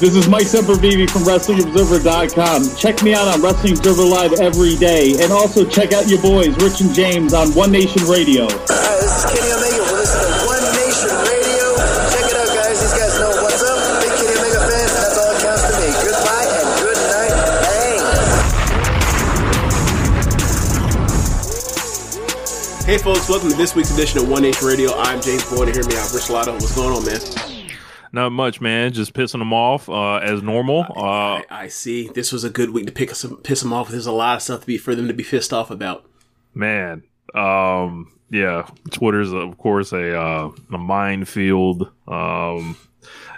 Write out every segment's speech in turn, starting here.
This is Mike Sempervive from WrestlingObserver.com. Check me out on Wrestling Observer Live every day. And also check out your boys, Rich and James, on One Nation Radio. Hi, this is Kenny Omega. We're listening to One Nation Radio. Check it out, guys. These guys know what's up. Big Kenny Omega fans, and that's all that counts to me. Goodbye and good night. Bang. Hey folks, welcome to this week's edition of One Nation Radio. I'm James Boyd, and hear me out. Rich Latta, what's going on, man? Not much, man. Just pissing them off uh, as normal. Uh, I, I see. This was a good week to pick some, piss them off. There's a lot of stuff to be for them to be pissed off about. man, um, yeah. Twitter's of course a uh, a minefield um,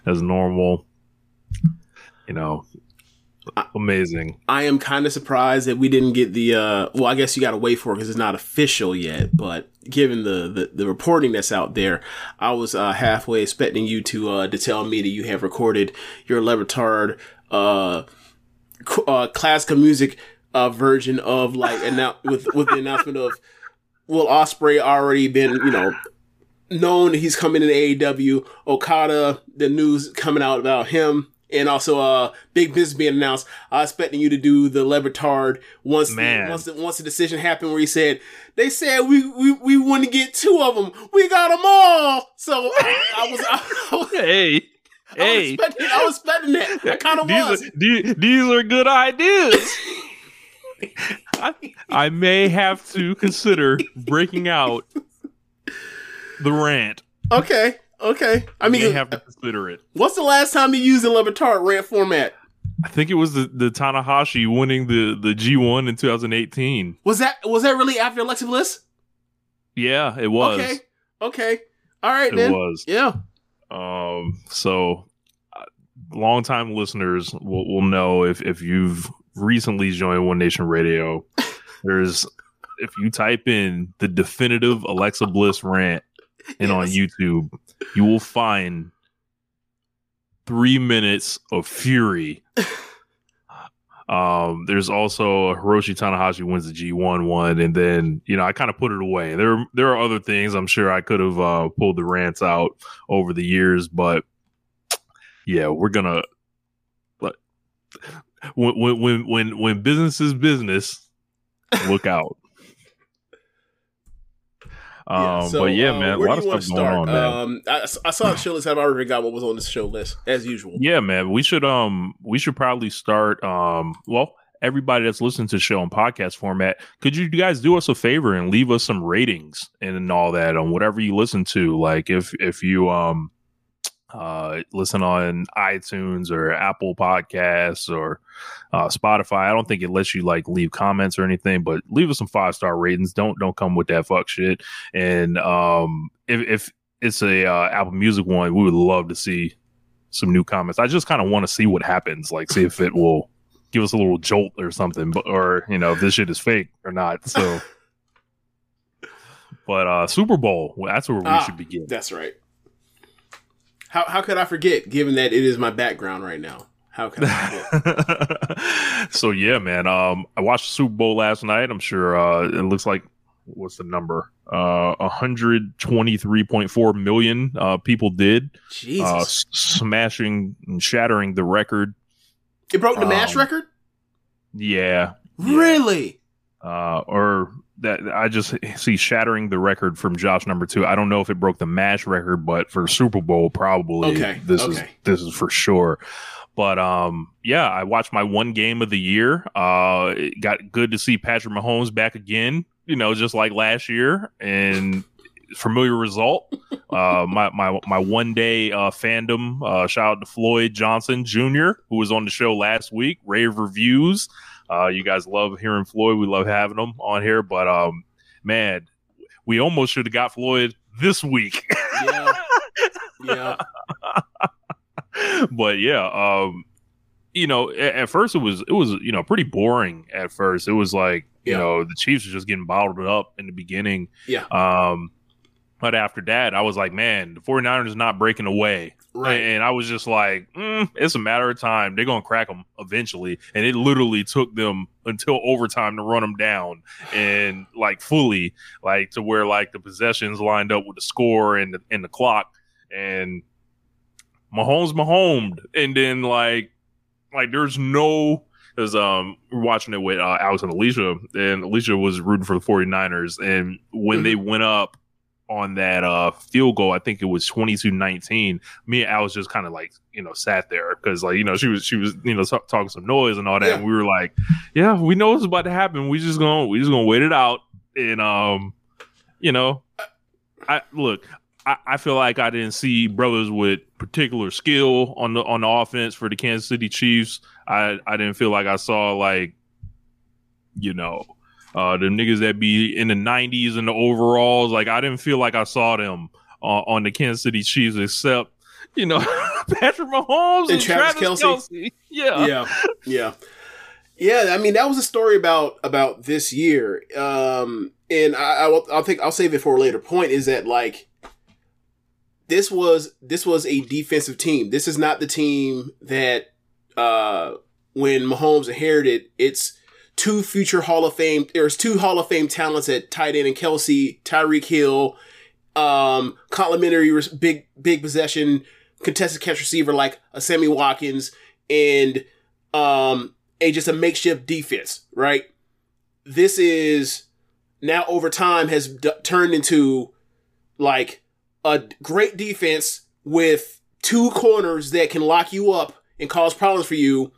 as normal. You know, amazing. I am kind of surprised that we didn't get the. Uh, well, I guess you got to wait for it because it's not official yet. But given the, the the reporting that's out there, I was uh, halfway expecting you to uh, to tell me that you have recorded your Levitard uh, uh, classical music uh, version of like and now with with the announcement of Will Ospreay already been you know known that he's coming in AEW. Okada, the news coming out about him, and also uh big business being announced. I was expecting you to do the Levitard once the, once the, once the decision happened where he said they said we we, we want to get two of them. We got them all. So I, I was I, was- Hey, I was hey. expecting I was expecting that. I kind of was. These are, these, these are good ideas. I, I may have to consider breaking out the rant. Okay. Okay. I mean, may have to consider it. what's the last time you used a Levitard rant format? I think it was the, the Tanahashi winning the, the G1 in 2018. Was that was that really after Alexa Bliss? Yeah, it was. Okay. Okay. All right It then. was. Yeah. Um, so uh, longtime listeners will, will know if, if you've recently joined One Nation Radio, there's if you type in the definitive Alexa Bliss rant and on YouTube, you will find three minutes of fury. Um, there's also Hiroshi Tanahashi wins the G1 one, and then you know I kind of put it away. There, there are other things I'm sure I could have uh, pulled the rants out over the years, but yeah, we're gonna. But when when when when when business is business, look out. Um, so, but yeah, uh, man, a lot of stuff going on, man. Um, I, I saw the show list. I've already forgot what was on the show list, as usual. Yeah, man. We should um we should probably start um well, everybody that's listening to the show in podcast format, could you guys do us a favor and leave us some ratings and all that on whatever you listen to? Like if if you um uh listen on iTunes or Apple Podcasts or uh Spotify. I don't think it lets you like leave comments or anything, but leave us some five star ratings. Don't don't come with that fuck shit. And um if if it's a uh, Apple Music one, we would love to see some new comments. I just kind of want to see what happens, like see if it will give us a little jolt or something, but or you know if this shit is fake or not. So, but uh Super Bowl, well, that's where we Ah, should begin. That's right. How how could I forget? Given that it is my background right now, how could I forget? so yeah, man. Um, I watched the Super Bowl last night. I'm sure uh, it looks like what's the number? Uh, 123.4 million uh, people did, Jesus, uh, s- smashing and shattering the record. it broke the um, record. Yeah, Really? uh, or that I just see shattering the record from Josh number two. I don't know if it broke the match record, but for Super Bowl, probably. Okay, This is this is for sure. But um, yeah, I watched my one game of the year. Uh, it got good to see Patrick Mahomes back again. You know, just like last year, and familiar result. Uh, my my my one day uh, fandom. Uh, shout out to Floyd Johnson Jr., who was on the show last week. Rave reviews. Uh, you guys love hearing Floyd. We love having him on here. But um, man, we almost should have got Floyd this week. Yeah. yeah. but yeah, um, you know, at, at, first it was it was you know pretty boring. At first, it was like you Yeah. know the Chiefs were just getting bottled up in the beginning. Yeah. Um, but after that, I was like, man, the 49ers is not breaking away. Right. And I was just like, mm, it's a matter of time. They're going to crack them eventually. And it literally took them until overtime to run them down and like fully, like to where like the possessions lined up with the score and the, and the clock. And Mahomes, Mahomes. And then like, like there's no, because um, we're watching it with uh, Alex and Alicia, and Alicia was rooting for the 49ers. And when they went up, on that uh field goal. I think it was 22-19. Me and was just kind of like, you know, sat there because like, you know, she was she was, you know, t- talking some noise and all that. Yeah. And we were like, yeah, we know what's about to happen. We just to we just to wait it out and um you know, I look, I, I feel like I didn't see brothers with particular skill on the on the offense for the Kansas City Chiefs. I I didn't feel like I saw like you know, uh, the niggas that be in the 90s and the overalls. Like, I didn't feel like I saw them uh, on the Kansas City Chiefs, except, you know, Patrick Mahomes and, And Travis Travis, Kelce. Kelce. Yeah. yeah, yeah, yeah. I mean, that was a story about about this year. Um, and I, I will, I'll think I'll save it for a later point. Is that like this was this was a defensive team. This is not the team that uh when Mahomes inherited. It's two future Hall of Fame. There's two Hall of Fame talents at tight end and Kelce, Tyreek Hill, um, complimentary res- big big possession contested catch receiver like a Sammy Watkins and um a just a makeshift defense, right? This is now over time has d- turned into like a great defense with two corners that can lock you up and cause problems for you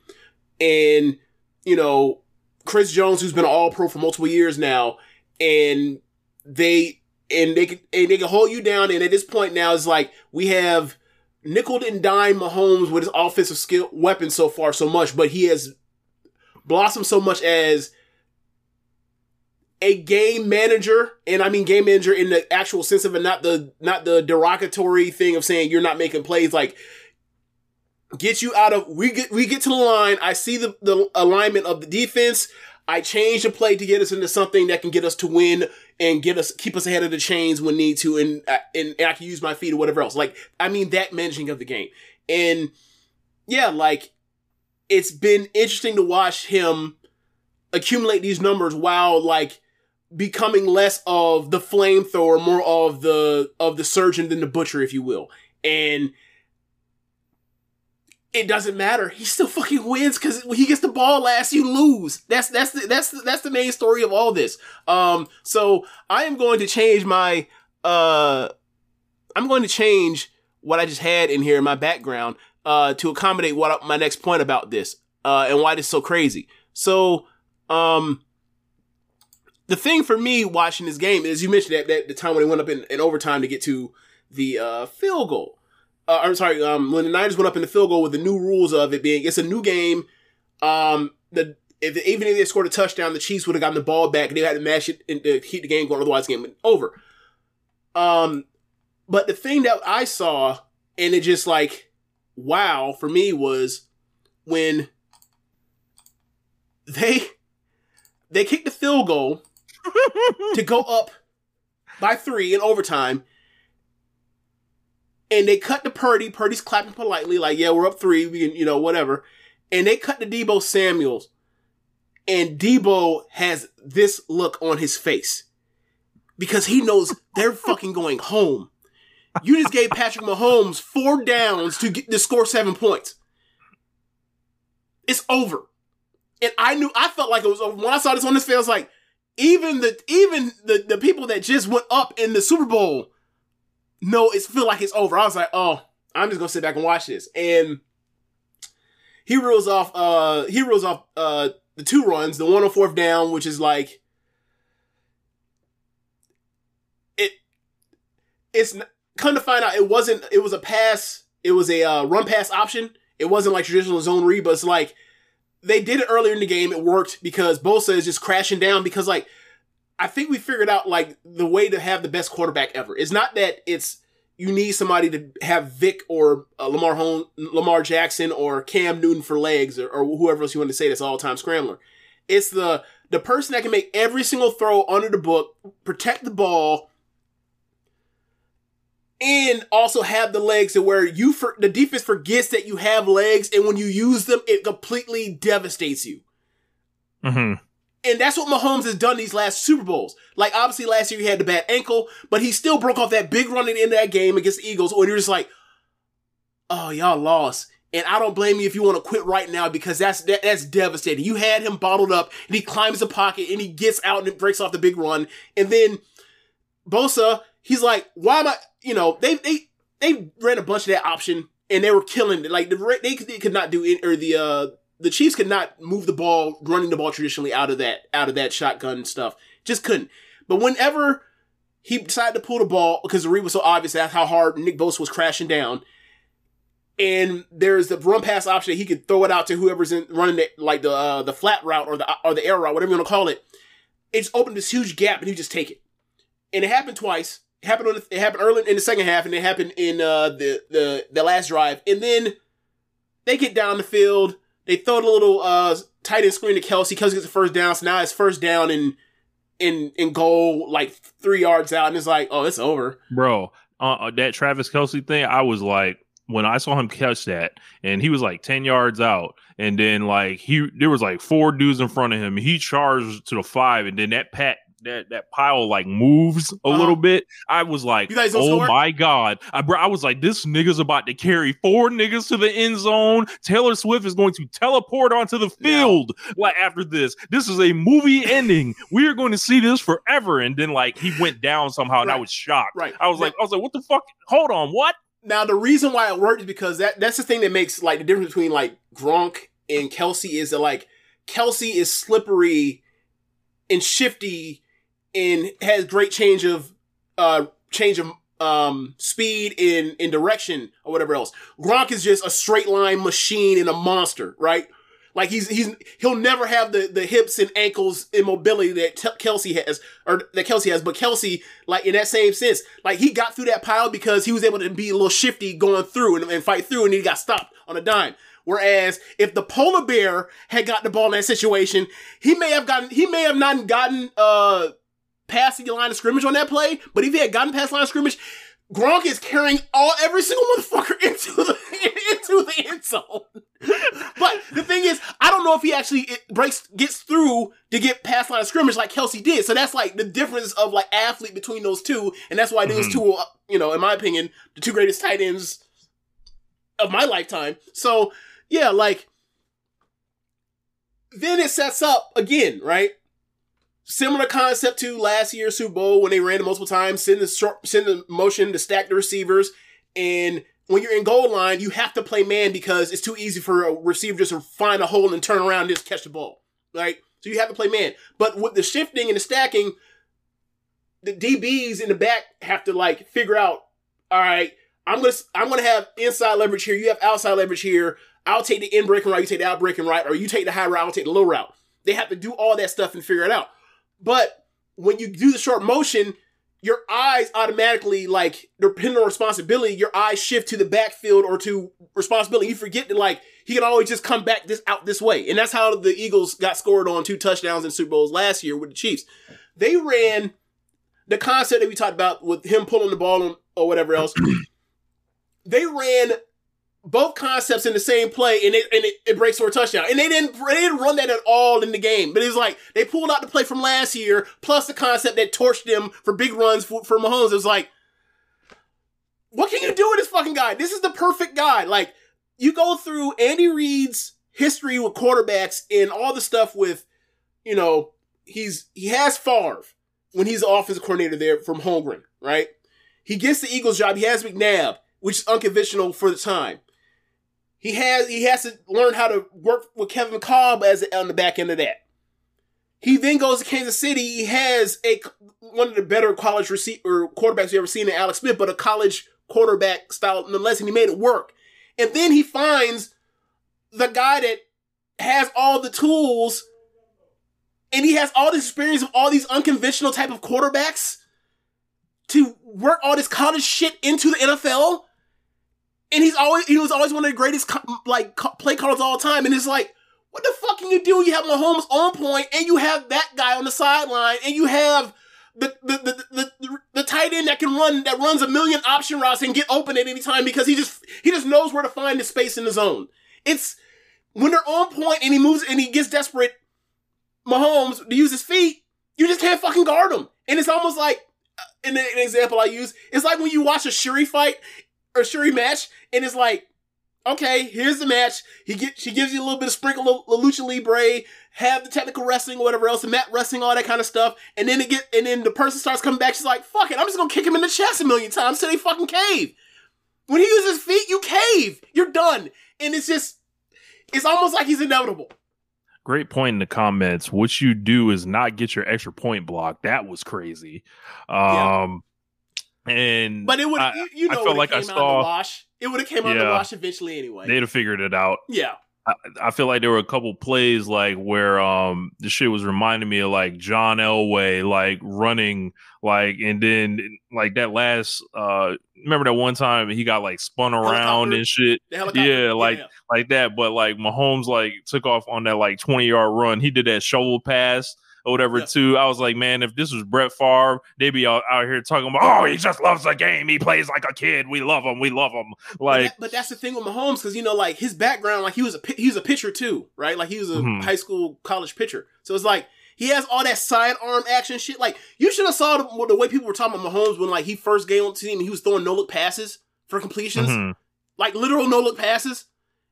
and you know Chris Jones who's been all pro for multiple years now and they and they can and they can hold you down and at this point now it's like we have nickel and dime Mahomes with his offensive skill weapons so far so much, but he has blossomed so much as a game manager, and I mean game manager in the actual sense of it, not the not the derogatory thing of saying you're not making plays. Like get you out of we get we get to the line. I see the the alignment of the defense. I change the play to get us into something that can get us to win and get us keep us ahead of the chains when need to, and uh, and, and I can use my feet or whatever else. Like I mean that managing of the game, and yeah, like it's been interesting to watch him accumulate these numbers while like becoming less of the flamethrower, more of the of the surgeon than the butcher, if you will, and it doesn't matter. He still fucking wins because when he gets the ball last, you lose. That's that's the, that's the, that's the main story of all this. Um, so I am going to change my uh, I'm going to change what I just had in here in my background uh to accommodate what my next point about this uh and why this is so crazy. So um. The thing for me watching this game is you mentioned that, that the time when they went up in, in overtime to get to the uh, field goal uh, I'm sorry, um, when the Niners went up in the field goal with the new rules of it being it's a new game. Um, the if even if they scored a touchdown, the Chiefs would have gotten the ball back. And they had to mash it and to keep the game going. Otherwise, the game went over. Um, but the thing that I saw and it just like wow for me was when they they kicked the field goal to go up by three in overtime and they cut to Purdy. Purdy's clapping politely, like, yeah, we're up three, we can, you know, whatever. And they cut to Deebo Samuels. And Deebo has this look on his face. Because he knows they're fucking going home. You just gave Patrick Mahomes four downs to get to score seven points. It's over. And I knew I felt like it was over. When I saw this on his face, I was like, even the even the, the people that just went up in the Super Bowl no, it's feel like it's over. I was like, oh, I'm just gonna sit back and watch this. And he reels off uh he reels off uh the two runs, the one on fourth down, which is like it it's come to find out it wasn't it was a pass it was a uh, run pass option it wasn't like traditional zone read but it's like they did it earlier in the game it worked because Bosa is just crashing down because like I think we figured out like the way to have the best quarterback ever. It's not that it's you need somebody to have Vic or uh, Lamar Home, Lamar Jackson or Cam Newton for legs or, or whoever else you want to say that's all time scrambler. It's the the person that can make every single throw under the book protect the ball and also have the legs to where you for the defense forgets that you have legs and when you use them it completely devastates you. Hmm and that's what Mahomes has done these last Super Bowls. Like obviously last year he had the bad ankle, but he still broke off that big run in that game against the Eagles when you're just like, oh y'all lost. And I don't blame you if you want to quit right now because that's that, that's devastating. You had him bottled up and he climbs the pocket and he gets out and breaks off the big run. And then Bosa, he's like, why am I you know, they they they ran a bunch of that option and they were killing it. Like the they, they could not do it or the uh the Chiefs could not move the ball, running the ball traditionally out of that out of that shotgun stuff. Just couldn't. But whenever he decided to pull the ball because the read was so obvious, that's how hard Nick Bosa was crashing down. And there's the run pass option he could throw it out to whoever's in running the like the uh, the flat route or the or the air route, whatever you want to call it. It's opened this huge gap, and he just take it. And it happened twice. It happened on the, it happened early in the second half, and it happened in uh, the the the last drive. And then they get down the field. They throw the little uh, tight end screen to Kelce. Kelce gets the first down. So now it's first down and in in goal, like three yards out, and it's like, oh, it's over. bro. Uh, uh, that Travis Kelce thing, I was like, when I saw him catch that, and he was like ten yards out, and then like he, there was like four dudes in front of him. He charged to the five, and then that pat. That, that pile like moves a Uh-huh. little bit. I was like, "Oh score?" my god!" I, bro, I was like, "This nigga's about to carry four niggas to the end zone." Taylor Swift is going to teleport onto the field. Like after this, this is a movie ending. We are going to see this forever. And then like he went down somehow, and I was shocked. Right. I was Now- like, I was like, what the fuck? Hold on, what? Now the reason why it worked is because that that's the thing that makes like the difference between like Gronk and Kelce is that like Kelce is slippery and shifty and has great change of uh change of um speed in in direction or whatever else. Gronk is just a straight line machine and a monster, right? Like he's he's he'll never have the the hips and ankles and mobility that T- Kelce has or that Kelce has, but Kelce like in that same sense, like he got through that pile because he was able to be a little shifty going through and, and fight through, and he got stopped on a dime. Whereas if the polar bear had got the ball in that situation, he may have gotten he may have not gotten uh past the line of scrimmage on that play, but if he had gotten past the line of scrimmage, Gronk is carrying all every single motherfucker into the into the end zone. but the thing is, I don't know if he actually it breaks gets through to get past line of scrimmage like Kelce did. So that's like the difference of like athlete between those two, and that's why those mm-hmm. two, are, you know, in my opinion, the two greatest tight ends of my lifetime. So yeah, like then it sets up again, right? Similar concept to last year's Super Bowl when they ran it multiple times, send the short, send the motion to stack the receivers, and when you're in goal line, you have to play man because it's too easy for a receiver just to find a hole and turn around and just catch the ball, right? So you have to play man. But with the shifting and the stacking, the DBs in the back have to like figure out, all right, I'm gonna I'm gonna have inside leverage here, you have outside leverage here. I'll take the in breaking right, you take the out breaking right, or you take the high route, I'll take the low route. They have to do all that stuff and figure it out. But when you do the short motion, your eyes automatically, like, depending on responsibility, your eyes shift to the backfield or to responsibility. You forget that, like, he can always just come back this out this way. And that's how the Eagles got scored on two touchdowns in Super Bowls last year with the Chiefs. They ran the concept that we talked about with him pulling the ball or whatever else. they ran both concepts in the same play and it and it, it breaks for a touchdown. And they didn't they didn't run that at all in the game. But it was like they pulled out the play from last year plus the concept that torched them for big runs for, for Mahomes. It was like, what can you do with this fucking guy? This is the perfect guy. Like you go through Andy Reid's history with quarterbacks and all the stuff with, you know, he's he has Favre when he's the offensive coordinator there from Holmgren, right? He gets the Eagles job. He has McNabb, which is unconventional for the time. He has he has to learn how to work with Kevin Kolb as on the back end of that. He then goes to Kansas City. He has a one of the better college receiver quarterbacks you ever seen in Alex Smith, but a college quarterback style nonetheless, and he made it work. And then he finds the guy that has all the tools and he has all this experience of all these unconventional type of quarterbacks to work all this college shit into the NFL. And he's always he was always one of the greatest like play callers all time. And it's like, what the fuck can you do? You have Mahomes on point, and you have that guy on the sideline, and you have the the, the the the the tight end that can run that runs a million option routes and get open at any time because he just he just knows where to find the space in the zone. It's when they're on point and he moves and he gets desperate, Mahomes to use his feet, you just can't fucking guard him. And it's almost like uh, an, an example I use. It's like when you watch a Syuri fight or Syuri match, and it's like, okay, here's the match. He get she gives you a little bit of sprinkle of lucha libre, have the technical wrestling, whatever else, the mat wrestling, all that kind of stuff. And then it get and then the person starts coming back. She's like, fuck it, I'm just gonna kick him in the chest a million times till they fucking cave. When he uses his feet, you cave. You're done. And it's just, it's almost like he's inevitable. Great point in the comments. What you do is not get your extra point block. That was crazy. Um, and But it would, I- you, you I know, felt like I out saw- wash. It would have came out in the wash eventually anyway. they'd have figured it out. yeah. I, I feel like there were a couple plays like where um the shit was reminding me of like John Elway like running like and then like that last uh remember that one time he got like spun around and shit. Yeah, like- like that but like Mahomes like took off on that like 20 yard run he did that shovel pass or whatever Yeah. too I was like man if this was Brett Favre they'd be out, out here talking about oh he just loves the game he plays like a kid we love him we love him But, like that- but that's the thing with Mahomes because you know, like his background, like he was a he was a pitcher too, right? Like he was a Mhm. high school college pitcher, so it's like he has all that sidearm action shit. Like you should have saw the, the way people were talking about Mahomes when like he first came on the team, and he was throwing no look passes for completions, mhm. like literal no look passes,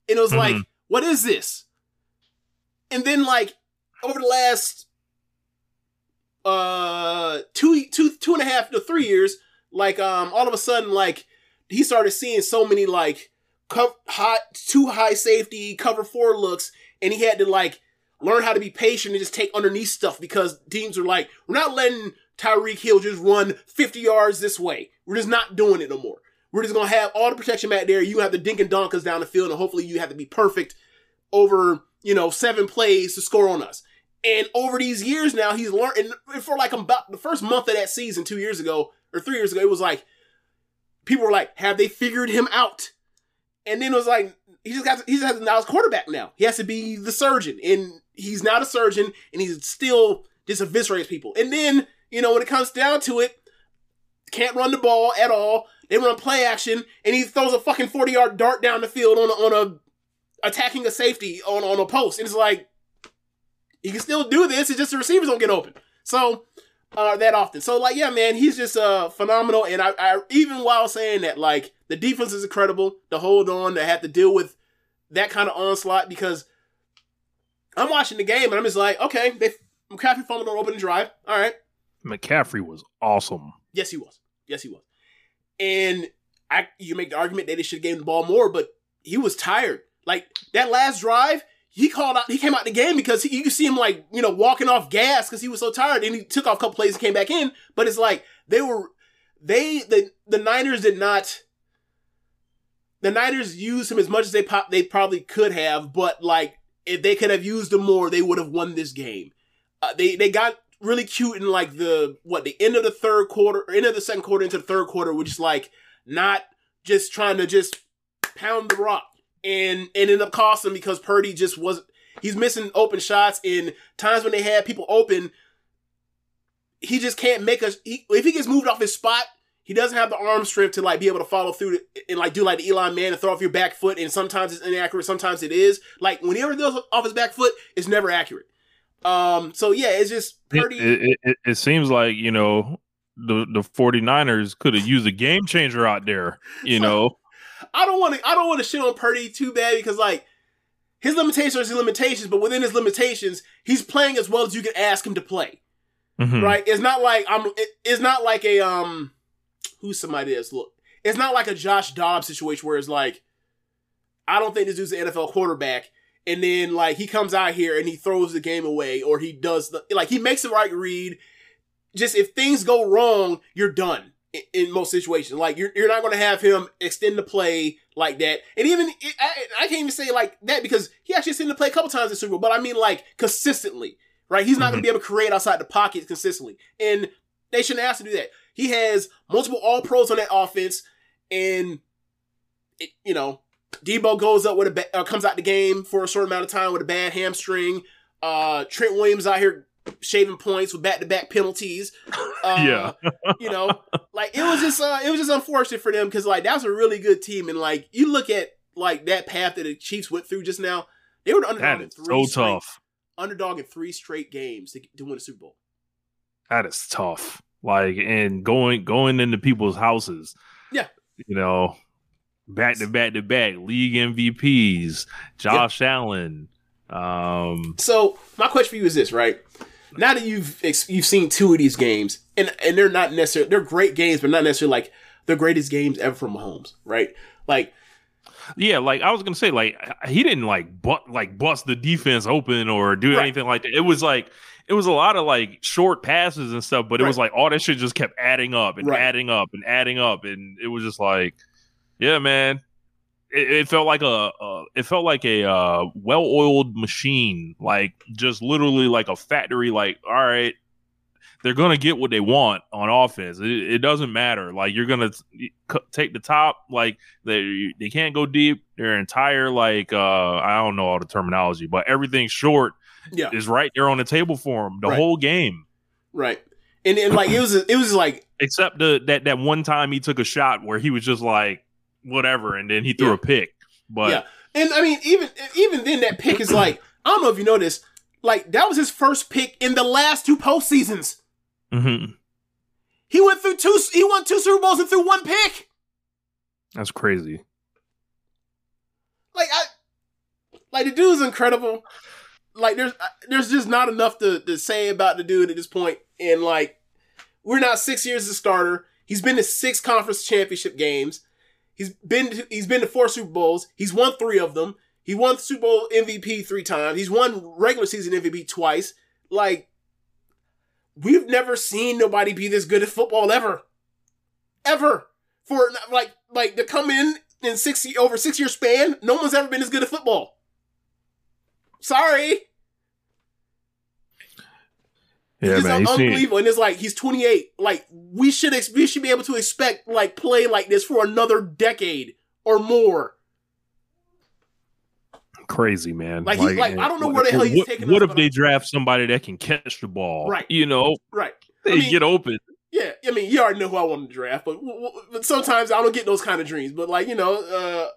and it was like, Mhm. what is this? And then like over the last uh two two two and a half to three years, like um all of a sudden like he started seeing so many like co- hot too high safety cover four looks, and he had to like learn how to be patient and just take underneath stuff because teams are like, we're not letting Tyreek Hill just run 50 yards this way. We're just not doing it no more. We're just gonna have all the protection back there. You have the dink and donkas down the field, and hopefully you have to be perfect over, you know, seven plays to score on us. And over these years now, he's learned. And for like about the first month of that season, two years ago or three years ago, it was like people were like, "Have they figured him out?" And then it was like he just got he just has now his quarterback now. He has to be the surgeon, and he's not a surgeon, and he's still just eviscerates people. And then you know when it comes down to it, can't run the ball at all. They run play action, and he throws a fucking forty yard dart down the field on a, on a attacking a safety on on a post, and it's like he can still do this. It's just the receivers don't get open. So uh, that often. So like, yeah, man, he's just uh phenomenal. And I, I even while saying that, like, the defense is incredible to hold on to have to deal with that kind of onslaught because I'm watching the game and I'm just like, okay, they McCaffrey fumbled on opening drive. All right, McCaffrey was awesome. yes, he was. Yes, he was. And I, you make the argument that they should have given the ball more, but he was tired. Like that last drive, he called out. He came out the game because he, you could see him like you know walking off gas because he was so tired, and he took off a couple plays and came back in. But it's like they were they the the Niners did not. The Niners used him as much as they pop, they probably could have, but like if they could have used him more, they would have won this game. Uh, they they got really cute in like the what the end of the third quarter, or end of the second quarter into the third quarter, which is like not just trying to just pound the rock and it ended up costing because Purdy just wasn't. He's missing open shots in times when they had people open. He just can't make us. He, if he gets moved off his spot, he doesn't have the arm strength to like be able to follow through and like do like the Elon man and throw off your back foot. And sometimes it's inaccurate, sometimes it is. Like whenever he goes off his back foot, it's never accurate. Um. So yeah, it's just It, Purdy. it, it, it seems like, you know, the, the 49ers could have used a game changer out there, you know. I don't want to. I don't want to shit on Purdy too bad because like his limitations are his limitations, but within his limitations, he's playing as well as you can ask him to play. Mhm. Right? It's not like I'm. It, it's not like a um. Who's somebody is look. It's not like a Josh Dobbs situation where it's like I don't think this dude's an NFL quarterback. And then like he comes out here and he throws the game away, or he does the like he makes the right read. Just if things go wrong, you're done in, most situations. Like you're you're not going to have him extend the play like that. And even I, I can't even say like that because he actually extended the play a couple times in Super Bowl. But I mean like consistently, right? He's not going to be able to create outside the pocket consistently, and they shouldn't ask to do that. He has multiple All Pros on that offense, and it, you know Deebo goes up with a ba- uh, comes out the game for a short amount of time with a bad hamstring. Uh, Trent Williams out here shaving points with back to back penalties. Uh, Yeah. you know, like it was just uh, it was just unfortunate for them because like that was a really good team, and like you look at like that path that the Chiefs went through just now, they were the underdog in three so straight, tough. underdog in three straight games to, to win a Super Bowl. That is tough. Like and going going into people's houses. Yeah. You know, back to back to back league MVPs, Josh Allen. Um So my question for you is this, right? Now that you've you've seen two of these games, and and they're not necessarily they're great games, but not necessarily like the greatest games ever from Mahomes, right? Like yeah, like I was gonna say, like he didn't like but like bust the defense open or do Right. anything like that. It was like it was a lot of like short passes and stuff, but it was like all that shit just kept adding up and Right. adding up and adding up, and it was just like, yeah, man. It, it felt like a, a it felt like a uh, well-oiled machine, like just literally like a factory. Like, all right, they're gonna get what they want on offense. It, it doesn't matter. Like you're gonna t- take the top. Like they they can't go deep. Their entire like uh I don't know all the terminology, but everything short yeah, is right there on the table for them the Right. whole game. right. And and like it was it was like Except the that that one time he took a shot where he was just like whatever, and then he threw Yeah. a pick. But yeah, and I mean even even then that pick is like I don't know if you know this, like that was his first pick in the last two postseasons. Mhm. He went through two. He won two Super Bowls and threw one pick. that's crazy. like I like the dude's incredible. Like there's there's just not enough to, to say about the dude at this point. And like we're now six years as a starter. He's been to six conference championship games. He's been to, he's been to four Super Bowls. He's won three of them. He won Super Bowl MVP three times. He's won regular season MVP twice. Like we've never seen nobody be this good at football ever, ever. For like like to come in in six over six year span, no one's ever been as good at football. Sorry, Yeah, it's man. Unbelievable. And it's like he's 28. Like we should ex- we should be able to expect like play like this for another decade or more. crazy, man. Like, he- like, I don't know where the hell he's what, taking What if they draft somebody that can catch the ball? Right. You know, Right. they I mean- get open. Yeah, I mean, you already know who I want to draft, but, but sometimes I don't get those kind of dreams. But like, you know, uh,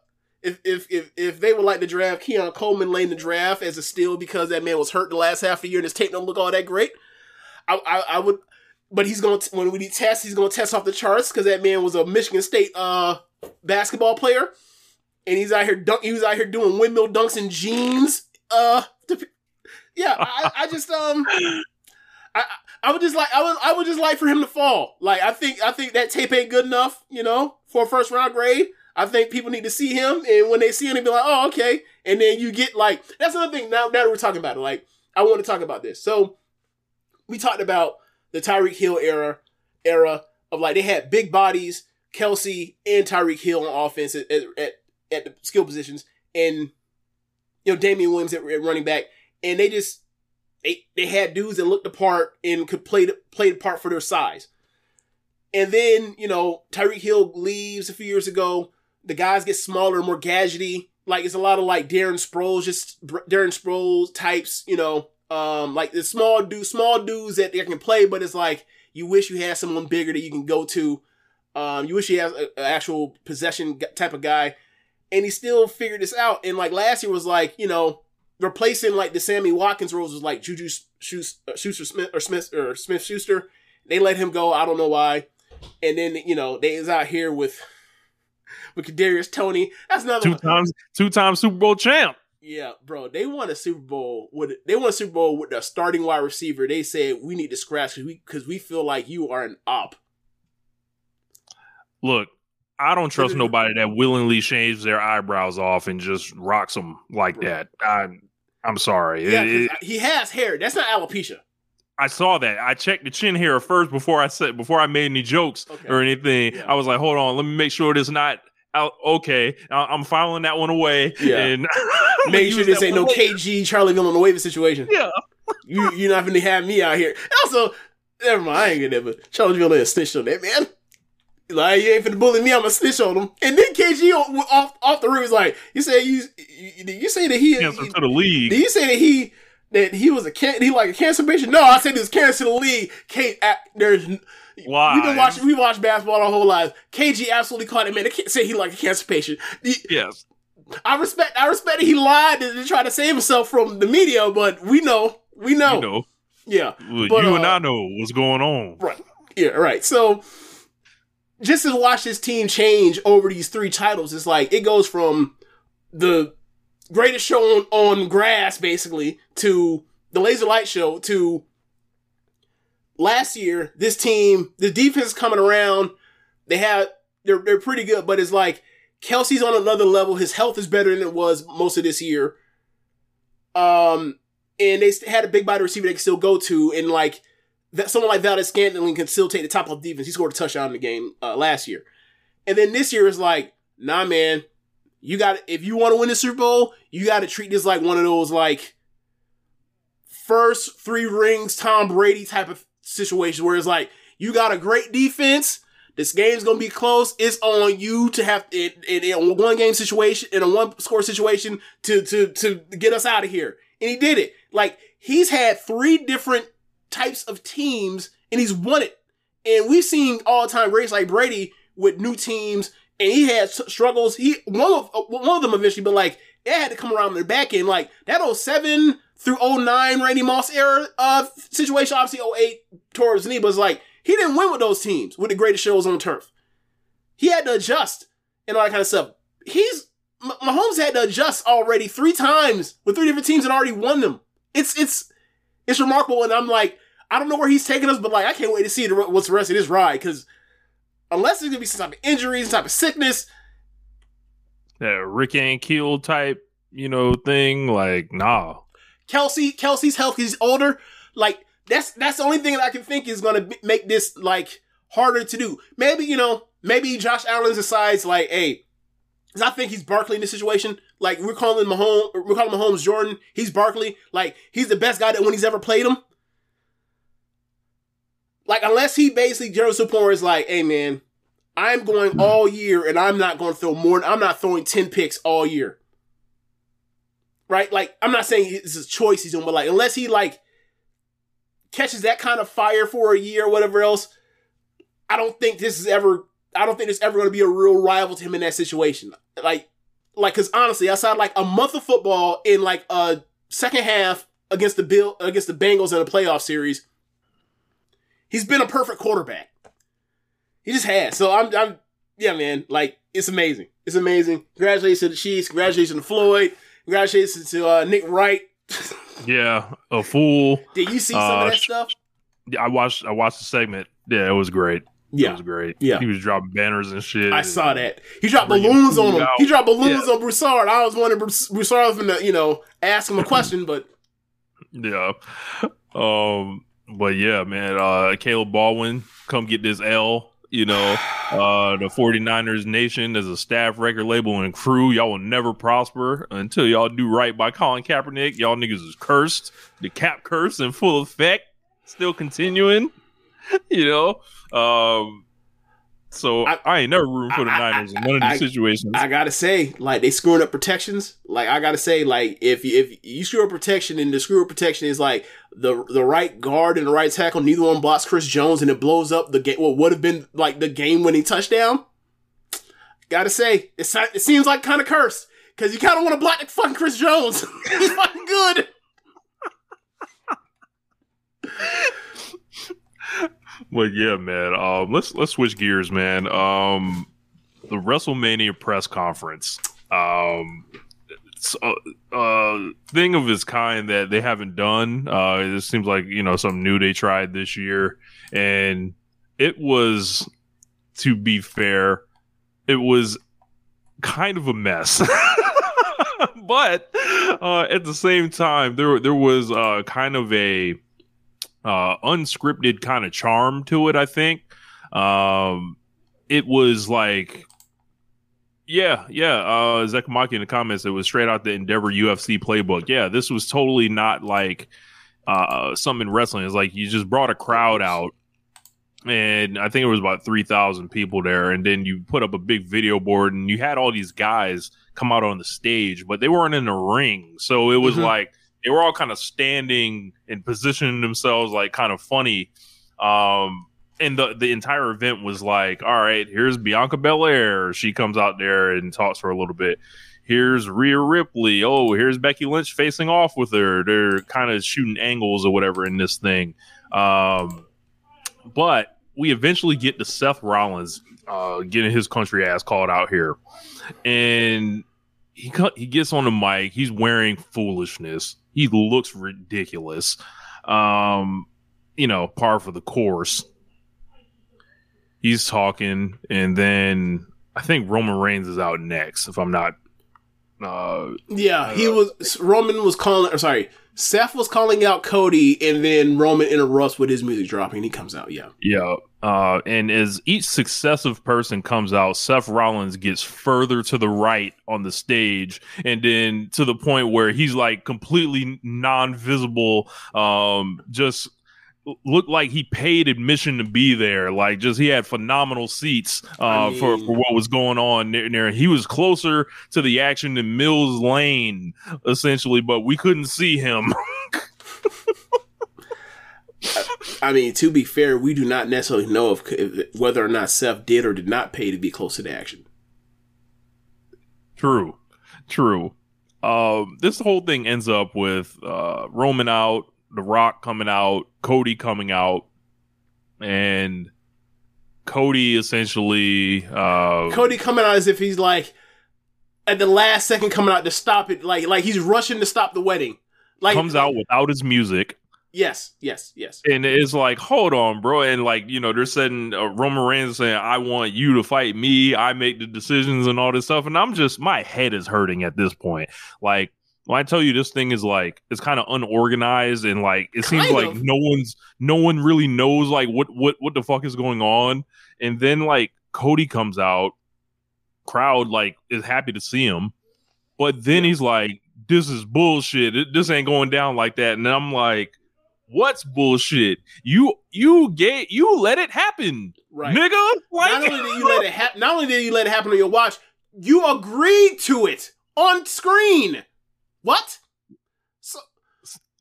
if if if if they would like to draft Keon Coleman late in the draft as a steal because that man was hurt the last half of the year and his tape don't look all that great, I I, I would. But he's gonna when we need test, he's gonna test off the charts because that man was a Michigan State uh basketball player, and he's out here dunk. He was out here doing windmill dunks in jeans. Uh, to, yeah, I, I just um. I, I would just like I would I would just like for him to fall. Like I think I think that tape ain't good enough, you know, for a first round grade. I think people need to see him, and when they see him, they be like, "Oh, okay." And then you get like that's another thing. Now, now that we're talking about it, like I want to talk about this. So we talked about the Tyreek Hill era, era of like they had big bodies, Kelce and Tyreek Hill on offense at, at, at, the skill positions, and you know Damien Williams at, at running back, and they just they they had dudes that looked the part and could play the, play the part for their size. And then you know Tyreek Hill leaves a few years ago. The guys get smaller, more gadgety. Like it's a lot of like Darren Sproles, just Darren Sproles types. You know, um, like the small dude, small dudes that they can play, but it's like you wish you had someone bigger that you can go to. Um, you wish you had an actual possession type of guy, and he still figured this out. And like last year was like you know replacing like the Sammy Watkins roles was like Juju Schuster, Schuster Smith or Smith or Smith Schuster. They let him go. I don't know why. And then you know they is out here with with Kadarius Toney. That's another Two one. times, two time Super Bowl champ. Yeah, bro. They won a Super Bowl with they won a Super Bowl with the starting wide receiver. They said we need to scratch because we because we feel like you are an op. Look, I don't trust nobody that willingly shaves their eyebrows off and just rocks them like that. I'm I'm sorry. Yeah, It- he has hair. That's not alopecia. I saw that. I checked the chin hair first before I said before I made any jokes Okay. or anything. Yeah. I was like, hold on, let me make sure this not out. Okay, I- I'm filing that one away. Yeah. and Make sure this ain't no later. KG Charlie Villanueva situation. Yeah. You you're not gonna have me out here. Also, never mind, I ain't gonna never Charlie Villanueva snitched on that man. Like you ain't finna bully me, I'm gonna snitch on him. And then KG off off the roof was like, you say you you, you say that he Cancer he- to the league. Did you say that he that he was a can he like a cancer patient? No, I said he was cancer to the league. A- there's Why? we've been watching we watched basketball our whole lives. KG absolutely caught it, man. They can't say he like a cancer patient. The- Yes. I respect I respect that he lied to, to try to save himself from the media, but we know we know, You know, yeah, But, you and uh, I know what's going on. right, yeah, right. So just to watch this team change over these three titles, it's like it goes from the greatest show on, on grass, basically, to the Laser Light Show to last year. This team, the defense coming around. They have they're they're pretty good, but it's like Kelce's on another level. His health is better than it was most of this year. Um, and they had a big body receiver they can still go to, and like that, someone like Valdes-Scantling can still take the top of defense. He scored a touchdown in the game uh, last year, and then this year is like, nah, man, you got if you want to win the Super Bowl, you got to treat this like one of those like first three rings Tom Brady type of situation where it's like you got a great defense. This game's gonna be close. It's on you to have in, in, in a one game situation, in a one score situation, to to to get us out of here. And he did it. Like he's had three different types of teams, and he's won it. And we've seen all time greats like Brady with new teams, and he had struggles. He one of one of them eventually, but like it had to come around the back end. Like that 07 through 09 Randy Moss era uh situation, obviously 08 towards knee, but like he didn't win with those teams with the greatest shows on turf. He had to adjust and all that kind of stuff. He's Mahomes had to adjust already three times with three different teams and already won them. It's it's it's remarkable, and I'm like, I don't know where he's taking us, but like, I can't wait to see what's the rest of this ride because unless there's gonna be some type of injury, some type of sickness, That Rick and Keel type, you know, thing. Like, nah. Kelce, Kelce's health, he's older. Like that's that's the only thing that I can think is gonna be, make this like harder to do. Maybe you know, maybe Josh Allen decides like, hey, 'cause I think he's Barkley in this situation. Like we're calling Mahomes, we're calling Mahomes Jordan. He's Barkley. Like he's the best guy that when he's ever played him. Like unless he basically to point where it's like, hey man, I'm going all year and I'm not going to throw more. I'm not throwing ten picks all year right? Like, I'm not saying it's a choice he's doing, but like, unless he like catches that kind of fire for a year or whatever else, I don't think this is ever. I don't think there's ever going to be a real rival to him in that situation. Like, like, because honestly, outside like a month of football in like a second half against the Bill against the Bengals in a playoff series, he's been a perfect quarterback. He just has. So I'm, I'm, yeah, man. Like, it's amazing. It's amazing. Congratulations to the Chiefs. Congratulations to Floyd. Congratulations to uh, Nick Wright. Yeah, a fool. Did you see some Uh, of that stuff? Yeah, I watched. I watched the segment. Yeah, it was great. Yeah, it was great. Yeah. he was dropping banners and shit. I saw that. He dropped balloons on him. out. He dropped balloons Yeah. on Broussard. I was wondering Brous- Broussard was gonna, you know, ask him a question, but Yeah. Um. But yeah, man. Uh, Caleb Baldwin, come get this L. You know, uh, the 49ers Nation as a staff record label and crew, y'all will never prosper until y'all do right by Colin Kaepernick. Y'all niggas is cursed. The cap curse in full effect, still continuing. You know, um. So I- I, ain't never room for the I- Niners in none of these I- situations. I gotta say, like they screwing up protections. Like I gotta say, like if you, if you screw up protection and the screw up protection is like the the right guard and the right tackle, neither one blocks Chris Jones, and it blows up the game. What would have been like the game winning touchdown. Gotta say, it, it seems like kind of cursed because you kind of want to block the fucking Chris Jones. He's fucking good. But yeah, man. Um, let's let's switch gears, man. Um, the WrestleMania press conference. Um, it's a, a thing of its kind that they haven't done. Uh, it seems like you know something new they tried this year, and it was, to be fair, it was kind of a mess. but uh, at the same time, there there was uh, kind of a uh, unscripted kind of charm to it. I think um, it was like, yeah, yeah. Uh, Zekamaki in the comments, it was straight out the Endeavor UFC playbook. Yeah, this was totally not like uh, something in wrestling. It's like you just brought a crowd out and I think it was about 3,000 people there. And then you put up a big video board and you had all these guys come out on the stage, but they weren't in the ring. So it was Mhm. like they were all kind of standing and positioning themselves like kind of funny. Um, and the, the entire event was like, all right, here's Bianca Belair. She comes out there and talks for a little bit. Here's Rhea Ripley. Oh, here's Becky Lynch facing off with her. They're kind of shooting angles or whatever in this thing. Um, but we eventually get to Seth Rollins uh, getting his country ass called out here, and he he gets on the mic. He's wearing foolishness. He looks ridiculous. Um, you know, par for the course. He's talking, and then I think Roman Reigns is out next. If I'm not, uh, Yeah, he was Roman was calling. Or sorry, Seth was calling out Cody, and then Roman interrupts with his music dropping. He comes out. Yeah, Yeah. Uh, and as each successive person comes out, Seth Rollins gets further to the right on the stage, and then to the point where he's like completely non-visible. Um, just looked like he paid admission to be there. Like, just he had phenomenal seats uh, I for mean- for what was going on there. there. He was closer to the action than Mills Lane, essentially, but we couldn't see him. I mean to be fair, we do not necessarily know if, if whether or not Seth did or did not pay to be close to the action. True, true. Um, this whole thing ends up with uh, Roman out, The Rock coming out, Cody coming out, and Cody essentially. Uh, Cody coming out as if he's like at the last second coming out to stop it, like like he's rushing to stop the wedding. Like comes out without his music. Yes, yes, yes. And it's like, hold on, bro. And like, you know, they're setting uh, Roman Reigns saying, I want you to fight me. I make the decisions and all this stuff. And I'm just, my head is hurting at this point. Like, when I tell you this thing is like, it's kind of unorganized and like, it seems Kind like of. no one's, no one really knows like what, what, what the fuck is going on. And then like Cody comes out, crowd like is happy to see him. But then he's like, this is bullshit. This ain't going down like that. And I'm like, what's bullshit? You you get you let it happen, Right. nigga. Like not only did you let it happen, not only did you let it happen on your watch, you agreed to it on screen. What? So,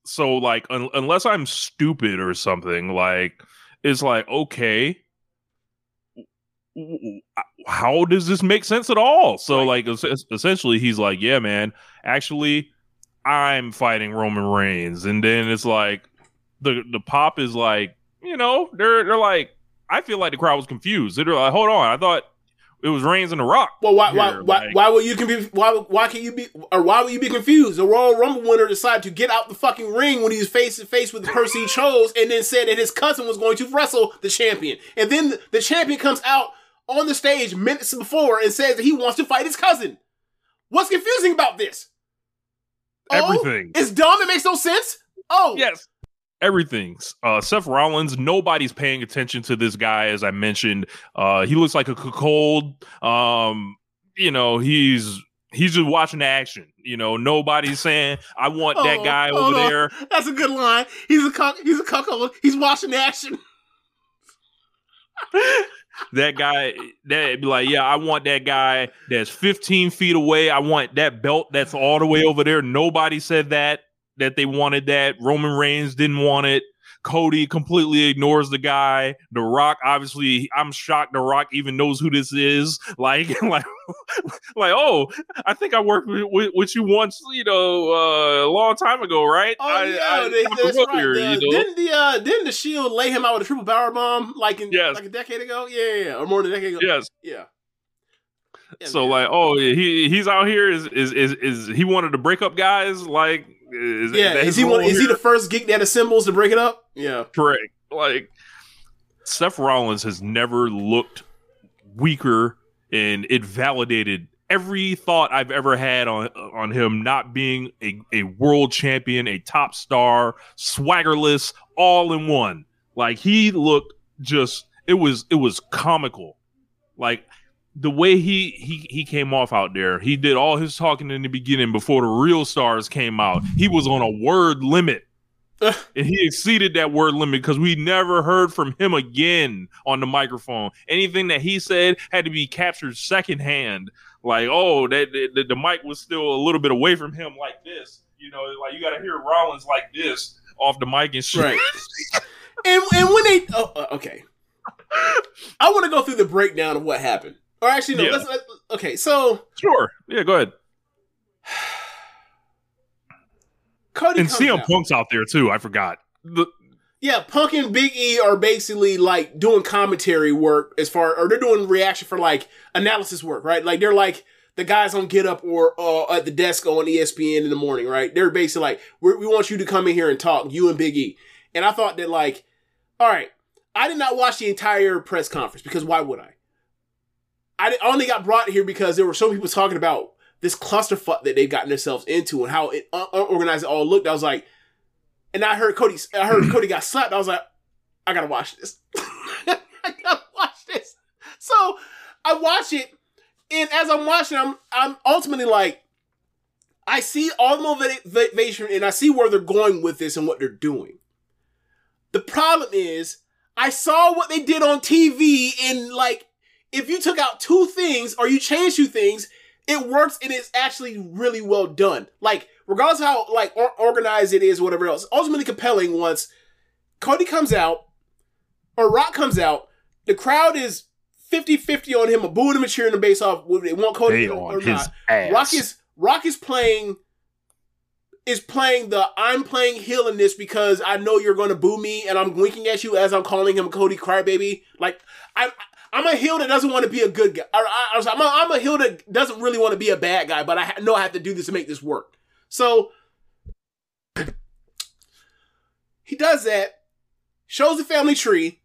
so like un- unless I'm stupid or something, like it's like okay. How does this make sense at all? So, Right. like, es- essentially, he's like, "Yeah, man. Actually, I'm fighting Roman Reigns," and then it's like, the the pop is like, you know, they're they're like, I feel like the crowd was confused. They're like, "Hold on, I thought it was Reigns and The Rock." well, why, why, here, why, like- why would you confuse? Why, why can you be, or why would you be confused? The Royal Rumble winner decided to get out the fucking ring when he was face to face with the person he chose, and then said that his cousin was going to wrestle the champion, and then the, the champion comes out on the stage minutes before and says that he wants to fight his cousin. What's confusing about this? Oh, Everything. it's dumb. It makes no sense. Oh, Yes. Everything. Uh, Seth Rollins, nobody's paying attention to this guy, as I mentioned. Uh, he looks like a cold. Um, you know, he's he's just watching the action. You know, nobody's saying, I want that Oh, guy hold over on. there. That's a good line. He's a cuck. He's a cuckold. He's watching the action. That guy that be like, yeah, I want that guy that's 15 feet away. I want that belt that's all the way over there. Nobody said that that they wanted that. Roman Reigns didn't want it. Cody completely ignores the guy. The Rock, obviously, I'm shocked. The Rock even knows who this is. Like, like, like. Oh, I think I worked with, with, with you once. You know, uh, a long time ago, right? Oh I, yeah, I, they, I'm that's right. The- you know? Didn't the uh, didn't the Shield lay him out with a triple power bomb like in Yes. like a decade ago? Yeah, yeah, yeah, or more than a decade ago. Yes. Yeah. Yeah, So man. like, oh, he he's out here. Is is is is he wanted to break up guys? Like, is, yeah, is he one, is he the first geek that assembles to break it up? Yeah. correct? Like, Seth Rollins has never looked weaker and it validated every thought I've ever had on on him not being a, a world champion, a top star, swaggerless, all in one. Like he looked just it was it was comical. Like the way he he he came off out there, he did all his talking in the beginning before the real stars came out. He was on a word limit. and he exceeded that word limit because we never heard from him again on the microphone. Anything that he said had to be captured secondhand. Like, oh, that the, the mic was still a little bit away from him, like this. You know, like you got to hear Rollins like this off the mic and shit. Right. and and when they oh, uh, okay, I want to go through the breakdown of what happened. Or actually, no. Yeah. Let's, let okay. So Sure. Yeah, go ahead. Cody And CM out. Punk's out there too. I forgot. The, Yeah, Punk and Big E are basically like doing commentary work as far, or they're doing reaction for like analysis work, right? Like they're like the guys on Get Up or uh, at the desk on ESPN in the morning, right? They're basically like, we want you to come in here and talk, you and Big E. And I thought that like, all right, I did not watch the entire press conference because why would I? I only got brought here because there were so many people talking about this clusterfuck that they've gotten themselves into and how it, uh, unorganized it all looked. I was like, and I heard Cody. I heard Cody got slapped. I was like, I gotta watch this. I gotta watch this. So I watch it, and as I'm watching, I'm I'm ultimately like, I see all the motivation, and I see where they're going with this and what they're doing. The problem is, I saw what they did on TV, and like, if you took out two things or you changed two things, it works and it's actually really well done. Like, regardless of how like or- organized it is, whatever else, ultimately compelling once Cody comes out or Rock comes out, the crowd is 50-50 on him, a booing him and cheering him based off whether they want Cody they or, or not. ass. Rock is Rock is playing is playing the I'm playing heel in this because I know you're going to boo me and I'm winking at you as I'm calling him Cody Crybaby. Like I'm I'm a heel that doesn't want to be a good guy. I, I, I'm, a, I'm a heel that doesn't really want to be a bad guy, but I ha- know I have to do this to make this work. So he does that, shows the family tree,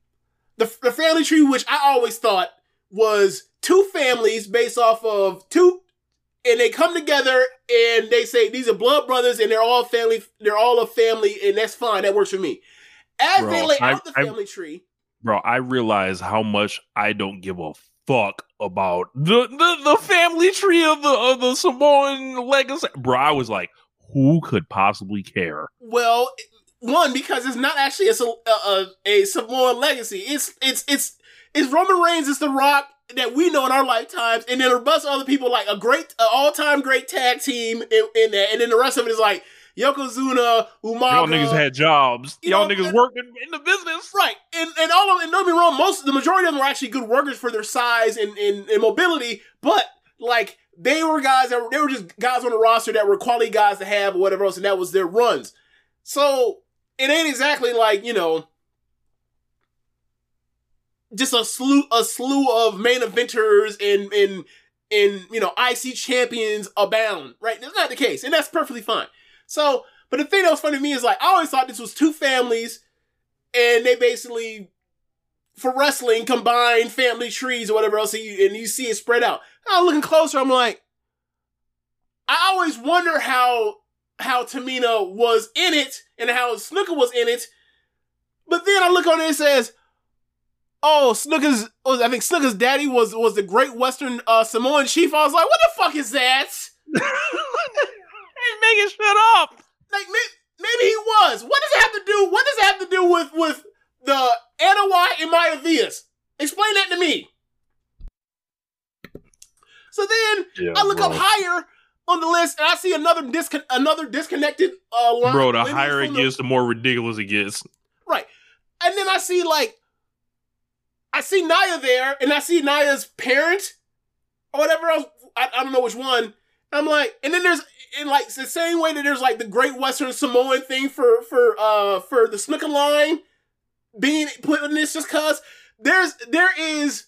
the, the family tree, which I always thought was two families based off of two, and they come together and they say these are blood brothers and they're all family, they're all a family, and that's fine. That works for me. As Bro, they lay I- out the I- family tree, bro, I realize how much I don't give a fuck about the the, the family tree of the of the Samoan legacy. Bro, I was like, who could possibly care? Well, one because it's not actually a a, a, Samoan legacy. It's it's it's it's Roman Reigns. It's The Rock that we know in our lifetimes, and then a bunch of other people like a great, all time great tag team in, in that, and then the rest of it is like Yokozuna, Umaga. Y'all niggas had jobs. Y'all know, niggas and- working in the business. Right, and and all of and don't me wrong, most the majority of them were actually good workers for their size and, and, and mobility, but like they were guys that were they were just guys on the roster that were quality guys to have or whatever else, and that was their runs. So it ain't exactly like you know just a slew a slew of main eventers and and and you know IC champions abound. Right, that's not the case, and that's perfectly fine. So, but the thing that was funny to me is like I always thought this was two families and they basically for wrestling combine family trees or whatever else and you, and you see it spread out. Now looking closer, I'm like, I always wonder how how Tamina was in it and how Snuka was in it, but then I look on it and says, "Oh, Snuka's I think Snuka's daddy was was the Great Western uh, Samoan chief." I was like, "What the fuck is that?" Ain't making shit up. like may- maybe he was. What does it have to do? What does it have to do with with the Anoa'i and Maivias? Explain that to me. So then Yeah, I look up higher on the list and I see another discon- another disconnected uh line. Bro, the higher it from the- gets, the more ridiculous it gets. Right. And then I see like I see Nia there and I see Nia's parent or whatever else. I, I don't know which one. I'm like, and then there's in like the same way that there's like the Great Western Samoan thing for for uh for the Snuka line being put in this just cause there's there is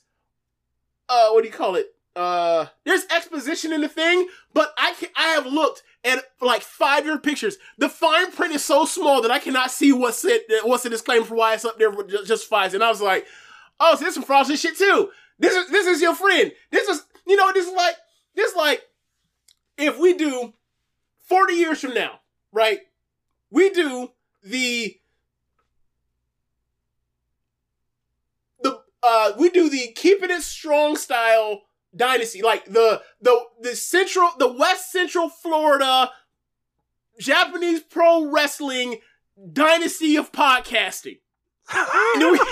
uh what do you call it? Uh there's exposition in the thing, but I can I have looked at like five year pictures. The fine print is so small that I cannot see what's it what's the disclaimer for why it's up there with ju- justifies. And I was like, oh, so there's some frosty shit too. This is this is your friend. This is you know this is like this is like if we do forty years from now, right? We do the the uh we do the keeping it strong style dynasty, like the the the central the West Central Florida Japanese pro wrestling dynasty of podcasting. And then we-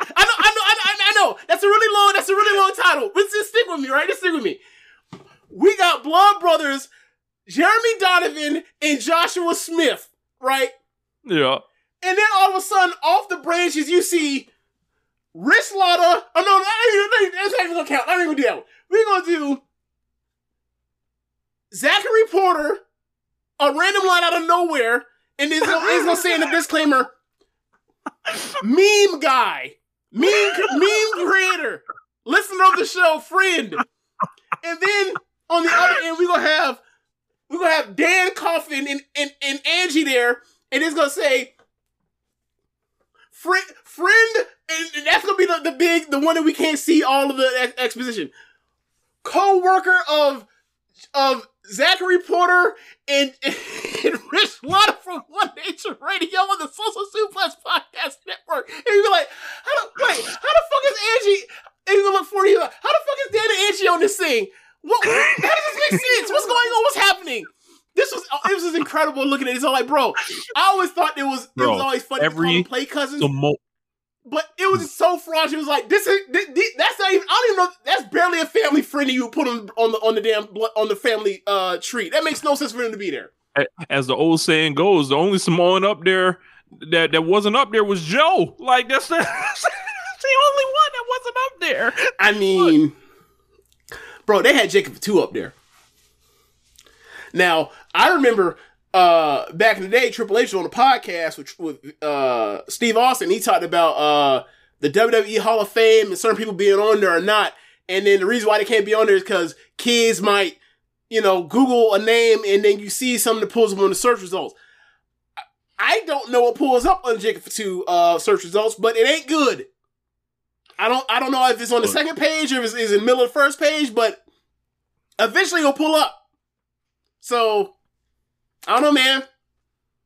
I know, I know, I know, I know. That's a really long. That's a really long title. But just stick with me, right? Just stick with me. We got Blood Brothers, Jeremy Donovan, and Joshua Smith, right? Yeah. And then all of a sudden, off the branches, you see Rich Latta. Oh no, that ain't- that's not even gonna count. I'm not even gonna do that one. We're gonna do Zachary Porter, a random line out of nowhere, and he's gonna, gonna say in the disclaimer, meme guy, meme meme creator, listener of the show, friend. And then on the other end, we're gonna have we're gonna have Dan Coffin and, and, and Angie there, and it's gonna say friend friend and, that's gonna be the, the big the one that we can't see all of the ex- exposition. Co-worker of of Zachary Porter and, and Rich Latta from One Nation Radio on the Social Suplex Podcast Network. And you be like, how the, wait, how the fuck is Angie? And you gonna look for you. How the fuck is Dan and Angie on this thing? What? How does this make sense? What's going on? What's happening? This was it was incredible looking at it. So like, bro, I always thought it was it was always funny to call every- them play cousins, The mo- but it was so fraudulent. It was like this is this, this- that's not even. I don't even know. That's barely a family friend that you put on on the on the damn on the family uh tree. That makes no sense for him to be there. as the old saying goes, the only Samoan up there that, that wasn't up there was Joe. Like that's the, that's the only one that wasn't up there. I mean, bro, they had Jacob Fatu up there. Now I remember uh back in the day, Triple H was on the podcast with with uh Steve Austin. He talked about uh the WWE Hall of Fame and certain people being on there or not. And then the reason why they can't be on there is because kids might, you know, Google a name and then you see something that pulls them on the search results. I- don't know what pulls up on Jacob Fatu uh search results, but it ain't good. I don't I don't know if it's on the second page or if it's, it's in the middle of the first page, but eventually it'll pull up. So I don't know, man.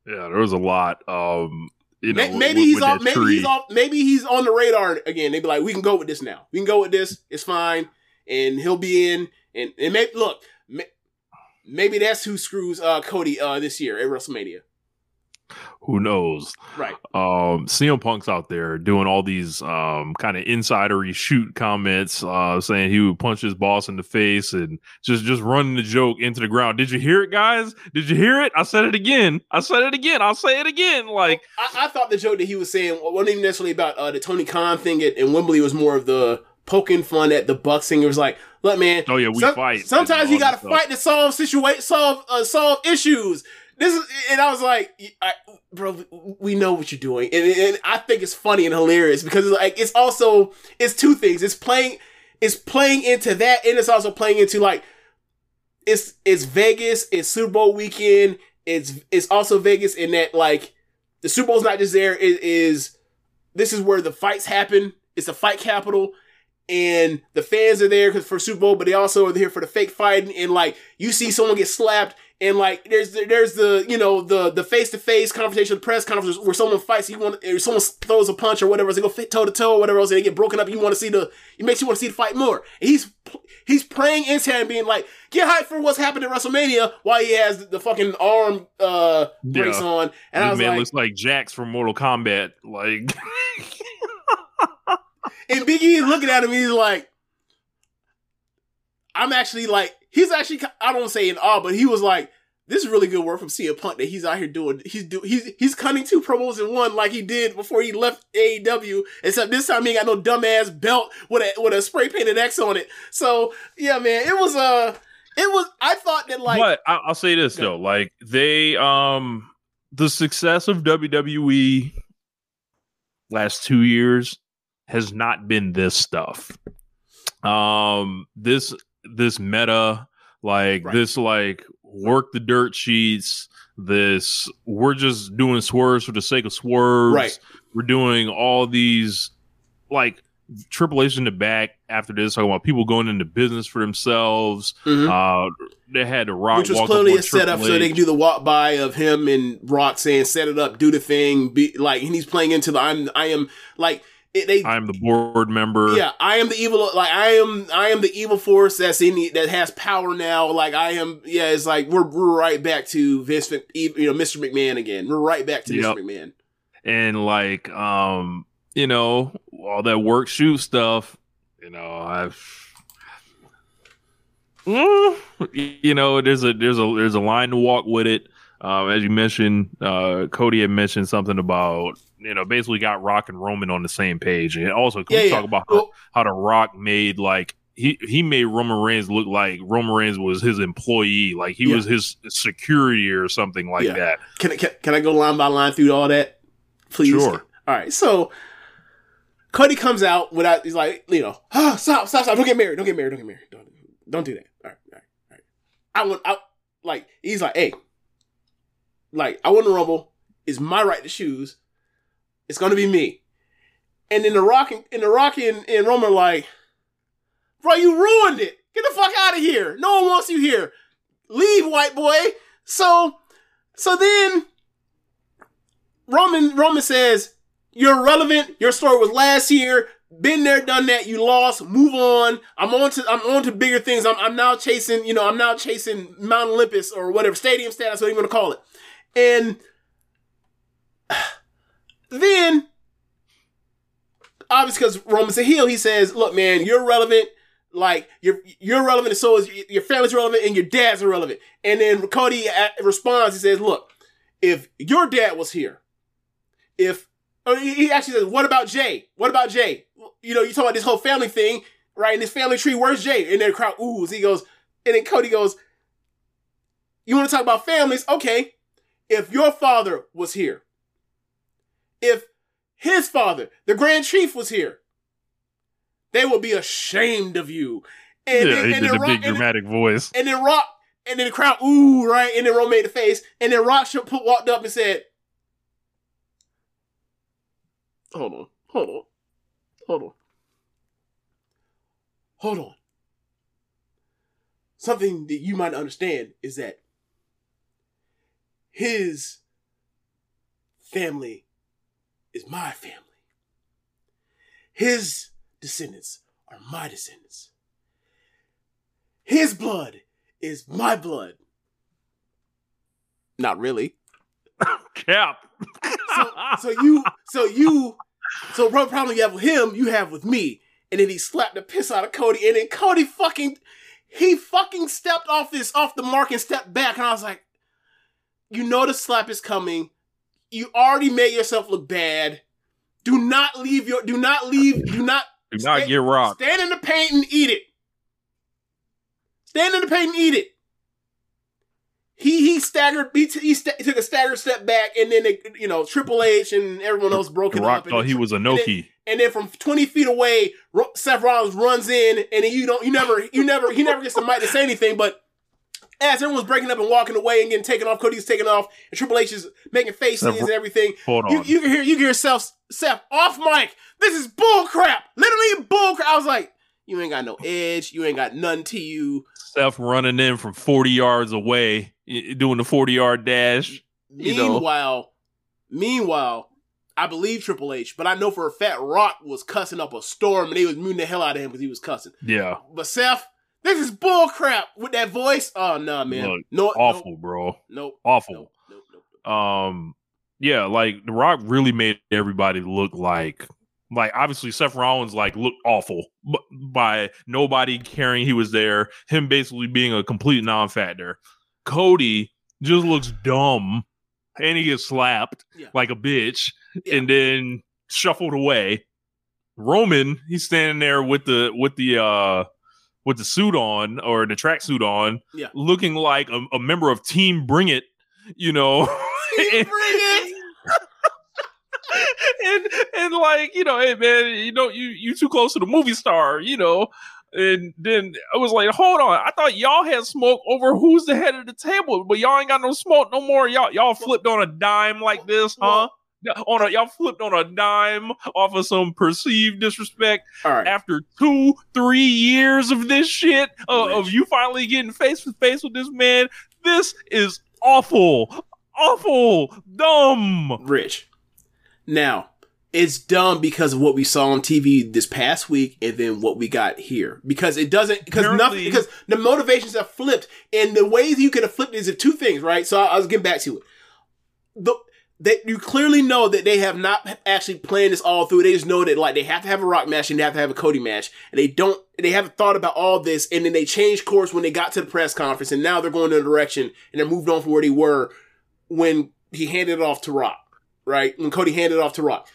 Yeah, there was a lot. Um, you know, May- maybe with- he's with off. Maybe tree. he's off. Maybe he's on the radar again. They'd be like, we can go with this now. We can go with this. It's fine, and he'll be in. And and maybe look, may, maybe that's who screws uh, Cody uh, this year at WrestleMania. Who knows? Right. Um, CM Punk's out there doing all these um kind of insidery shoot comments, uh, saying he would punch his boss in the face and just just running the joke into the ground. Did you hear it, guys? Did you hear it? I said it again. I said it again. I'll say it again. Like, I, I thought the joke that he was saying wasn't even necessarily about uh, the Tony Khan thing at, in Wembley. Was more of the poking fun at the Bucks thing. It was like, look, man. oh yeah, we some- fight. Sometimes you got to fight to solve situation, solve uh, solve issues. This is, and I was like, I, bro, we know what you're doing, and, and I think it's funny and hilarious because it's like it's also it's two things. It's playing, it's playing into that, and it's also playing into like it's it's Vegas, it's Super Bowl weekend. It's it's also Vegas in that like the Super Bowl's not just there. It is this is where the fights happen. It's a fight capital and the fans are there because for Super Bowl, but they also are here for the fake fighting. And like you see someone get slapped, and like there's there's the you know the the face to face confrontation, press conference where someone fights, you want or someone throws a punch or whatever, they go toe to toe or whatever else, and they get broken up. You want to see the it makes you want to see the fight more. And he's he's praying into it and being like, get hyped for what's happened at WrestleMania while he has the fucking arm uh brace Yeah. on. And I This was man like, looks like Jax from Mortal Kombat. Like, And Big E is looking at him, he's like, I'm actually like, he's actually, I don't say in awe, but he was like, this is really good work from CM Punk that he's out here doing. He's do he's he's cutting two promos in one like he did before he left AEW. Except this time he ain't got no dumbass belt with a with a spray painted X on it. So yeah, man, it was uh it was. I thought that like but I, I'll say this though, like they, um, the success of WWE last two years has not been this stuff. Um, this this meta, like Right. this, like work the dirt sheets. This we're just doing swerves for the sake of swerves. Right. We're doing all these like Triple H in the back after this talking about people going into business for themselves. Mhm. Uh, they had the Rock Which was clearly a setup so they can do the walk by of him and Rock saying, set it up, do the thing, be like, and he's playing into the, I'm, I am, like, it, they, I'm the board member. yeah, I am the evil, like, I am, I am the evil force that's in the, that has power now. Like, I am, yeah, it's like, we're, we're right back to Vince, you know, Mr. McMahon again. We're right back to Yep. Mr. McMahon. and like um you know all that work shoot stuff you know i've Mm, you know there's a there's a there's a line to walk with it um as you mentioned uh cody had mentioned something about you know basically got rock and roman on the same page and also can Yeah, we yeah. talk about how, how the rock made like he he made roman reigns look like roman reigns was his employee like he Yeah. was his security or something like Yeah. that Can, I- can, can I go line by line through all that? Please. Sure. All right. So Cody comes out without, he's like, you know, ah, stop, stop, stop. Don't get married. Don't get married. Don't get married. Don't, don't do that. All right. All right. All right. I want, I, like, he's like, hey, like, I want to rumble. It's my right to choose. It's to be me. And in the rock, and, in the rock and, and Roman are like, bro, you ruined it. Get the fuck out of here. No one wants you here. Leave, white boy. So, so then Roman Roman says, You're irrelevant. Your story was last year. Been there, done that. You lost. Move on. I'm on to I'm on to bigger things. I'm I'm now chasing, you know, I'm now chasing Mount Olympus or whatever, stadium status, what you want to call it. And then obviously because Roman's a heel, he says, Look, man, you're relevant. Like you're you're relevant, and so is your family's relevant, and your dad's irrelevant. And then Cody uh, responds. He says, "Look, if your dad was here, if he actually says, what about Jay? What about Jay? You know, you talk about this whole family thing, right? In this family tree, where's Jay? And then the crowd oohs. He goes, and then Cody goes, "You want to talk about families? Okay. If your father was here, if his father, the Grand Chief, was here." They would be ashamed of you. And, yeah then- he and did a Rock- big then- dramatic voice and then Rock, and then the crowd, ooh, right? And then Roman made the face, and then Rock put, walked up and said, "Hold on, hold on, hold on, hold on." Something that you might understand is that his family is my family. His descendants are my descendants. His blood is my blood. Not really. cap So, so you, so you, so what problem you have with him, you have with me. And then he slapped the piss out of Cody, and then Cody fucking, he fucking stepped off this, off the mark and stepped back, and I was like, you know the slap is coming. You already made yourself look bad. Do not leave your, do not leave, do not do not Stay- get rocked Stand in the paint and eat it. Stand in the paint and eat it. He he staggered. He, t- he, sta took a staggered step back, and then they, you know Triple H and everyone else broke it rock up. thought he was a and noki and then from twenty feet away, Ro- Seth Rollins runs in, and you don't, you never, you never, he never gets the mic to say anything. But as everyone's breaking up and walking away and getting taken off, Cody's taking off, and Triple H is making faces and everything. hold on You, you can hear you can hear Seth Seth off mic. This is bull crap. Literally bull crap. I was like, you ain't got no edge. You ain't got none to you. Seth running in from 40 yards away doing the 40 yard dash You know. Meanwhile, meanwhile, I believe Triple H, but I know for a fact Rock was cussing up a storm and they was muting the hell out of him because he was cussing. yeah But Seth, this is bull crap with that voice. Oh no, man. Look, no, awful bro Nope. awful Nope. Nope. Nope. um yeah like the rock really made everybody look like like obviously Seth Rollins like looked awful b- by nobody caring he was there him basically being a complete non-factor Cody just looks dumb and he gets slapped Yeah. like a bitch Yeah. and then shuffled away Roman he's standing there with the with the uh with the suit on or the track suit on Yeah. looking like a, a member of Team Bring It you know Bring it. and and like you know, hey man, you know you you too close to the movie star, you know. And then I was like, hold on, I thought y'all had smoke over who's the head of the table, but y'all ain't got no smoke no more. Y'all y'all flipped on a dime like this, huh? Well, on a y'all flipped on a dime off of some perceived disrespect All right. after two, three years of this shit uh, of you finally getting face to face with this man. This is awful, awful, dumb. Rich. Now, it's dumb because of what we saw on TV this past week and then what we got here. Because it doesn't, because nothing, because the motivations have flipped and the ways you could have flipped is two things, right? So I, I was getting back to it. The, that you clearly know that they have not actually planned this all through. They just know that like they have to have a rock match and they have to have a Cody match, and they don't. They haven't thought about all this, and then they changed course when they got to the press conference, and now they're going in a direction and they're moved on from where they were when he handed it off to Rock, right? When Cody handed it off to Rock.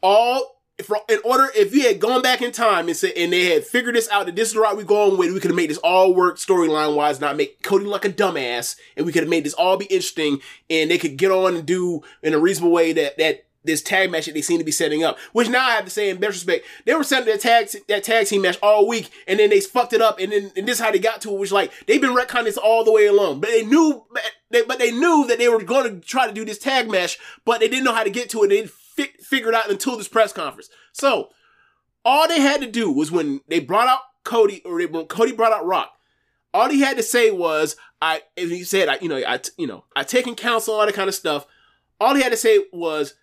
All if, in order, if you had gone back in time and said, and they had figured this out that this is the route we're going with, we could have made this all work storyline wise, not make Cody like a dumbass, and we could have made this all be interesting, and they could get on and do in a reasonable way that that this tag match that they seem to be setting up. Which now I have to say, in retrospect, they were setting that tag that tag team match all week, and then they fucked it up, and then and this is how they got to it. Which like they've been retconning this all the way along, but they knew, they, but they knew that they were going to try to do this tag match, but they didn't know how to get to it. They fi- figure it out until this press conference. So all they had to do was when they brought out Cody, or they, when Cody brought out Rock. All he had to say was, "I," and he said, "I, you know, I, you know, I taken counsel, all that kind of stuff." All he had to say was,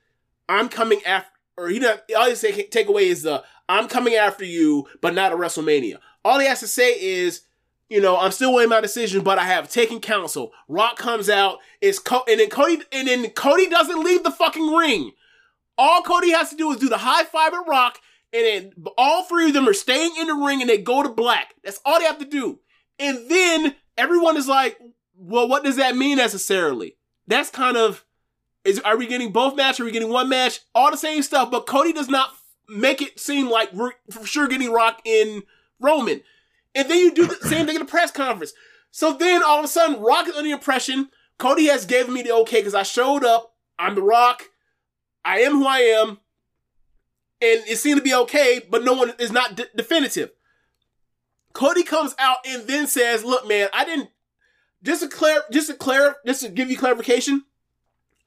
"I'm coming after," or he didn't. All he say take away is the, "I'm coming after you," but not a WrestleMania. All he has to say is, you know, I'm still weighing my decision, but I have taken counsel. Rock comes out, is Co- and then Cody, and then Cody doesn't leave the fucking ring. All Cody has to do is do the high five at Rock, and then all three of them are staying in the ring and they go to black. That's all they have to do. And then everyone is like, well, what does that mean necessarily? That's kind of is are we getting both matches? Are we getting one match? All the same stuff, but Cody does not make it seem like we're for sure getting Rock in Roman. And then you do the same thing in the press conference. So then all of a sudden, Rock is under the impression Cody has given me the okay because I showed up. I'm the Rock. I am who I am. And it seemed to be okay, but no one is not de- definitive. Cody comes out and then says, "Look, man, I didn't just to clear, just to clear, just to give you clarification.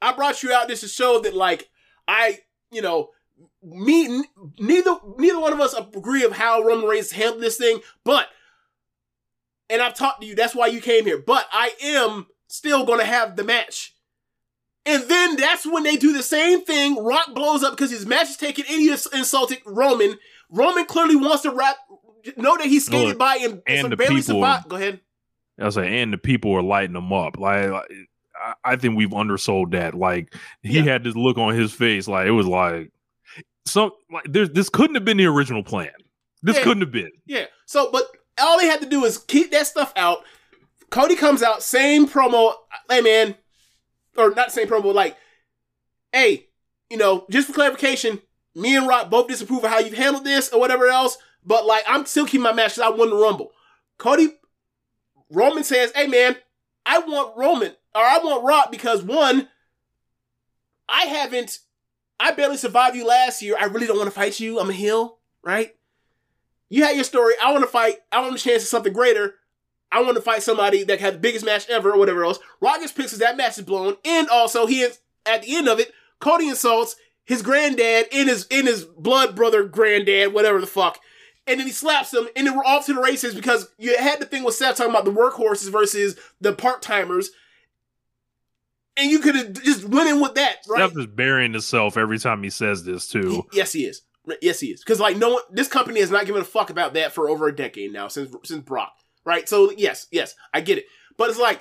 I brought you out just to show that, like, I, you know, me, neither, neither one of us agree of how Roman Reigns handled this thing, but, and I've talked to you. That's why you came here. But I am still going to have the match." And then that's when they do the same thing. Rock blows up because his match is taken and he is insulting Roman. Roman clearly wants to rap, know that he skated Look, by and, and the barely people- survived. Go ahead. I was like, and the people were lighting him up. Like, like, I, I think we've undersold that. Like, he Yeah. had this look on his face. Like, it was like, some like there's this couldn't have been the original plan. This Yeah. couldn't have been. Yeah. So, but all they had to do is keep that stuff out. Cody comes out, same promo. Hey, man. Or not the same promo, like, hey, you know, just for clarification, me and Rock both disapprove of how you've handled this or whatever else, but like, I'm still keeping my match because I won the Rumble. Cody, Roman says, hey, man, I want Roman, or I want Rock because one, I haven't, I barely survived you last year. I really don't want to fight you. I'm a heel, right? You had your story. I want to fight. I want a chance at something greater. I want to fight somebody that had the biggest match ever or whatever else. Rockets picks as that match is blown. And also he is at the end of it, Cody insults his granddad in his in his blood brother granddad, whatever the fuck. And then he slaps him, and then we're off to the races because you had the thing with Seth talking about the workhorses versus the part timers. And you could have just went in with that, right? Seth is burying himself every time he says this too. Yes, he is. Yes, he is. Because like no one, this company has not given a fuck about that for over a decade now since since Brock, right? So yes, yes, I get it. But it's like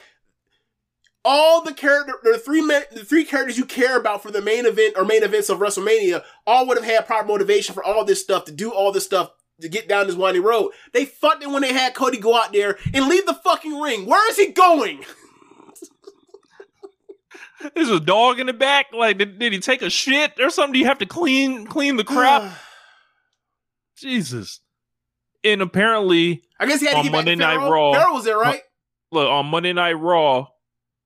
all the character, the three men, the three characters you care about for the main event or main events of WrestleMania, all would have had proper motivation for all this stuff to do all this stuff to get down this winding road. They fucked it when they had Cody go out there and leave the fucking ring. Where is he going? There's a dog in the back. Like, did, did he take a shit or something? Do you have to clean clean the crap? Jesus. And apparently, I guess he had to On Monday Night Raw- Pharaoh was there, right? look on Monday Night Raw,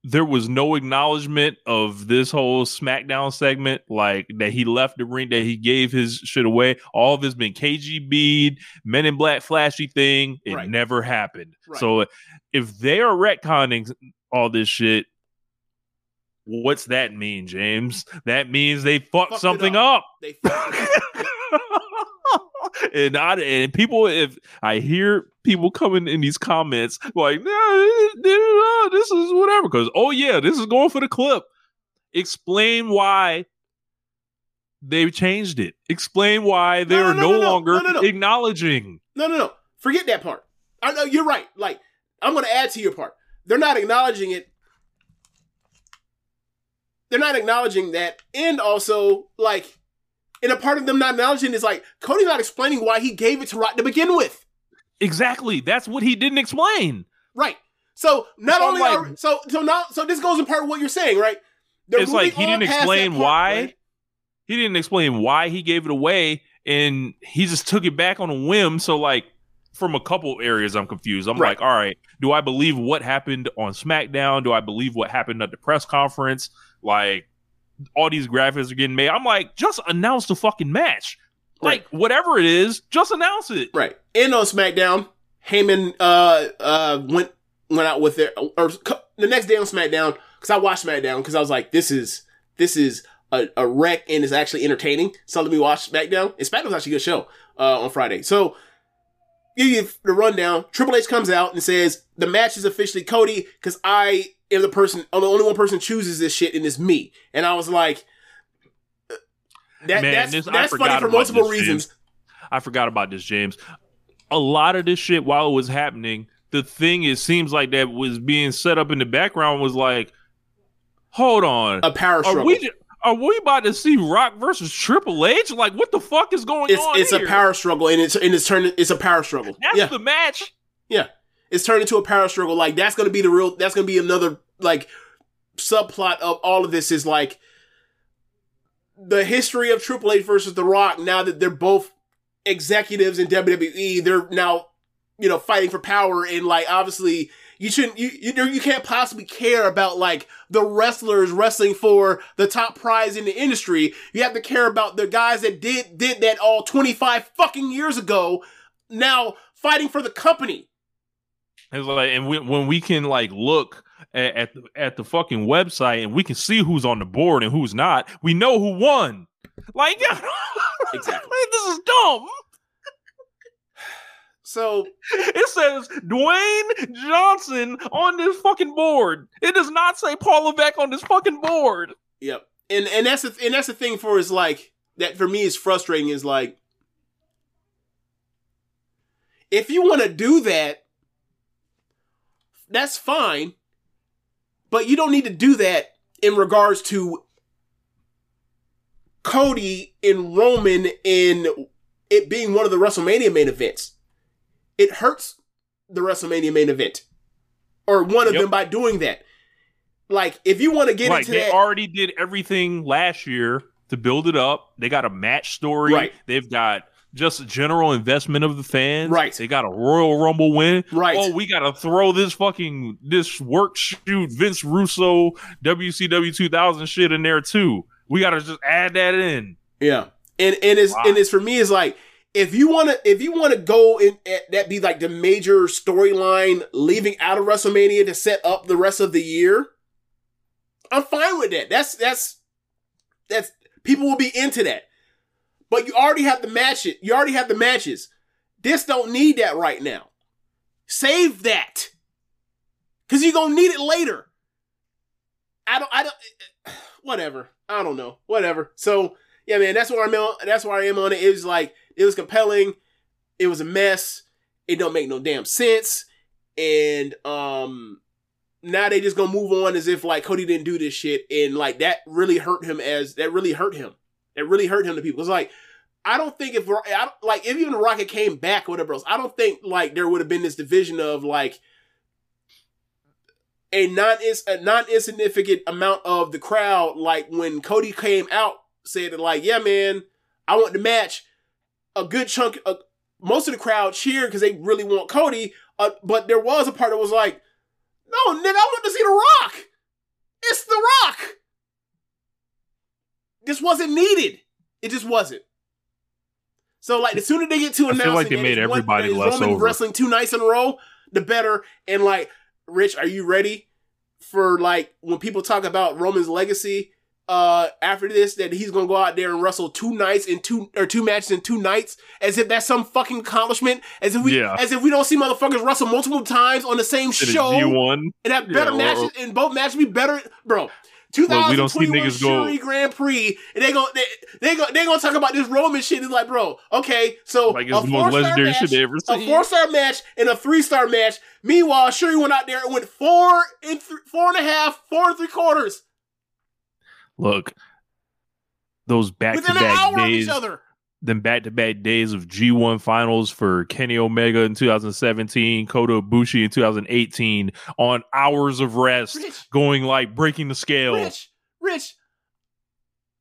there was no acknowledgement of this whole SmackDown segment, like that he left the ring, that he gave his shit away. All of it's been KGB, Men in Black, flashy thing. It Right. never happened. Right. So if they are retconning all this shit, What's that mean, James? That means they fucked, Fucked something up. up. They fucked it up. and I and people if I hear people coming in these comments like no, this is whatever because oh yeah this is going for the clip explain why they've changed it explain why they No, no, are no, no, longer No, no, no. acknowledging No, no, no. Forget that part. I know you're right. Like, I'm going to add to your part. They're not acknowledging it. They're not acknowledging that. And also, like, and a part of them not acknowledging is like, Cody not explaining why he gave it to Rock to begin with. exactly that's what he didn't explain Right. So not So only like- are, so so now so this goes in part of what you're saying, right? They're it's like he didn't explain part, why right? he didn't explain why he gave it away and he just took it back on a whim so like from a couple areas i'm confused i'm Right. like all right do i believe what happened on smackdown do i believe what happened at the press conference like all these graphics are getting made i'm like just announce the fucking match like whatever it is just announce it Right. And on SmackDown, Heyman uh uh went went out with their or the next day on SmackDown because I watched SmackDown because I was like, this is this is a, a wreck and it's actually entertaining. So let me watch SmackDown. And SmackDown was actually a good show uh on Friday. So you the rundown. Triple H comes out and says the match is officially Cody because I am the person. I'm the only one person chooses this shit and it's me. And I was like. That, Man, that's this- that's funny for multiple reasons. James. I forgot about this, James. A lot of this shit while it was happening, the thing it seems like that was being set up in the background was like, hold on, A power are we are we about to see Rock versus Triple H? Like, what the fuck is going it's on? it's a power struggle and it's and it's turned it's a power struggle. That's yeah, the match. yeah. It's turned into a power struggle. Like that's gonna be the real. That's gonna be another like subplot of all of this is like the history of Triple H versus The Rock. Now that they're both executives in WWE, they're now you know fighting for power and like obviously. You shouldn't. You, you you can't possibly care about like the wrestlers wrestling for the top prize in the industry. You have to care about the guys that did did that all twenty five fucking years ago. Now fighting for the company. It's like, and we, when we can like look at, at the at the fucking website and we can see who's on the board and who's not, we know who won. Like, Exactly. this is dumb. So It says Dwayne Johnson on this fucking board. It does not say Paul Levesque on this fucking board. Yep. And and that's the and that's the thing for is like that for me is frustrating is like if you want to do that that's fine but you don't need to do that in regards to Cody and Roman in it being one of the WrestleMania main events. It hurts the WrestleMania main event or one of Yep. them by doing that. Like if you want to get like into they that already did everything last year to build it up. They got a match story. Right. They've got just a general investment of the fans. Right. They got a Royal Rumble win. Right. Oh, we got to throw this fucking this work shoot Vince Russo WCW 2000 shit in there too. We got to just add that in. Yeah, and and it's Wow. and it's for me is like if you want to if you want to go in eh, that be like the major storyline leaving out of WrestleMania to set up the rest of the year. I'm fine with that. That's that's that's people will be into that. But you already have the match it. You already have the matches. This don't need that right now. Save that. Cause you're gonna need it later. I don't I don't whatever. I don't know. Whatever. So yeah, man, that's where I'm on. That's where I am on it. Was like it was compelling. It was a mess. It don't make no damn sense. And um, now they just gonna move on as if like Cody didn't do this shit, and like that really hurt him. As that really hurt him. It really hurt him to people. It's like I don't think if I like if even the Rocket came back or whatever else, I don't think like there would have been this division of like a non a non insignificant amount of the crowd, like when Cody came out, said that like, yeah, man, I want the match. A good chunk, uh, most of the crowd cheered because they really want Cody. Uh, but there was a part that was like, no, nigga, I want to see the Rock. It's the Rock. This wasn't needed. It just wasn't. So like the sooner they get to I feel like they made one- everybody that less Roman over. wrestling two nights in a row, the better. And like, Rich, are you ready for like when people talk about Roman's legacy uh after this that he's gonna go out there and wrestle two nights in two or two matches in two nights as if that's some fucking accomplishment as if we Yeah. as if we don't see motherfuckers wrestle multiple times on the same show G1. and have better Yeah, or- matches and both matches be better bro Well, we don't 2021 niggas go- Grand Prix, and they go they they go they gonna talk about this Roman shit. It's like, bro, okay, so Like it's a the most legendary match, shit they ever seen. a four star match and a three star match. Meanwhile, Syuri went out there and went four and th- four and a half, four and three quarters Look, those back to back days, of each other. them back to back days of G1 finals for Kenny Omega in 2017, Kota Ibushi in 2018 on hours of rest, Rich, going like breaking the scale. Rich, Rich.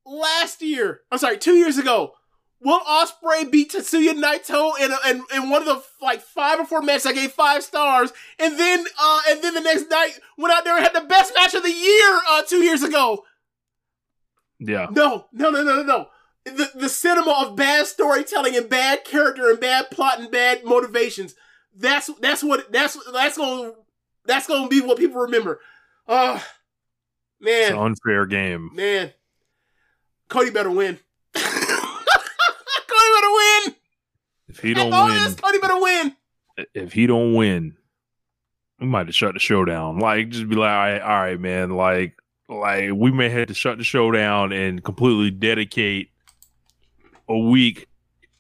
Last year, I'm sorry, two years ago, Will Ospreay beat Tetsuya Naito in, a, in in one of the like five or four matches I gave five stars, and then uh and then the next night went out there and had the best match of the year uh two years ago. Yeah. No, no, no, no, no, no. The the cinema of bad storytelling and bad character and bad plot and bad motivations. That's that's what that's that's gonna that's gonna be what people remember. Uh It's man, an unfair game. man. Cody better win. Cody better win. If he don't win, this, Cody better win. if he don't win, we might have shut the show down. Like, just be like, all right, all right, man. Like, like we may have to shut the show down and completely dedicate a week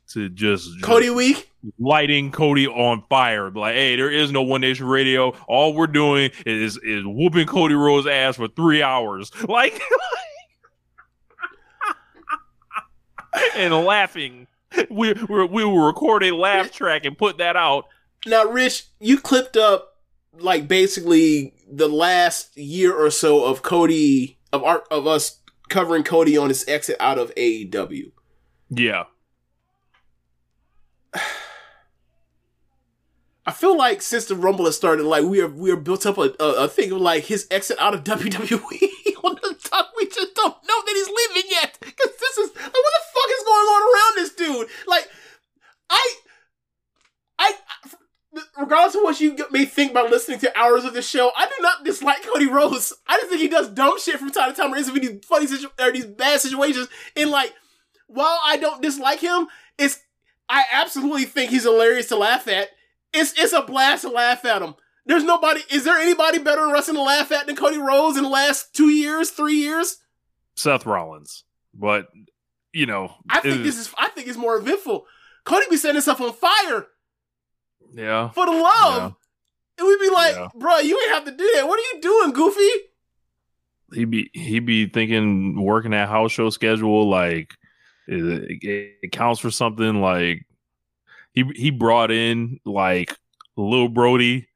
to just Cody week. lighting Cody on fire. Like, hey, there is no One Nation Radio. All we're doing is is whooping Cody Rhodes' ass for three hours, like, and laughing. We we we will record a laugh track and put that out. Now, Rich, you clipped up like basically the last year or so of Cody of our of us covering Cody on his exit out of AEW. Yeah, I feel like since the Rumble has started, like we are we are built up a, a, a thing of like his exit out of WWE on the top. We just don't know that he's leaving yet because this is like what the fuck is going on around this dude? Like, I, regardless of what you may think about listening to hours of the show, I do not dislike Cody Rhodes. I just think he does dumb shit from time to time or is in these funny situ- or these bad situations. And like, while I don't dislike him, it's I absolutely think he's hilarious to laugh at. It's it's a blast to laugh at him. There's nobody. Is there anybody better in wrestling to laugh at than Cody Rhodes in the last two years, three years? Seth Rollins, but you know, I think this is. I think it's more eventful. Cody be setting himself on fire yeah. for the love, and we'd be like, Yeah. "Bro, you ain't have to do that. What are you doing, Goofy?" He'd be he'd be thinking working that house show schedule like it, it, it counts for something like he he brought in like Lil Brody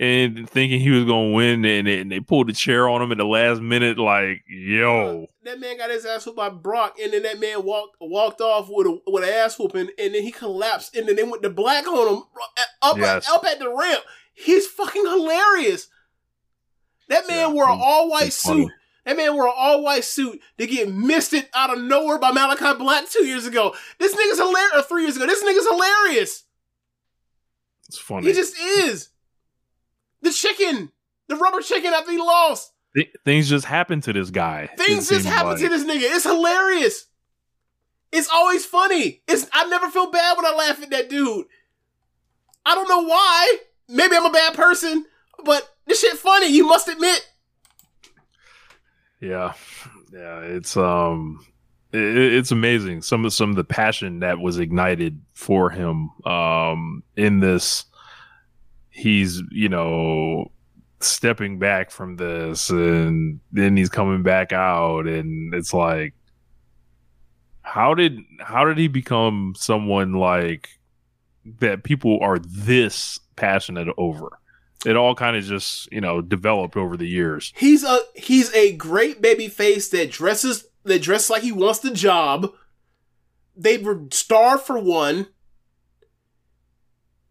and thinking he was gonna win and, and they pulled the chair on him at the last minute like yo That man got his ass whooped by Brock, and then that man walked walked off with a with an ass whooping, and then he collapsed, and then they went to black on him uh, up Yes. up at the ramp. He's fucking hilarious. That man Yeah, wore an all white suit. That man wore an all white suit to get misted out of nowhere by Malakai Black two years ago. This nigga's hilarious. Uh, or three years ago. This nigga's hilarious. it's funny He just is. The chicken, the rubber chicken after he lost. Th- things just happen to this guy Things just happen like. to this nigga. It's hilarious. It's always funny. It's I never feel bad when I laugh at that dude. I don't know why. Maybe I'm a bad person, but this shit funny. You must admit. Yeah, yeah, it's um, it, it's amazing some of some of the passion that was ignited for him um in this. He's you know stepping back from this, and then he's coming back out, and it's like, how did how did he become someone like that? People are this passionate over. It all kind of just you know developed over the years. He's a he's a great baby face that dresses that dresses like he wants the job. They were starved for one.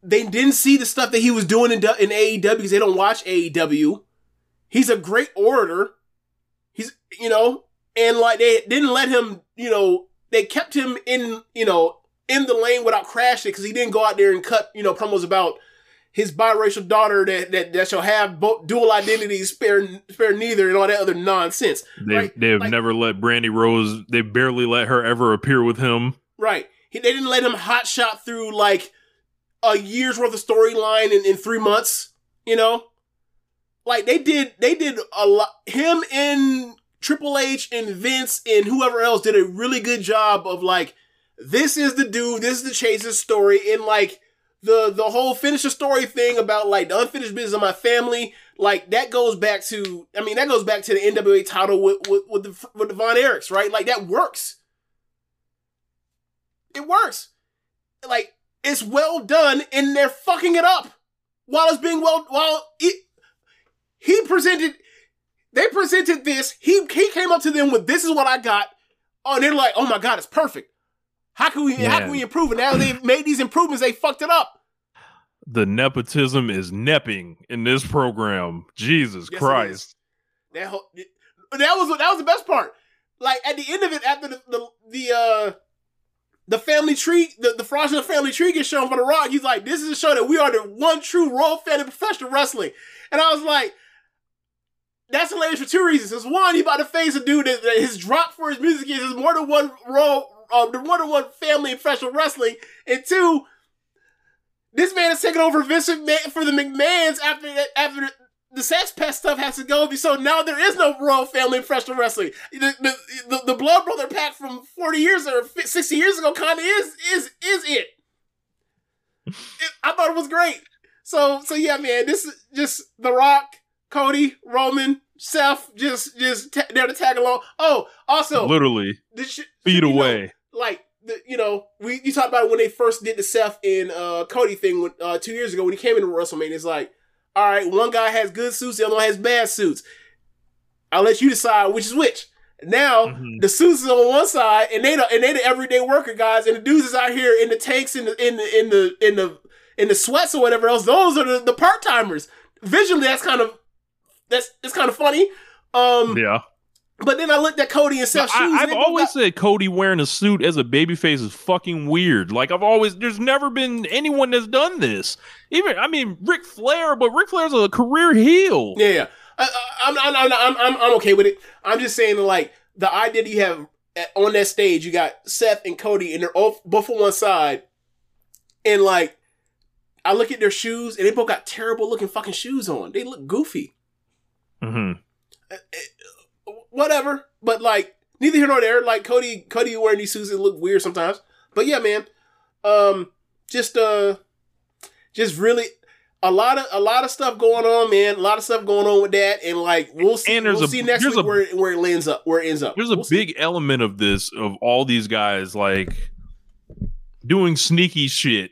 They didn't see the stuff that he was doing in, in AEW because they don't watch AEW. He's a great orator. He's you know, and like they didn't let him, you know, they kept him in, you know, in the lane without crashing because he didn't go out there and cut, you know, promos about his biracial daughter that that, that shall have both dual identities, spare spare neither, and all that other nonsense. They right? they've Like- never let Brandi Rhodes. They barely let her ever appear with him. Right. He, they didn't let him hot shot through like a year's worth of storyline in, in three months. You know, like they did. They did a lot. Him and Triple H and Vince and whoever else did a really good job of like, this is the dude. This is the Chase's story. And like the the whole finish the story thing about like the unfinished business of my family. Like that goes back to. I mean, that goes back to the NWA title with with, with the with the Von right? Like that works it works. Like it's well done, and they're fucking it up while it's being well. While it, he presented, they presented this. He he came up to them with this is what I got. Oh, and they're like, oh my god, it's perfect. How can we how can we improve it? Now they've made these improvements, they fucked it up. The nepotism is nepping in this program. Jesus Yes, Christ! That whole, that was that was the best part. Like at the end of it, after the the, the uh the family tree, the, the fraudulent family tree gets shown for the rock, he's like, This is a show that we are the one true royal fan of professional wrestling. And I was like, that's hilarious for two reasons. It's one, he about to face a dude that, that his drop for his music is, more than one royal um the more than one family in professional wrestling. And two, this man is taking over Vince McMahon for the McMahons after after the, sex pest stuff has to go. So now there is no royal family in professional wrestling. The, the, the, the blood brother pack from 40 years or 60 years ago kind of is is is it. It- I thought it was great. So so yeah, man, this is just The Rock, Cody, Roman, Seth, just just ta- there to tag along. Oh, also Literally this shit, feet you know, away. like the, you know, we you talked about when they first did the Seth and uh, Cody thing when, uh, two years ago when he came into WrestleMania. It's like, all right, one guy has good suits, the other one has bad suits. I'll let you decide which is which. Now Mhm. the suits is on one side, and they the, and they the everyday worker guys, and the dudes is out here in the tanks, in the in the in the in the in the sweats or whatever else. Those are the, the part timers. Visually, that's kind of that's it's kind of funny. Um, Yeah, but then I looked at Cody and Seth shoes. I, I've both always got- said Cody wearing a suit as a babyface is fucking weird. Like I've always, there's never been anyone that's done this. Even, I mean, Ric Flair, but Ric Flair's a career heel. Yeah, yeah. I, I, I'm, I'm, I'm, I'm, I'm okay with it. I'm just saying, like, the idea that you have on that stage, you got Seth and Cody, and they're both, both on one side, and like, I look at their shoes, and they both got terrible looking fucking shoes on. They look goofy. hmm Whatever, but like, neither here nor there. Like Cody, Cody wearing these suits, it look weird sometimes. But yeah, man, um, just uh, just really. A lot of a lot of stuff going on, man. A lot of stuff going on with that, and like we'll see. And there's we'll a- see next week a- where where it lands up, where it ends up. There's a We'll see. big element of this of all these guys like doing sneaky shit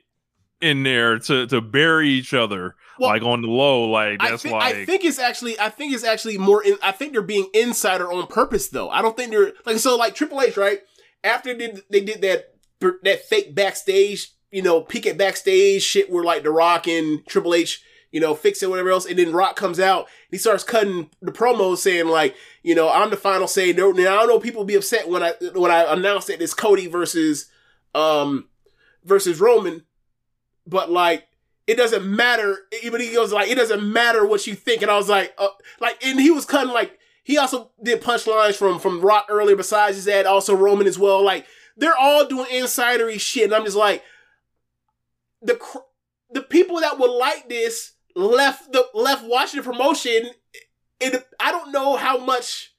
in there to to bury each other Well, like on the low. Like I that's think, like I think it's actually I think it's actually more in, I think they're being insider on purpose though. I don't think they're like so like Triple H, right? After they did, they did that that fake backstage, you know, peek at backstage shit where like The Rock and Triple H, you know, fix it whatever else, and then Rock comes out, and he starts cutting the promos saying like, you know, I'm the final say. Now I don't know people be upset when I when I announce that it's Cody versus um versus Roman, but like it doesn't matter. Even he goes like, it doesn't matter what you think. And I was like, uh, like, and he was cutting like, he also did punchlines from from Rock earlier. Besides his that, also Roman as well. Like they're all doing insidery shit, and I'm just like, the cr- the people that would like this left the left watching the promotion. And I don't know how much,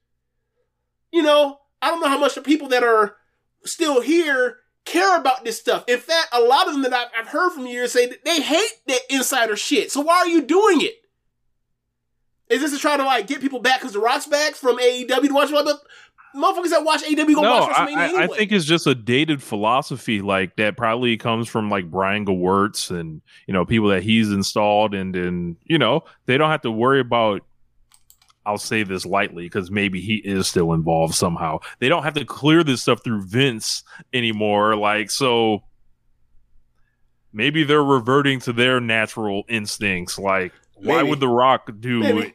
you know, I don't know how much the people that are still here care about this stuff. In fact, a lot of them that I've, I've heard from years say that they hate that insider shit. So why are you doing it? Is this to try to like get people back because the Rock's back from AEW to watch? But motherfuckers that watch AEW go no, watch I, WrestleMania I, anyway. I think it's just a dated philosophy like that probably comes from like Brian Gewirtz and you know people that he's installed and then you know they don't have to worry about I'll say this lightly because maybe he is still involved somehow. They don't have to clear this stuff through Vince anymore. Like, so maybe they're reverting to their natural instincts. Like, why would The Rock do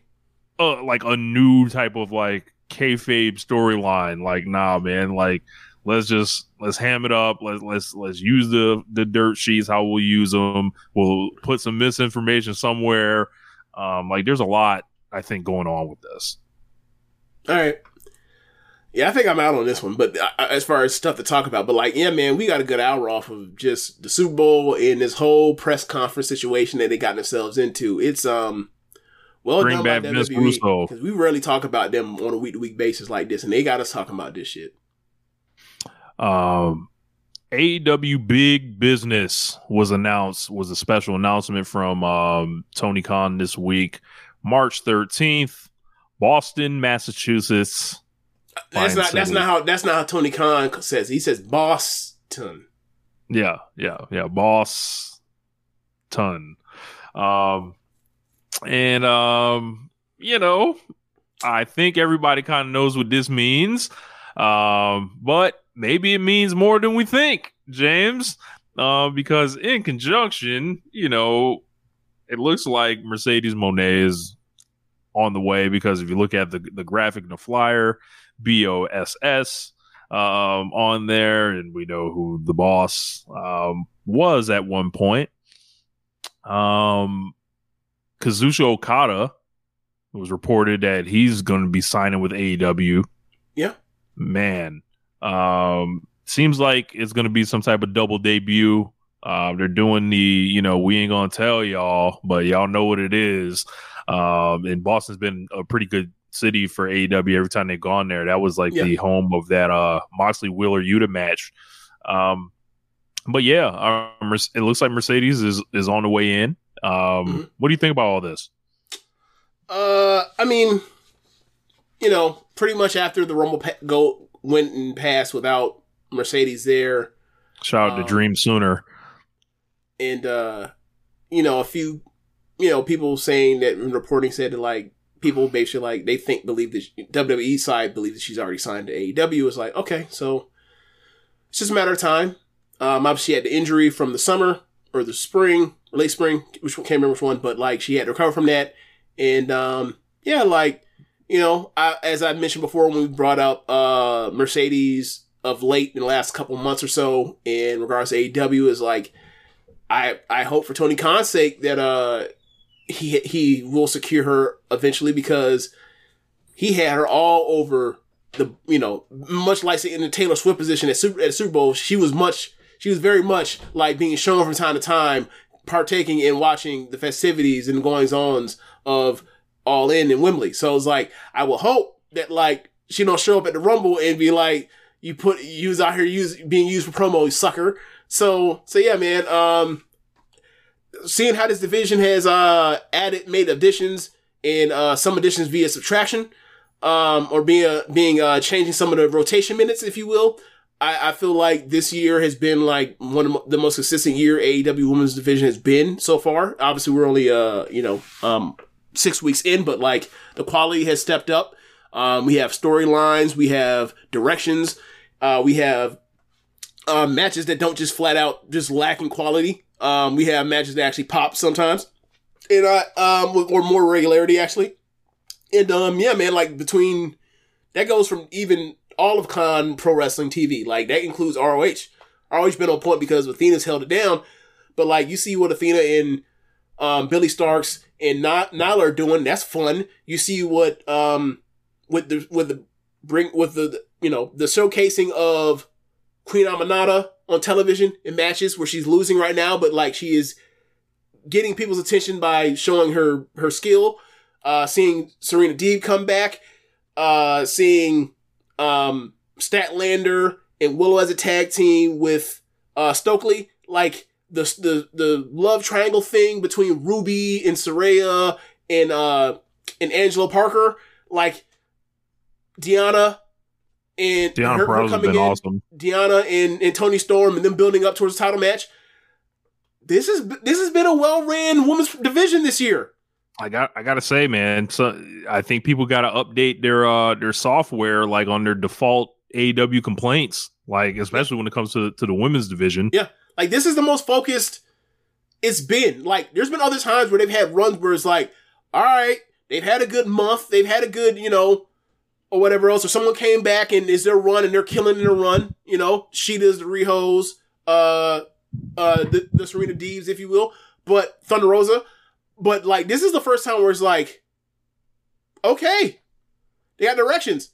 uh, like a new type of like kayfabe storyline? Like, nah, man. Like, let's just let's ham it up. Let's let's let's use the the dirt sheets. How we'll use them. We'll put some misinformation somewhere. Um, like there's a lot I think going on with this. All right. Yeah, I think I'm out on this one, but uh, as far as stuff to talk about, but like, yeah, man, we got a good hour off of just the Super Bowl and this whole press conference situation that they got themselves into. It's um, well Bring done back by Vince WWE because we rarely talk about them on a week to week basis like this, and they got us talking about this shit. Um, AEW Big Business was announced was a special announcement from um, Tony Khan this week, March thirteenth, Boston, Massachusetts. That's not that's not how that's not how Tony Khan says. He says Boston. Yeah, yeah, yeah. Boss ton. Um and um, you know, I think everybody kind of knows what this means. Um, but maybe it means more than we think, James. Uh, because in conjunction, you know, it looks like Mercedes Moné is on the way because if you look at the the graphic and the flyer, B O S S um, on there, and we know who the boss um, was at one point. Um, Kazuchika Okada it was reported that he's going to be signing with AEW. Yeah. Man, um, seems like it's going to be some type of double debut. Uh, they're doing the, you know, we ain't gonna tell y'all, but y'all know what it is. Um, and Boston's been a pretty good city for AEW every time they've gone there. That was like Yeah. the home of that uh Moxley Wheeler Yuta match. Um, but yeah, uh, Merce- it looks like Mercedes is is on the way in. Um, Mhm. what do you think about all this? Uh, I mean, you know, pretty much after the Rumble pa- go went and passed without Mercedes there, Shout out Um, to Dream Sooner. And uh, you know, a few, you know, people saying that reporting said that like people basically like they think believe that she- WWE side believe that she's already signed to AEW. Is like okay, so it's just a matter of time. Um, obviously, she had the injury from the summer or the spring, or late spring, which can't remember which one, but like she had to recover from that, and um, yeah, like you know, I, as I mentioned before when we brought up uh, Mercedes of late in the last couple months or so in regards to AEW is like I I hope for Tony Khan's sake that uh he he will secure her eventually because he had her all over the you know much like in the Taylor Swift position at Super at Super Bowl she was much she was very much like being shown from time to time partaking in watching the festivities and goings ons of All In in Wembley. So it's like I will hope that like she don't show up at the Rumble and be like you put you was out here use being used for promo sucker so so yeah man um seeing how this division has uh added made additions and uh some additions via subtraction um or being uh, being uh changing some of the rotation minutes if you will I, I feel like this year has been like one of the most consistent year AEW women's division has been so far. Obviously we're only uh you know um six weeks in but like the quality has stepped up. Um we have storylines we have directions uh we have uh, matches that don't just flat out just lack in quality. Um, we have matches that actually pop sometimes, and uh, um, or more regularity actually. And um, yeah, man, like between that goes from even all of Con Pro Wrestling TV, like that includes ROH. ROH been on point because Athena's held it down, but like you see what Athena and um, Billie Starkz and Ny- Nyla are doing, that's fun. You see what um with the with the bring with the you know the showcasing of Queen Aminata on television in matches where she's losing right now, but like she is getting people's attention by showing her her skill. Uh, seeing Serena Deeb come back, uh, seeing um, Statlander and Willow as a tag team with uh, Stokely, like the the the love triangle thing between Ruby and Saraya and uh and Angelo Parker, like Deonna and Deonna her- her coming been in. awesome. Deonna and, and Toni Storm and them building up towards the title match. This is this has been a well ran women's division this year. I got I gotta say, man. So I think people gotta update their uh their software like on their default AW complaints, like especially when it comes to to the women's division. Yeah, like this is the most focused it's been. Like there's been other times where they've had runs where it's like, all right, they've had a good month, they've had a good you know or whatever else, or someone came back and is their run and they're killing in the run. You know, Shida's the Rihos, uh, uh, the, the Serena Deeves, if you will, but Thunder Rosa. But like, this is the first time where it's like, okay, they got directions.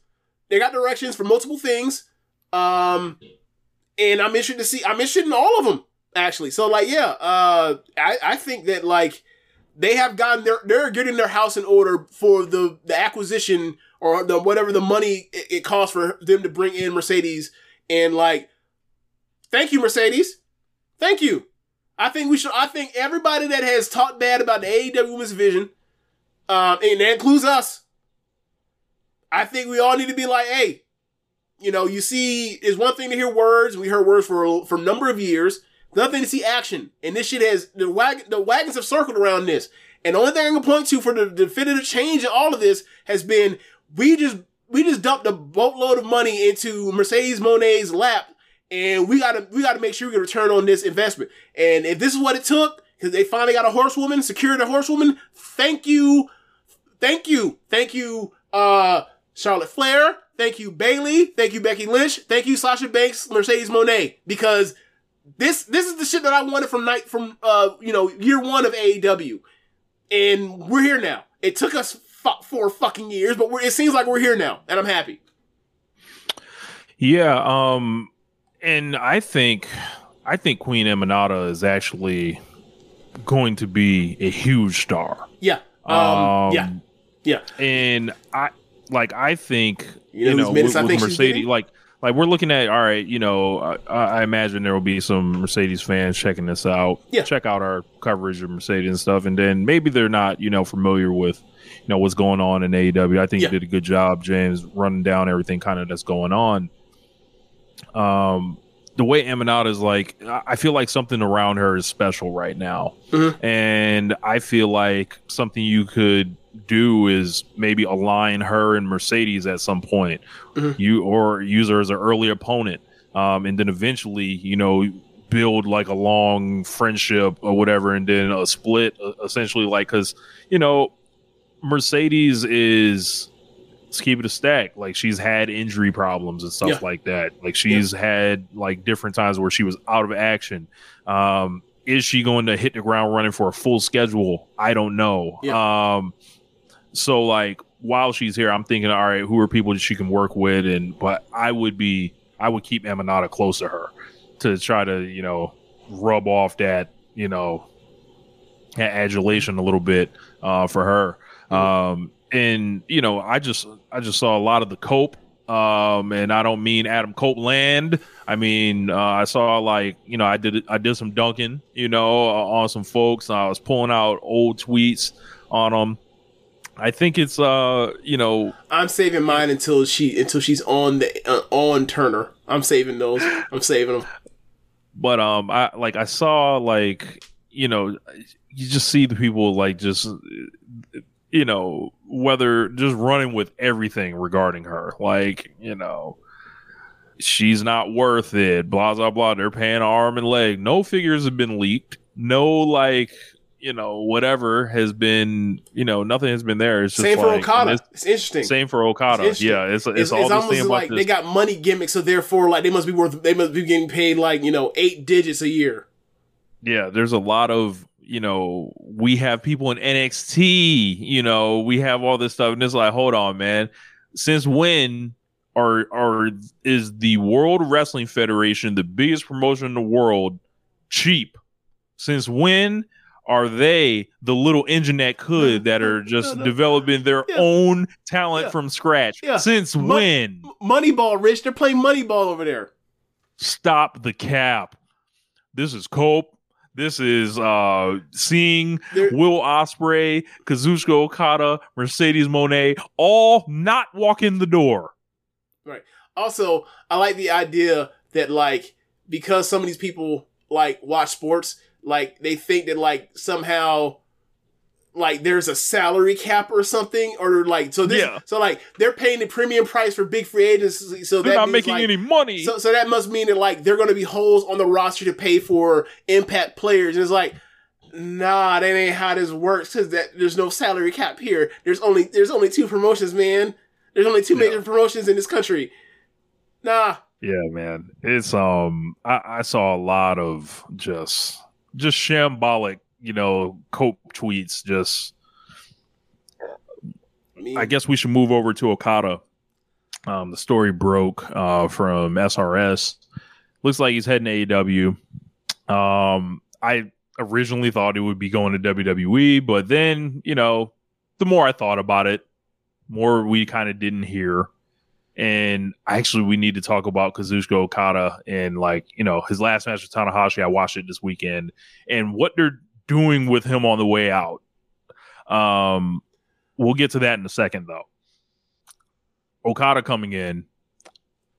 They got directions for multiple things. Um, and I'm interested to see. I'm interested in all of them actually. So like, yeah, uh, I I think that like they have gotten their they're getting their house in order for the the acquisition or the whatever the money it, it costs for them to bring in Mercedes and like, thank you Mercedes, thank you. I think we should. I think everybody that has talked bad about the AEW Women's Division, um, and that includes us. I think we all need to be like, hey, you know, you see, it's one thing to hear words. We heard words for for a number of years. Nothing to see action. And this shit has the wagon, the wagons have circled around this. And the only thing I can point to for the definitive change in all of this has been we just we just dumped a boatload of money into Mercedes Moné's lap, and we gotta we gotta make sure we get return on this investment. And if this is what it took, because they finally got a horsewoman, secured a horsewoman, thank you, thank you, thank you, uh, Charlotte Flair, thank you, Bayley, thank you, Becky Lynch, thank you, Sasha Banks, Mercedes Moné, because this this is the shit that I wanted from night from uh you know year one of AEW, and we're here now. It took us four fucking years, but we're, it seems like we're here now, and I'm happy. Yeah, um, and I think I think Queen Aminata is actually going to be a huge star. Yeah, um, Um, yeah, yeah. and I like I think You you know know, whose minutes with, I with think Mercedes, like like we're looking at all right, you know, I, I imagine there will be some Mercedes fans checking this out. Yeah. check out our coverage of Mercedes and stuff, and then maybe they're not you know familiar with you know what's going on in AEW. I think Yeah. you did a good job, James, running down everything kind of that's going on. Um, the way Aminata is like, I feel like something around her is special right now, Mhm. and I feel like something you could do is maybe align her and Mercedes at some point, Mhm. you or use her as an early opponent, um, and then eventually, you know, build like a long friendship or whatever, and then a split, uh, essentially, like because you know, Mercedes is let's keep it a stack. Like she's had injury problems and stuff Yeah. like that. Like she's had like different times where she was out of action. Um, is she going to hit the ground running for a full schedule? I don't know. Um, so like while she's here, I'm thinking, all right, who are people that she can work with? And but I would be, I would keep Aminata close to her to try to you know rub off that you know adulation a little bit uh, for her. Um, and you know, I just I just saw a lot of the cope. Um, and I don't mean Adam Copeland. I mean, uh, I saw like you know, I did I did some dunking, you know, uh, on some folks. I was pulling out old tweets on them. I think it's uh, you know, I'm saving mine until she until she's on the uh, on Turner. I'm saving those. I'm saving them. but um i like i saw like you know you just see the people like just you know whether just running with everything regarding her like you know she's not worth it blah blah blah they're paying arm and leg no figures have been leaked no like you know whatever has been you know nothing has been there it's just Same for like- Okada. and It's interesting. same for okada It's yeah it's it's, It's, all it's the almost same like this they got money gimmicks, so therefore, like they must be worth. They must be getting paid like you know eight digits a year. yeah, there's a lot of you know we have people in NXT, you know, we have all this stuff, and it's like, hold on, man, since when are are is the World Wrestling Federation the biggest promotion in the world cheap? Since when? Are they the little engine that could that are just no, no. developing their Yeah. own talent Yeah. from scratch? Yeah. Since Mo- when? Moneyball, Rich. They're playing Moneyball over there. Stop the cap. This is Cope. This is uh seeing They're- Will Ospreay, Kazuchika Okada, Mercedes Moné, all not walk in the door. Right. Also, I like the idea that like because some of these people like watch sports, like they think that like somehow like there's a salary cap or something, or like so this Yeah. so like they're paying the premium price for big free agents. So They're not means, making like, any money. So, so that must mean that like they're going to be holes on the roster to pay for impact players. And it's like, nah, that ain't how this works. Cause that there's no salary cap here. There's only there's only two promotions, man. There's only two Yeah. major promotions in this country. Nah. Yeah, man. It's um I, I saw a lot of just just shambolic, you know, cope tweets just I guess we should move over to Okada. Um, the story broke uh, from SRS. Looks like he's heading to AEW. Um, I originally thought it would be going to WWE, but then you know, the more I thought about it, more we kind of didn't hear. And actually, we need to talk about Kazuchika Okada and like you know his last match with Tanahashi. I watched it this weekend, and what they're doing with him on the way out. Um, we'll get to that in a second, though. Okada coming in,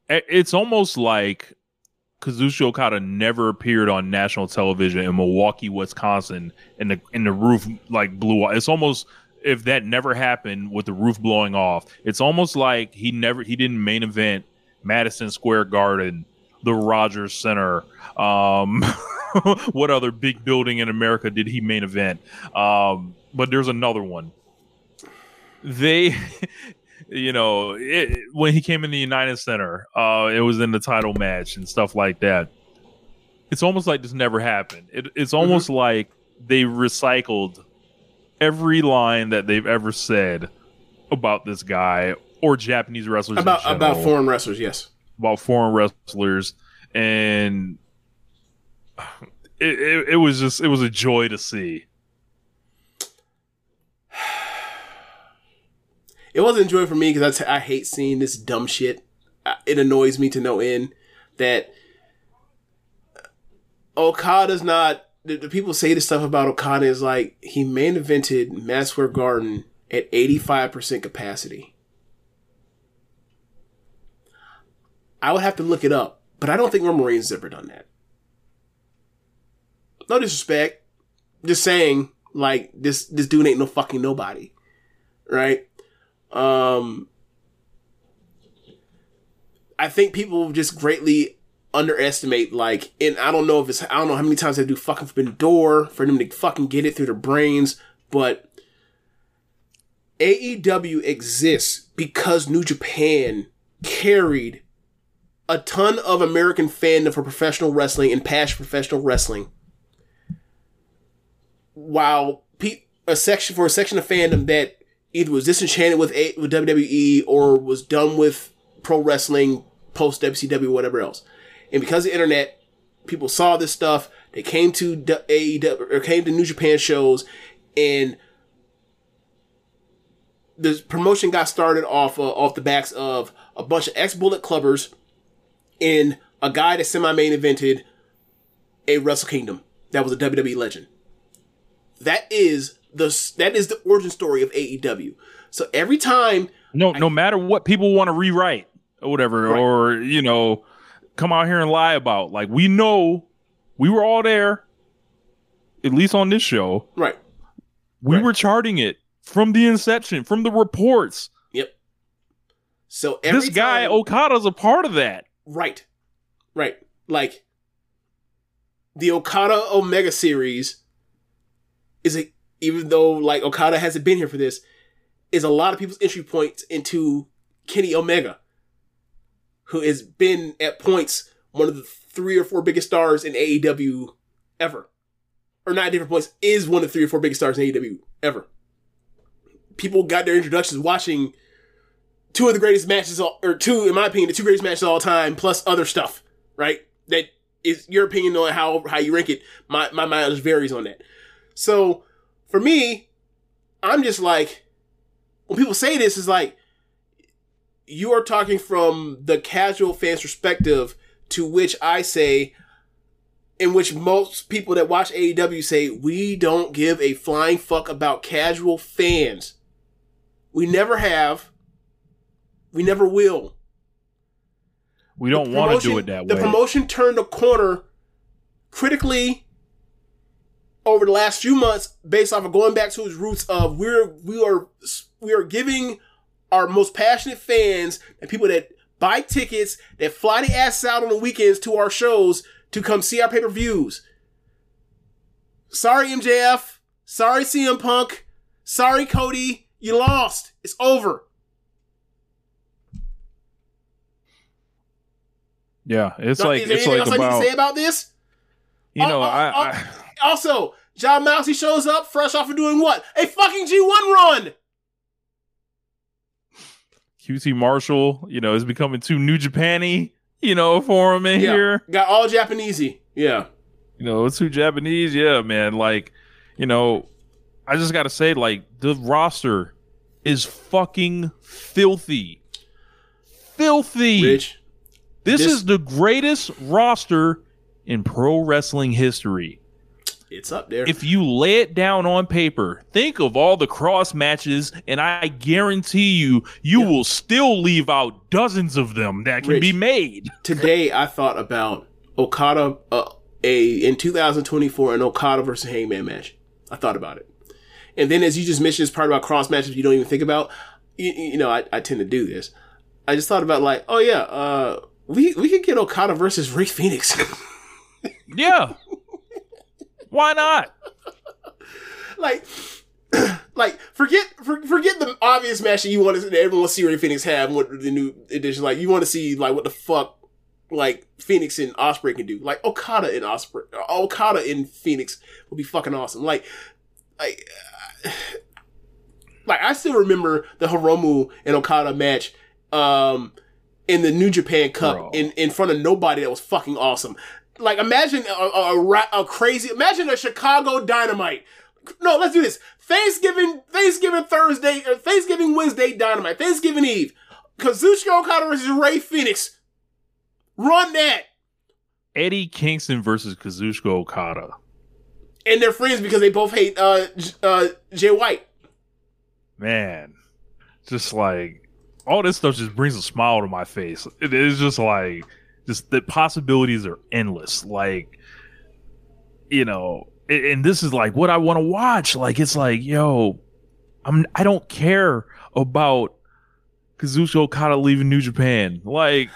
it's almost like Kazuchika Okada never appeared on national television in Milwaukee, Wisconsin, and the and the roof like blew off. It's almost if that never happened with the roof blowing off. It's almost like he never he didn't main event Madison Square Garden, the Rogers Center. Um, what other big building in America did he main event? Um, but there's another one. They, you know, it, when he came in the United Center, uh, it was in the title match and stuff like that. It's almost like this never happened. It, it's almost like they recycled every line that they've ever said about this guy or Japanese wrestlers about about foreign wrestlers, yes. About foreign wrestlers, and it, it, it was just it was a joy to see. It wasn't joy for me because I, I hate seeing this dumb shit. It annoys me to no end that Okada's not. The, the people say this stuff about Okada is like he main evented Square Garden at eighty five percent capacity. I would have to look it up, but I don't think has ever done that. No disrespect, just saying like this this dude ain't no fucking nobody, right? Um, I think people just greatly underestimate like, and I don't know if it's I don't know how many times they do fucking forbidden door for them to fucking get it through their brains, but AEW exists because New Japan carried a ton of American fandom for professional wrestling and for professional wrestling. While pe- a section for a section of fandom that either was disenchanted with a- with WWE or was done with pro wrestling post WCW whatever else, and because of the internet, people saw this stuff. They came to AEW or came to New Japan shows, and the promotion got started off uh, off the backs of a bunch of ex Bullet Clubbers and a guy that semi main evented a Wrestle Kingdom that was a WWE legend. That is the that is the origin story of AEW. So every time No, no matter what people want to rewrite or whatever, Right. or you know, come out here and lie about, like we know we were all there, at least on this show. right, We Right. were charting it from the inception, from the reports. yep. So every this guy time- Okada's a part of that. Right. Right. Like the Okada Omega series is a even though like Okada hasn't been here for this, is a lot of people's entry points into Kenny Omega, who has been at points one of the three or four biggest stars in AEW ever. Or not different points, is one of the three or four biggest stars in AEW ever. People got their introductions watching two of the greatest matches, or two, in my opinion, the two greatest matches of all time, plus other stuff, right? That is your opinion on how how you rank it. My my mileage varies on that. So for me, I'm just like, when people say this, is like, you are talking from the casual fan's perspective, to which I say, in which most people that watch AEW say, we don't give a flying fuck about casual fans. We never have. We never will. We don't want to do it that way. the promotion turned a corner critically over the last few months based off of going back to its roots of we're we are we are giving our most passionate fans and people that buy tickets that fly the ass out on the weekends to our shows to come see our pay-per-views. Sorry MJF, sorry CM Punk, sorry Cody, you lost. It's over. Yeah, it's like is there it's anything like else I need about to say about this? you uh, know Oh, oh, I, oh, I Also, Jon Moxley shows up fresh off of doing what? A fucking G1 run! QT Marshall, you know, is becoming too New Japan-y, you know, for him in Yeah. here. Got all Japanesey. Yeah. You know, it's too Japanese. Yeah, man. Like, you know, I just gotta say, like, the roster is fucking filthy. Filthy. Rich. This, this- is the greatest roster in pro wrestling history. It's up there. If you lay it down on paper, think of all the cross matches, and I guarantee you, you will still leave out dozens of them that can Rich. be made. Today I thought about Okada uh, a in 2024 an Okada versus Hangman match. I thought about it. And then as you just mentioned this part about cross matches you don't even think about, you, you know, I, I tend to do this. I just thought about like, oh yeah, uh we we could get Okada versus Rey Fenix. Yeah. Why not? like like forget for, forget the obvious match that you want to everyone wants to see Rey Fenix have what the new edition like you want to see like what the fuck like Fenix and Ospreay can do like Okada and Ospreay Okada and Fenix would be fucking awesome like like like I still remember the Hiromu and Okada match um in the New Japan Cup Bro. in in front of nobody that was fucking awesome like imagine a, a, a, a crazy imagine a Chicago Dynamite no, let's do this. Thanksgiving, Thanksgiving Thursday, or Thanksgiving Wednesday Dynamite, Thanksgiving Eve. Kazuchika Okada versus Rey Fenix. Run that. Eddie Kingston versus Kazuchika Okada. And they're friends because they both hate uh, uh, Jay White. Man, just like all this stuff just brings a smile to my face. It is just like just the possibilities are endless. Like, you know, and this is like what I want to watch. Like, it's like, yo, I'm I don't care about Kazuchika Okada leaving New Japan. Like,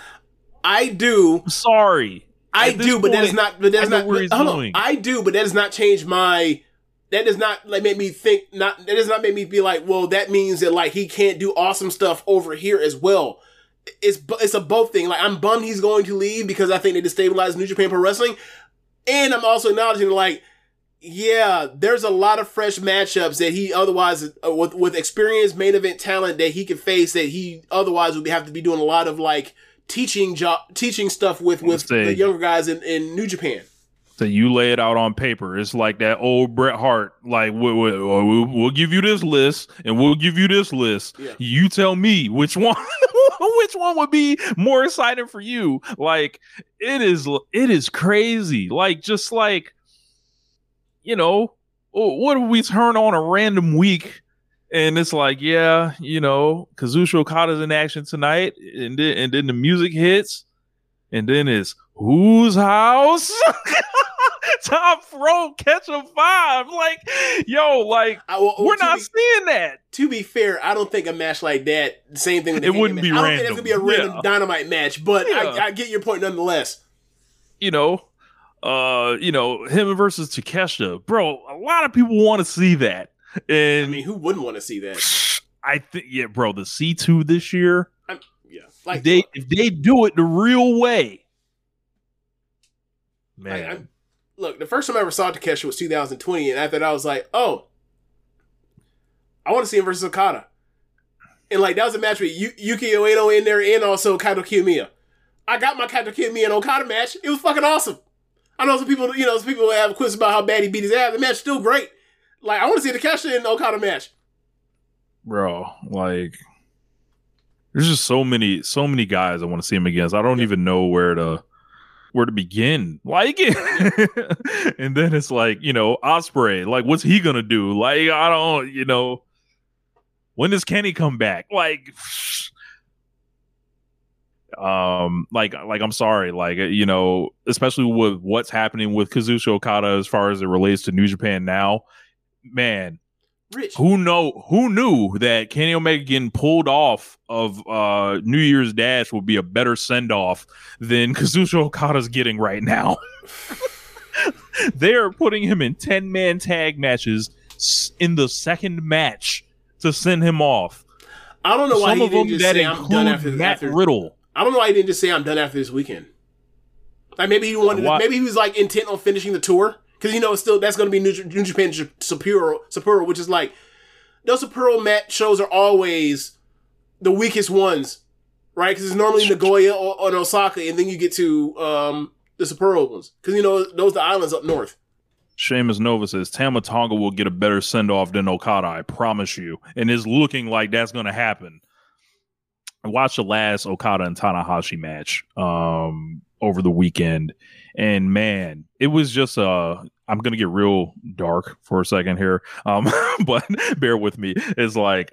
I do. I'm sorry. I do, but that is not. But that is not. hold on. I do, but that does not change my. That does not like make me think. Not that does not make me be like, well, that means that like he can't do awesome stuff over here as well. It's it's a both thing. Like I'm bummed he's going to leave because I think they destabilized New Japan Pro Wrestling, and I'm also acknowledging like, yeah, there's a lot of fresh matchups that he otherwise uh, with with experienced main event talent that he could face that he otherwise would have to be doing a lot of like teaching job teaching stuff with with the younger guys in, in New Japan. So you lay it out on paper. It's like that old Bret Hart. Like we, we, we'll, we'll give you this list, and we'll give you this list. Yeah. You tell me which one, which one would be more exciting for you. Like it is, it is crazy. Like just like, you know, oh, what if we turn on a random week, and it's like, yeah, you know, Kazuchika Okada's in action tonight, and then and then the music hits, and then it's whose house? Top rope, catch a five. Like, yo, like I, well, we're not be, seeing that. to be fair. I don't think a match like that. Same thing. With It wouldn't be I don't think that's gonna be a random. random Yeah. dynamite match, but Yeah. I, I get your point nonetheless. You know, uh, you know, him versus Takeshita, bro. A lot of people want to see that, and I mean, who wouldn't want to see that? I think, yeah, bro, the C two this year, I'm, yeah, like they if they do it the real way, man. I- look, the first time I ever saw Takeshi was 2020, and after that, I was like, oh, I want to see him versus Okada. And like that was a match with Yu- Yuki Ueno in there, and also Kaito Kiyomiya. I got my Kaito Kiyomiya and Okada match. It was fucking awesome. I know some people, you know, some people have quizzes about how bad he beat his ass. The match still great. Like I want to see the Takeshi and Okada match. bro like there's just so many so many guys i want to see him against i don't even know where to where to begin. Like it. and then it's like you know ospreay like what's he gonna do? Like i don't you know. When does kenny come back? Like um like like i'm sorry like you know especially with what's happening with kazuchika okada as far as it relates to new japan now. Man Rich. who know who knew that Kenny Omega getting pulled off of uh New Year's Dash would be a better send off than Kazuchika Okada's getting right now. they are putting him in 10 man tag matches in the second match to send him off. I don't know why Some he didn't just say I'm done after, Matt after Riddle. I don't know why he didn't just say I'm done after this weekend. Like maybe he wanted, Why- maybe he was like intent on finishing the tour because you know it's still that's going to be New, New Japan Sapporo, Sapporo, which is like those Sapporo match shows are always the weakest ones, right? Because it's normally Nagoya or, or Osaka, and then you get to um the Sapporo ones because you know those are the islands up north. Seamus Nova says Tama Tonga will get a better send off than Okada, I promise you. And it's looking like that's going to happen. I watched the last Okada and Tanahashi match um, over the weekend, and man, it was just uh I'm gonna get real dark for a second here, um, but bear with me. It's like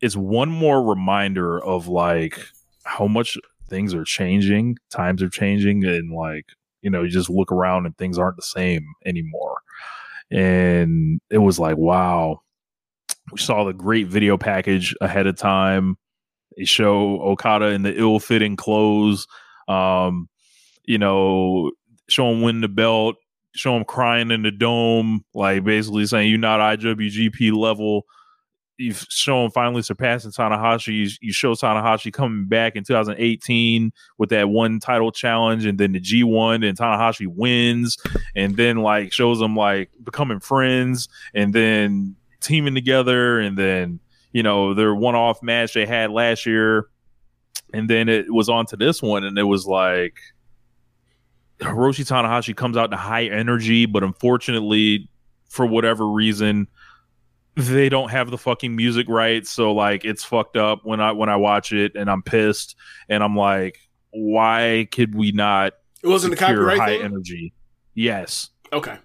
it's one more reminder of like how much things are changing, times are changing, and like you know, you just look around and things aren't the same anymore. And it was like, wow. We saw the great video package ahead of time. They show Okada in the ill-fitting clothes. Um, you know, show him win the belt, show him crying in the dome, like mm-hmm. basically saying you're not IWGP level. You've shown finally surpassing Tanahashi. You, you show Tanahashi coming back in 2018 with that one title challenge, and then the G1, and Tanahashi wins, and then like shows them like becoming friends, and then teaming together, and then you know their one-off match they had last year, and then it was on to this one, and it was like Hiroshi Tanahashi comes out to high energy, but unfortunately, for whatever reason, they don't have the fucking music right. So like it's fucked up when I when I watch it and I'm pissed and I'm like, why could we not It wasn't the copyright high thing. energy? Yes. Okay,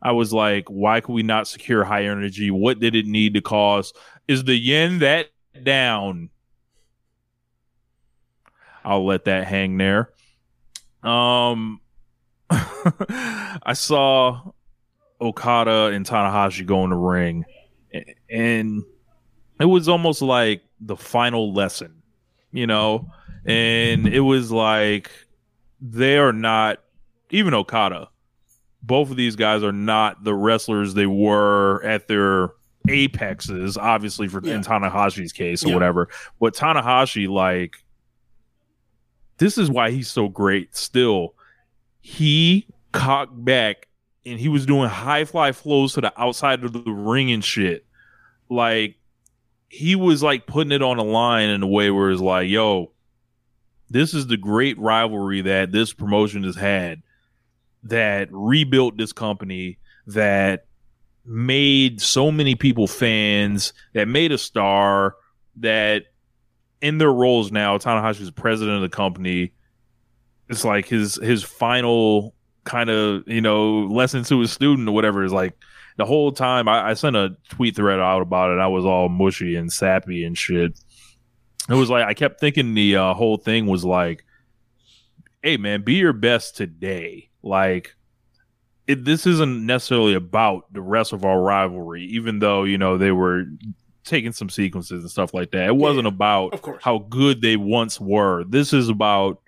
I was like, why could we not secure high energy? What did it need to cost? Is the yen that down? I'll let that hang there. Um, I saw Okada and Tanahashi go in the ring, and it was almost like the final lesson, you know. And it was like they are not even Okada. Both of these guys are not the wrestlers they were at their apexes, obviously for Yeah. in Tanahashi's case or Yeah. whatever. But Tanahashi, like, this is why he's so great still. He cocked back and he was doing high fly flows to the outside of the ring and shit. Like he was like putting it on a line in a way where it's like, yo, this is the great rivalry that this promotion has had that rebuilt this company that made so many people fans, that made a star, that in their roles now, Tanahashi is president of the company. It's like his his final kind of you know lesson to his student or whatever is like the whole time. I, I sent a tweet thread out about it. I was all mushy and sappy and shit. It was like I kept thinking the uh, whole thing was like, "Hey man, be your best today." Like it, this isn't necessarily about the rest of our rivalry, even though you know they were taking some sequences and stuff like that. It wasn't about of course. how good they once were. This is about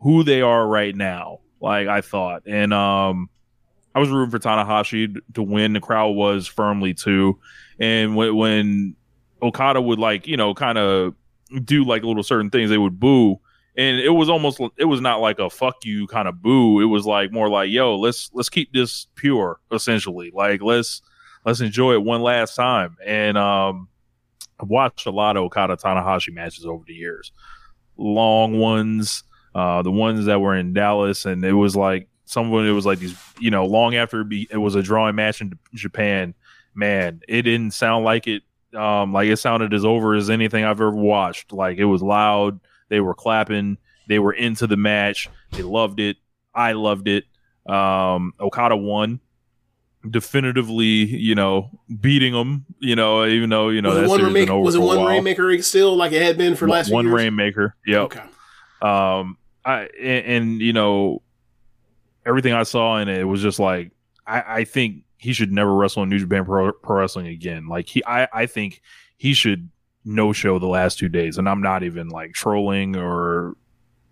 who they are right now. Like I thought, and um, I was rooting for Tanahashi to win. The crowd was firmly too, and when, when Okada would like you know kind of do like little certain things, they would boo. And it was almost it was not like a fuck you kind of boo. It was like more like, yo, let's let's keep this pure, essentially. Like let's let's enjoy it one last time. And um I've watched a lot of Okada Tanahashi matches over the years. Long ones, uh the ones that were in Dallas and it was like some of it was like these, you know, long after it, it was a drawing match in Japan. Man, it didn't sound like it um like it sounded as over as anything I've ever watched. Like it was loud, they were clapping, they were into the match, they loved it. I loved it. Um Okada won definitively, you know, beating them, you know, even though, you know, was it one series been Rainmaker? over Was it one. Rainmaker still like it had been for the last one years? Rainmaker. Yep. Okay. Um, I and, and you know everything I saw in it was just like I, I think he should never wrestle in New Japan Pro, Pro Wrestling again. Like he, I, I think he should no show the last two days, and I'm not even like trolling or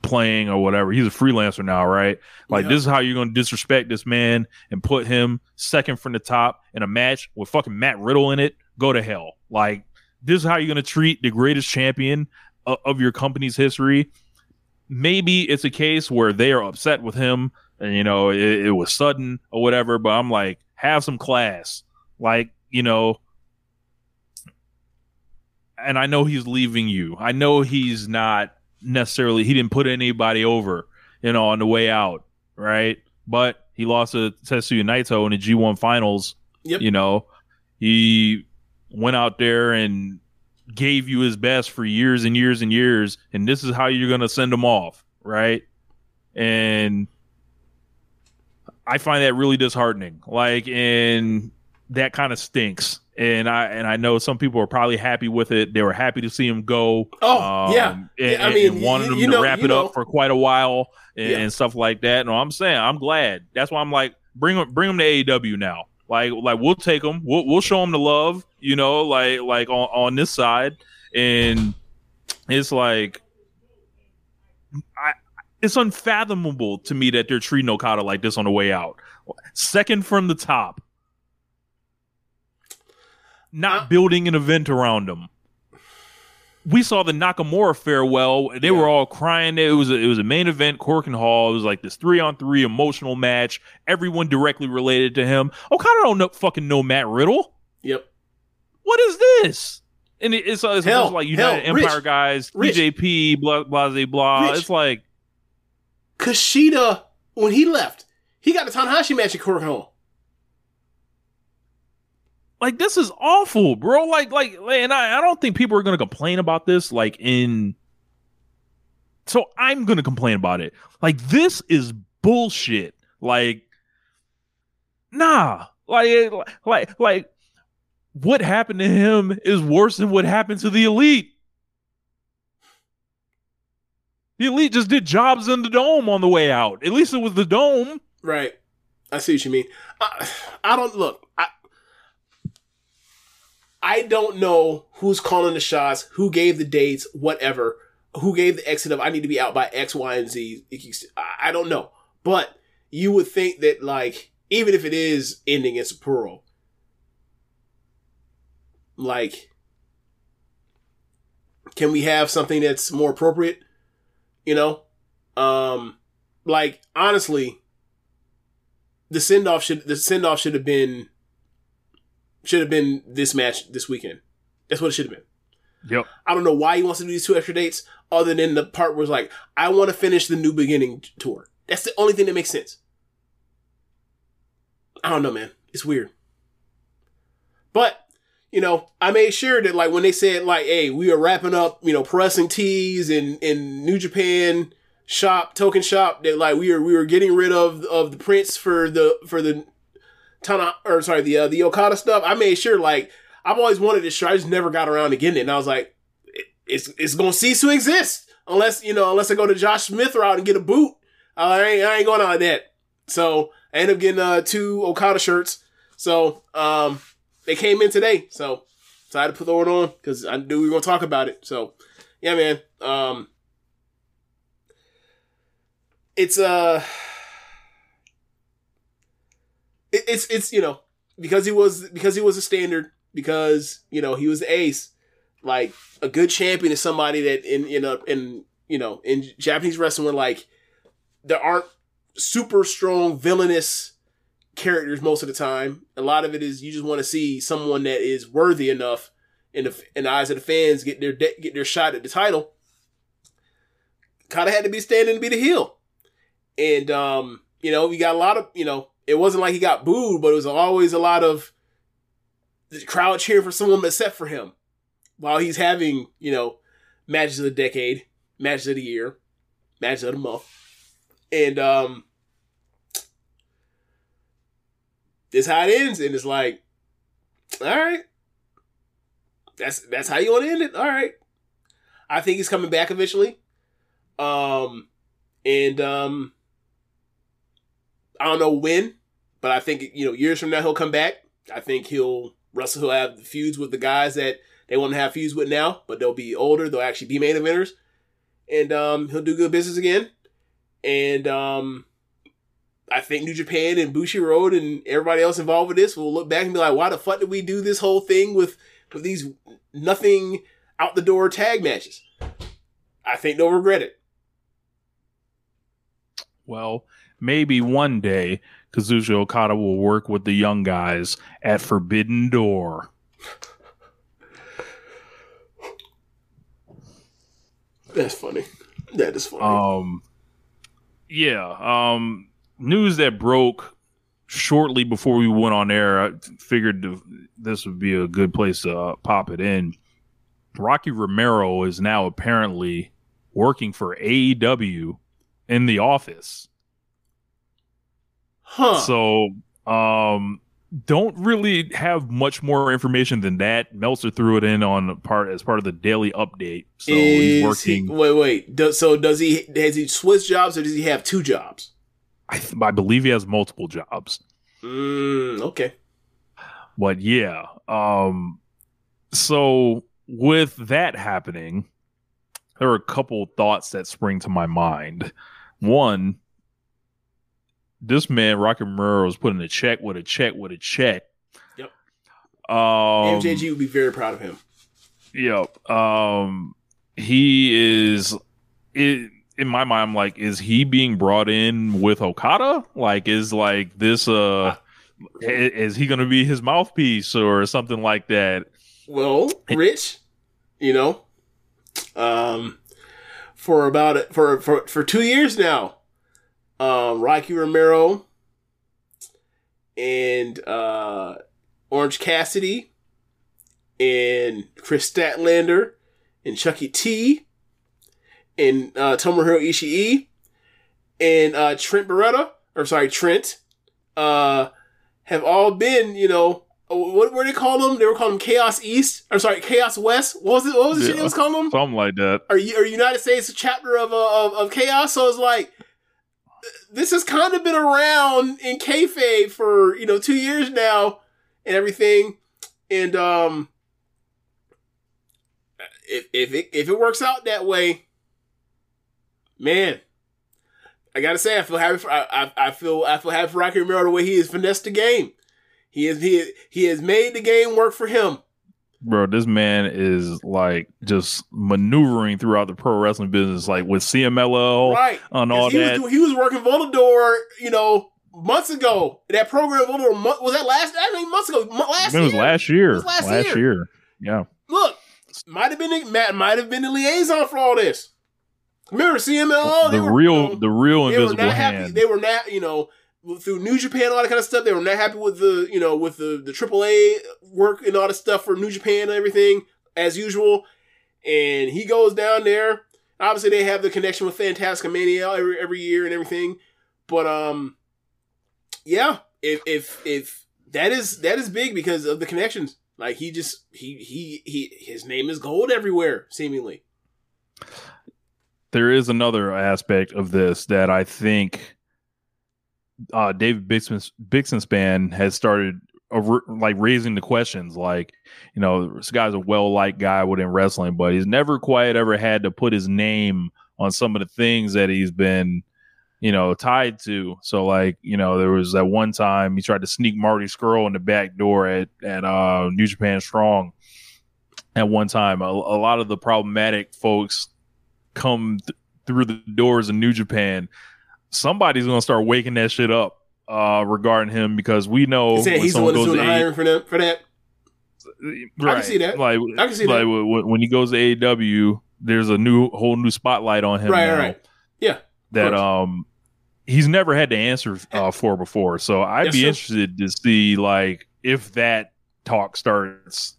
playing or whatever. He's a freelancer now, right? Like Yeah. this is how you're going to disrespect this man and put him second from the top in a match with fucking Matt Riddle in it. Go to hell. Like this is how you're going to treat the greatest champion of, of your company's history maybe it's a case where they are upset with him and you know it, it was sudden or whatever. But I'm like, have some class, like you know. And I know he's leaving you. I know he's not necessarily he didn't put anybody over, you know, on the way out, right? But he lost to Tetsuya Naito in the G1 finals. Yep. You know, he went out there and gave you his best for years and years and years, and this is how you're gonna send him off, right? And I find that really disheartening. Like, and that kind of stinks. And I and I know some people are probably happy with it. They were happy to see him go. Oh, yeah. Um, and, Yeah, I mean, wanted him to know- wrap it know. up for quite a while and, Yeah. and stuff like that. No, I'm saying I'm glad. That's why I'm like bring him bring him to AEW now. Like like we'll take him. We'll we'll show him the love. You know, like like on on this side, and it's like I. It's unfathomable to me that they're treating Okada like this on the way out. Second from the top, not Uh, building an event around him. We saw the Nakamura farewell. They were all crying. It was a, it was a main event, Korakuen Hall. It was like this three on three emotional match. Everyone directly related to him. Okada don't know, fucking know Matt Riddle. Yep. What is this? And it, it's, it's Hell, almost like United hell, Empire Rich, guys, Rich. Blah blah blah. blah. Rich. It's like Kushida, when he left, he got the Tanahashi match at Korakuen Hall. Like this is awful, bro. Like, like, and I, I don't think people are gonna complain about this. Like in, so I'm gonna complain about it. Like this is bullshit. Like, nah. Like, eh, like, like, what happened to him is worse than what happened to the elite. The elite just did jobs in the dome on the way out. At least it was the dome. Right. I see what you mean. I, I don't look. I I don't know who's calling the shots, who gave the dates, whatever, who gave the exit of I need to be out by X, Y, and Z. I don't know, but you would think that like even if it is ending in Sapporo, like can we have something that's more appropriate? You know, um, like honestly, the send off should the send off should have been should have been this match this weekend. That's what it should have been. Yep. I don't know why he wants to do these two extra dates, other than the part where it's like, I want to finish the new beginning tour. That's the only thing that makes sense. I don't know, man. It's weird. But, you know, I made sure that like when they said like, hey, we are wrapping up, you know, pressing tees in, in New Japan shop, Tokon Shop, that like we were we were getting rid of of the prints for the for the Tana or sorry, the uh, the Okada stuff. I made sure like I've always wanted this shirt. I just never got around to getting it. And I was like, it, it's it's gonna cease to exist unless you know unless I go to Josh Smith route and get a boot. I ain't I ain't going out like that. So I ended up getting uh, two Okada shirts. So um, they came in today. So so I had to put the order on because I knew we were gonna talk about it. So yeah, man. Um, it's uh, it, it's it's you know because he was because he was a standard because you know he was the ace. Like a good champion is somebody that in in a in you know in Japanese wrestling like there aren't super strong villainous characters most of the time. A lot of it is you just want to see someone that is worthy enough in the in the eyes of the fans get their de- get their shot at the title. Kind of had to be standing to be the heel, and um, you know we got a lot of you know it wasn't like he got booed, but it was always a lot of the crowd cheering for someone except for him, while he's having you know matches of the decade, matches of the year, matches of the month, and um, this how it ends, and it's like, all right, that's that's how you want to end it. All right, I think he's coming back eventually, um, and um, I don't know when, but I think you know years from now he'll come back. I think he'll Russell will have feuds with the guys that they want to have feuds with now, but they'll be older. They'll actually be main eventers, and um, he'll do good business again. And um, I think New Japan and Bushiroad and everybody else involved with this will look back and be like, "Why the fuck did we do this whole thing with with these nothing out the door tag matches?" I think they'll regret it. Well, maybe one day Kazushi Okada will work with the young guys at Forbidden Door. That's funny. That is funny. Um, yeah. Um, news that broke shortly before we went on air. I figured this would be a good place to uh, pop it in. Rocky Romero is now apparently working for AEW in the office. Huh. So, um, don't really have much more information than that. Meltzer threw it in on part as part of the daily update. So he's working. He, wait, wait. Does, so does he? Has he switched jobs, or does he have two jobs? I, th- I believe he has multiple jobs. Mm, okay. But yeah, um, so with that happening, there are a couple thoughts that spring to my mind. One, this man Rocky Romero was putting a check with a check with a check. Yep. Um, MJG would be very proud of him. Yep. Um, he is. It, in my mind, I'm like, is he being brought in with Okada? Like, is like this? Uh, i- is he going to be his mouthpiece or something like that? Well, Rich, you know, um, for about for for for two years now, um, Rocky Romero and uh, Orange Cassidy and Kris Statlander and Chuckie T and uh, Tomohiro Ishii and uh, Trent Beretta, or sorry, Trent, uh, have all been, you know, uh, what were they call them? They were calling Chaos East, or sorry, Chaos West. What was it? What was the shit Yeah. they was calling them? Something like that. Or, or United States chapter of, uh, of of Chaos. So it's like this has kind of been around in kayfabe for you know two years now and everything, and um, if if it if it works out that way, man, I gotta say I feel happy for I I, I feel I feel happy for Rocky Romero the way he has finessed the game. He has he he has made the game work for him. Bro, this man is like just maneuvering throughout the pro wrestling business, like with CMLL right. 'Cause all he that. Was he was working Volador, you know, months ago. That program Volador was that last actually months ago. Last it was year. last year. Was last last year. year. Yeah. Look, might have been the- Matt might have been the liaison for all this. Remember CMLL? the they were, real, you know, the real invisible not happy. They were not, you know, through New Japan, a lot of kind of stuff. They were not happy with the, you know, with the the AAA work and all the stuff for New Japan and everything as usual. And he goes down there. Obviously, they have the connection with Fantastic Mania every every year and everything. But um, yeah, if if if that is that is big because of the connections. Like he just he he he his name is gold everywhere seemingly. there is another aspect of this that I think uh, David Bixens, Bixenspan has started like raising the questions. Like, you know, this guy's a well liked guy within wrestling, but he's never quite ever had to put his name on some of the things that he's been, you know, tied to. So, like, you know, there was that one time he tried to sneak Marty Scurll in the back door at at uh, New Japan Strong. At one time, a, a lot of the problematic folks come th- through the doors in New Japan, somebody's gonna start waking that shit up uh, regarding him because we know He said when he's the one goes doing the hiring for them for that. right, I can see that. Like, I can see like that. when, when he goes to AEW, there's a new whole new spotlight on him Right, now right. Yeah. that um he's never had to answer uh, for before. So I'd That's be true. interested to see like if that talk starts,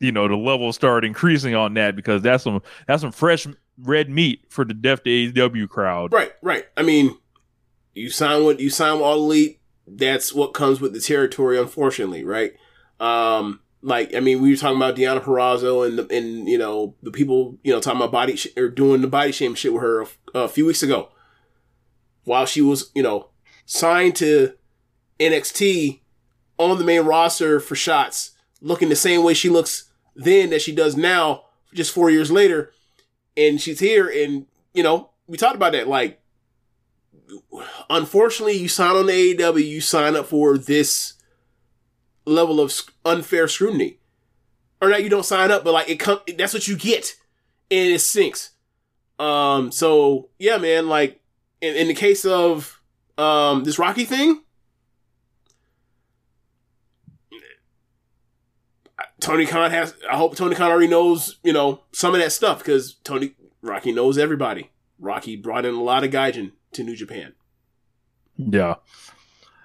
you know, the level start increasing on that because that's some that's some fresh red meat for the Def to AEW crowd. Right, right. I mean, you sign with you sign with all elite. That's what comes with the territory, unfortunately, right? Um, like I mean, we were talking about Deonna Purrazzo and the, and you know the people you know talking about body sh- or doing the body shame shit with her a, a few weeks ago, while she was you know signed to NXT on the main roster for shots, looking the same way she looks then that she does now, just four years later, and she's here, and you know we talked about that like unfortunately, you sign on the AEW, you sign up for this level of unfair scrutiny, or not. You don't sign up, but like it come. That's what you get, and it sinks. Um. So yeah, man. Like in, in the case of um this Rocky thing, Tony Khan has. I hope Tony Khan already knows, you know, some of that stuff because Tony Rocky knows everybody. Rocky brought in a lot of gaijin to New Japan. Yeah.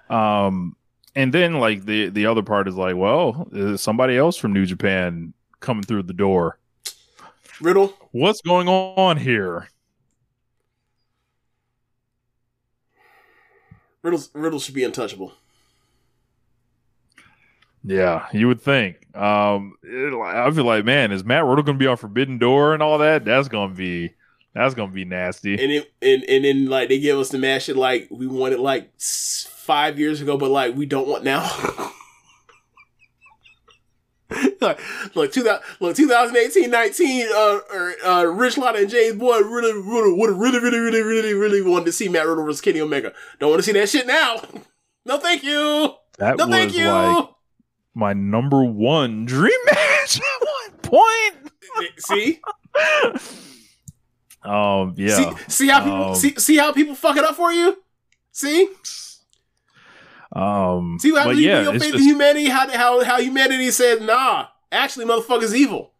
Um, and then like the the other part is like, well, is somebody else from New Japan coming through the door? Riddle, What's going on here? Riddle, Riddle should be untouchable. Yeah, you would think. Um, it- I feel like, man, is Matt Riddle going to be on Forbidden Door and all that? That's going to be that's going to be nasty. And it and and then like they give us the match that like we wanted like five years ago, but like we don't want now. like, look, 2000, look, 2018, 19, uh, uh, Rich Latta and James Boyd really, really, would really, really, really, really, really wanted to see Matt Riddle versus Kenny Omega. Don't want to see that shit now. No, thank you. that No, was thank you. like my number one dream match at one point. see, Um, yeah. see, see how people Um, see, see how people fuck it up for you. See, Um, see how you yeah, your faith in humanity. How how how humanity said, nah, actually, motherfuckers evil.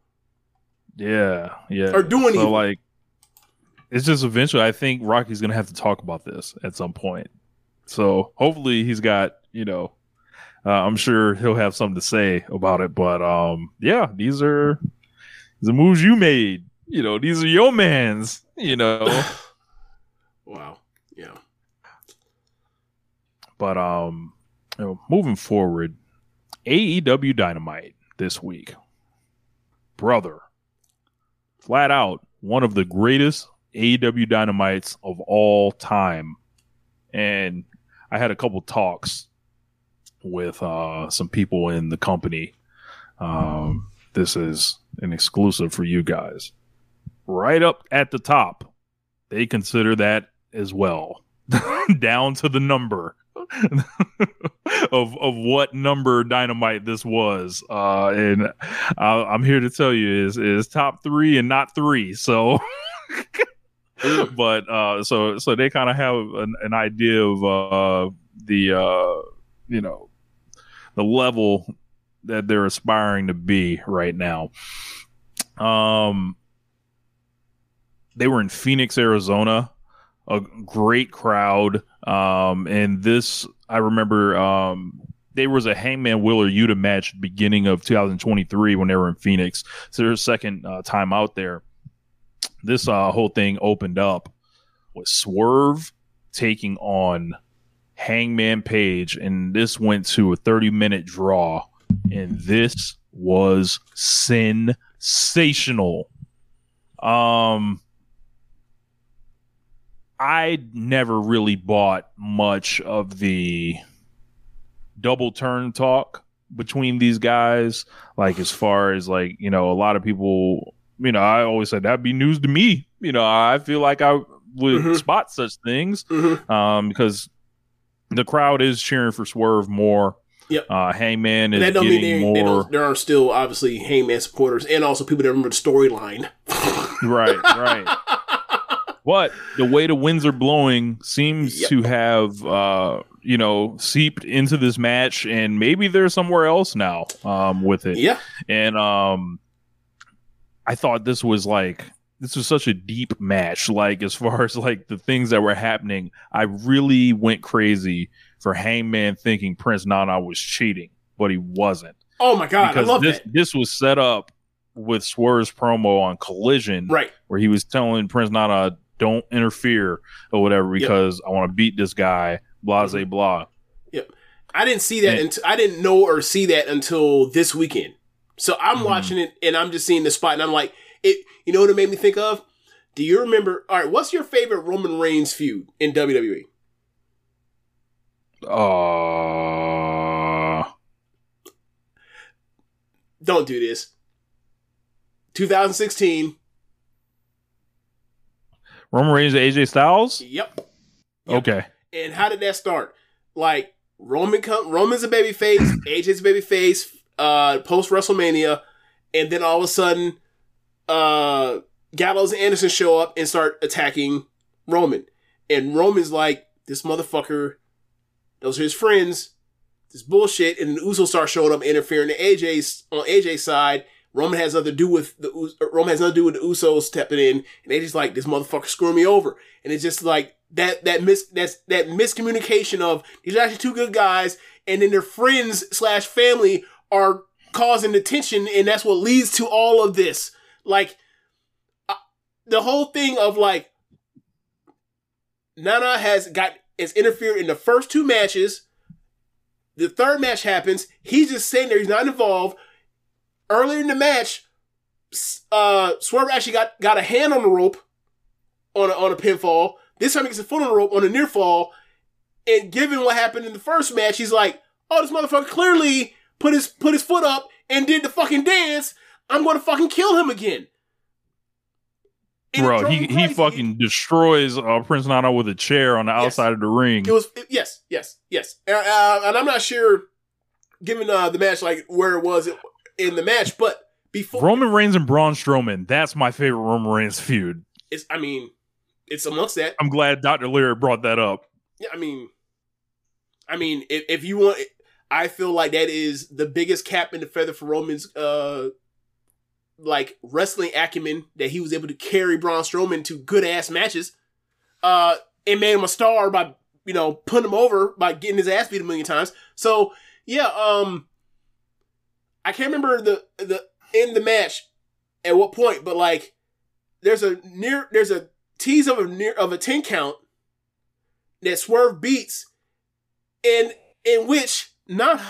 yeah, yeah, Or doing so evil. like. It's just eventually. I think Rocky's gonna have to talk about this at some point. So hopefully he's got you know. Uh, I'm sure he'll have something to say about it. But um, yeah, these are the moves you made. You know, these are your man's. You know, Wow. Yeah. but um, you know, moving forward, AEW Dynamite this week, brother, flat out one of the greatest AEW Dynamites of all time, and I had a couple talks with uh, some people in the company. Um, this is an exclusive for you guys. Right up at the top, they consider that as well, down to the number of of what number dynamite this was. Uh, and I, I'm here to tell you is is top three and not three. So. but uh so so they kind of have an, an idea of uh the uh you know the level that they're aspiring to be right now. Um they were in phoenix arizona a great crowd. Um and this i remember um there was a Hangman Wheeler Yuta match beginning of 2023 when they were in Phoenix. So their second uh, time out there. This uh, whole thing opened up with Swerve taking on Hangman Page, and this went to a 30 minute draw, and this was sensational. Um, I never really bought much of the double turn talk between these guys. Like as far as like you know, a lot of people you know, I always said that'd be news to me. You know, I feel like I would Mhm. spot such things Mhm. um, because the crowd is cheering for Swerve more. Yep. Uh, Hangman is that don't getting they, they more. don't, there are still obviously Hangman supporters and also people that remember the storyline. right, right. But the way the winds are blowing seems Yep. to have, uh, you know, seeped into this match, and maybe they're somewhere else now um, with it. yeah. and um i thought this was like this was such a deep match like as far as like the things that were happening i really went crazy for hangman thinking prince nana was cheating but he wasn't Oh my god, I because love this that. this was set up with swerve's promo on collision Right. where he was telling prince nana don't interfere or whatever Yep. because i want to beat this guy blah blah blah I didn't see that and, until I didn't know or see that until this weekend. So I'm Mhm. watching it and I'm just seeing the spot and I'm like, it. You know what it made me think of? Do you remember? All right, what's your favorite Roman Reigns feud in? WWE? uh Don't do this. 2016. roman reigns and aj styles Yep. Yep. okay And how did that start? Like Roman come Roman's a baby face, AJ's a baby face, uh, post WrestleMania, and then all of a sudden, uh, Gallows and Anderson show up and start attacking Roman. And Roman's like, this motherfucker, those are his friends, this bullshit. And the Usos start showing up, interfering. The AJ's on AJ's side. Roman has nothing to do with the Roman has nothing to do with the Usos stepping in, and they just like, this motherfucker screwing me over. And it's just like that that mis that's that miscommunication of these are actually two good guys, and then their friends slash family are causing the tension, and that's what leads to all of this. Like uh, the whole thing of like Nana has got is interfered in the first two matches. The third match happens. He's just sitting there. He's not involved. Earlier in the match, uh, Swerve actually got, got a hand on the rope on a, on a pinfall. This time he gets a foot on the rope on a near fall. And given what happened in the first match, he's like, "Oh, this motherfucker clearly put his put his foot up and did the fucking dance. I'm going to fucking kill him again." And Bro, he he fucking destroys uh, Prince Nana with a chair on the Yes. outside of the ring. It was it- yes, yes, yes, uh, uh, and I'm not sure, given uh, the match, like where it was in the match, but before Roman Reigns and Braun Strowman. That's my favorite Roman Reigns feud. it's, I mean, it's amongst that. I'm glad Dr. Leary brought that up. Yeah, I mean, I mean, if, if you want, I feel like that is the biggest cap in the feather for Roman's, uh, like wrestling acumen that he was able to carry Braun Strowman to good ass matches, uh, and made him a star by you know putting him over by getting his ass beat a million times. So yeah, um, I can't remember the the in the match at what point, but like there's a near there's a tease of a near of a ten count that Swerve beats, in in which not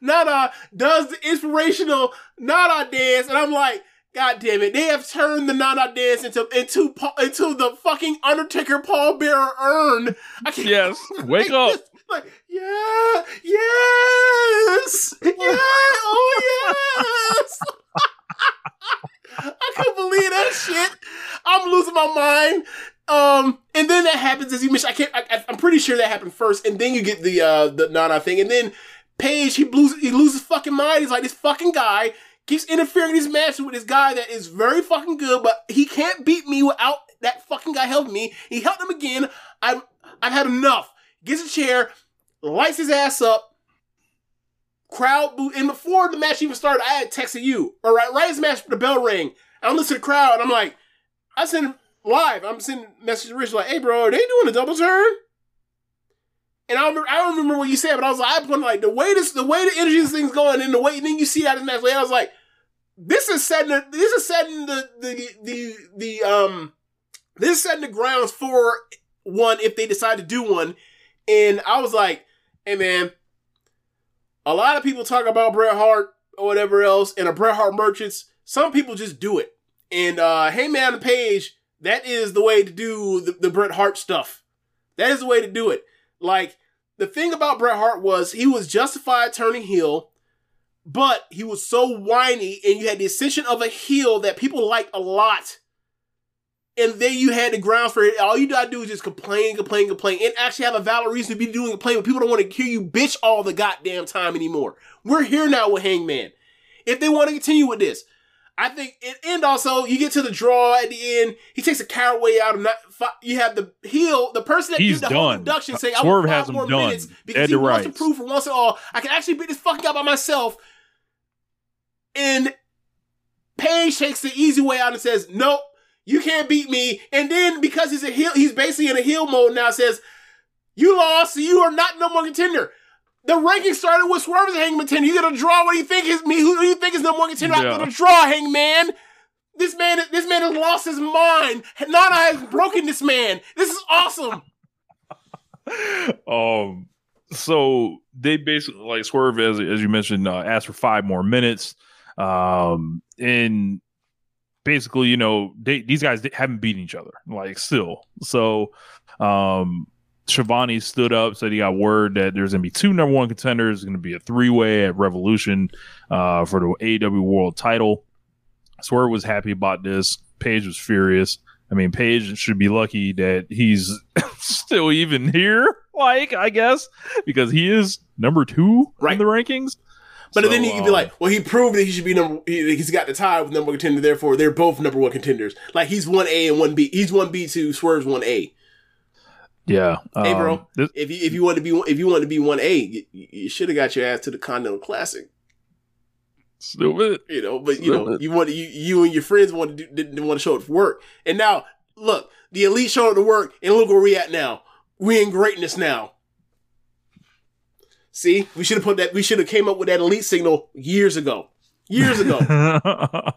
Nana does the inspirational Nana dance, and I'm like, God damn it! They have turned the Nana dance into into into the fucking Undertaker Paul Bearer urn. I can't, Yes, wake up. Like, yeah, yes, yeah, oh yes. I couldn't believe that shit. I'm losing my mind. Um, and then that happens as you mentioned. I can't. I, I'm pretty sure that happened first, and then you get the uh the Nana thing, and then Page he loses he loses fucking mind. He's like this fucking guy keeps interfering in these matches with this guy that is very fucking good, but he can't beat me without that fucking guy helping me. He helped him again. I'm I've had enough. Gets a chair, lights his ass up. Crowd boo. And before the match even started, I had texted you. All right, right as the match, the bell rang. I'm listening to the crowd, and I'm like, I send live. I'm sending message to Rich like, "Hey, bro, are they doing a double turn?" And I remember, I don't remember what you said, but I was like, I put like the way this, the way the energy this thing's going, and the way and then you see in the match. Like, I was like, this is setting, the, this is setting the the the the um, this is setting the grounds for one if they decide to do one. And I was like, hey man, a lot of people talk about Bret Hart or whatever else, and a Bret Hart merchants. Some people just do it. And uh, hey man, the page, that is the way to do the, the Bret Hart stuff. That is the way to do it. Like the thing about Bret Hart was he was justified turning heel, but he was so whiny, and you had the ascension of a heel that people liked a lot. And then you had the grounds for it. All you gotta do is just complain, complain, complain, and actually have a valid reason to be doing complain, but people don't want to hear you bitch all the goddamn time anymore. We're here now with Hangman. If they want to continue with this, I think, and, also you get to the draw at the end. He takes a coward way out of not. You have the heel, the person that He's did the whole done. induction, say, "I Swerve want has five him more done. minutes," because Dead he wants to prove for once and all, I can actually beat this fucking guy by myself. And Page takes the easy way out and says, "Nope, you can't beat me." And then because he's a heel, he's basically in a heel mode now. Says, "You lost, so you are not no more contender." The ranking started with Swerve as a Hangman contender. You got to draw. What do you think is me? Who do you think is number one contender Yeah. after the draw, Hangman? This man, this man has lost his mind. Nana has broken this man. This is awesome. um so they basically like swerve as as you mentioned uh, asked for five more minutes um and basically you know they, these guys haven't beaten each other like still so um Shivani stood up said he got word that there's gonna be two number one contenders It's gonna be a three-way at revolution uh for the AEW world title swerve was happy about this Page was furious I mean, Page should be lucky that he's still even here. Like, I guess because he is number two Right. in the rankings. But So, then you can be um, like, well, he proved that he should be number. He, he's got the tie with number one contender. Therefore, they're both number one contenders. Like he's one A and one B. He's one B two. Swerve's one A. Yeah. Hey, bro. um, this- If you if you want to be if you want to be one A, you, you should have got your ass to the Continental Classic. stupid. You know, but you know, you want you you and your friends want to do, didn't want to show up for work, and now look, the elite showed up to work, and look where we at now. We in greatness now. See, we should have put that. We should have came up with that elite signal years ago. Years ago.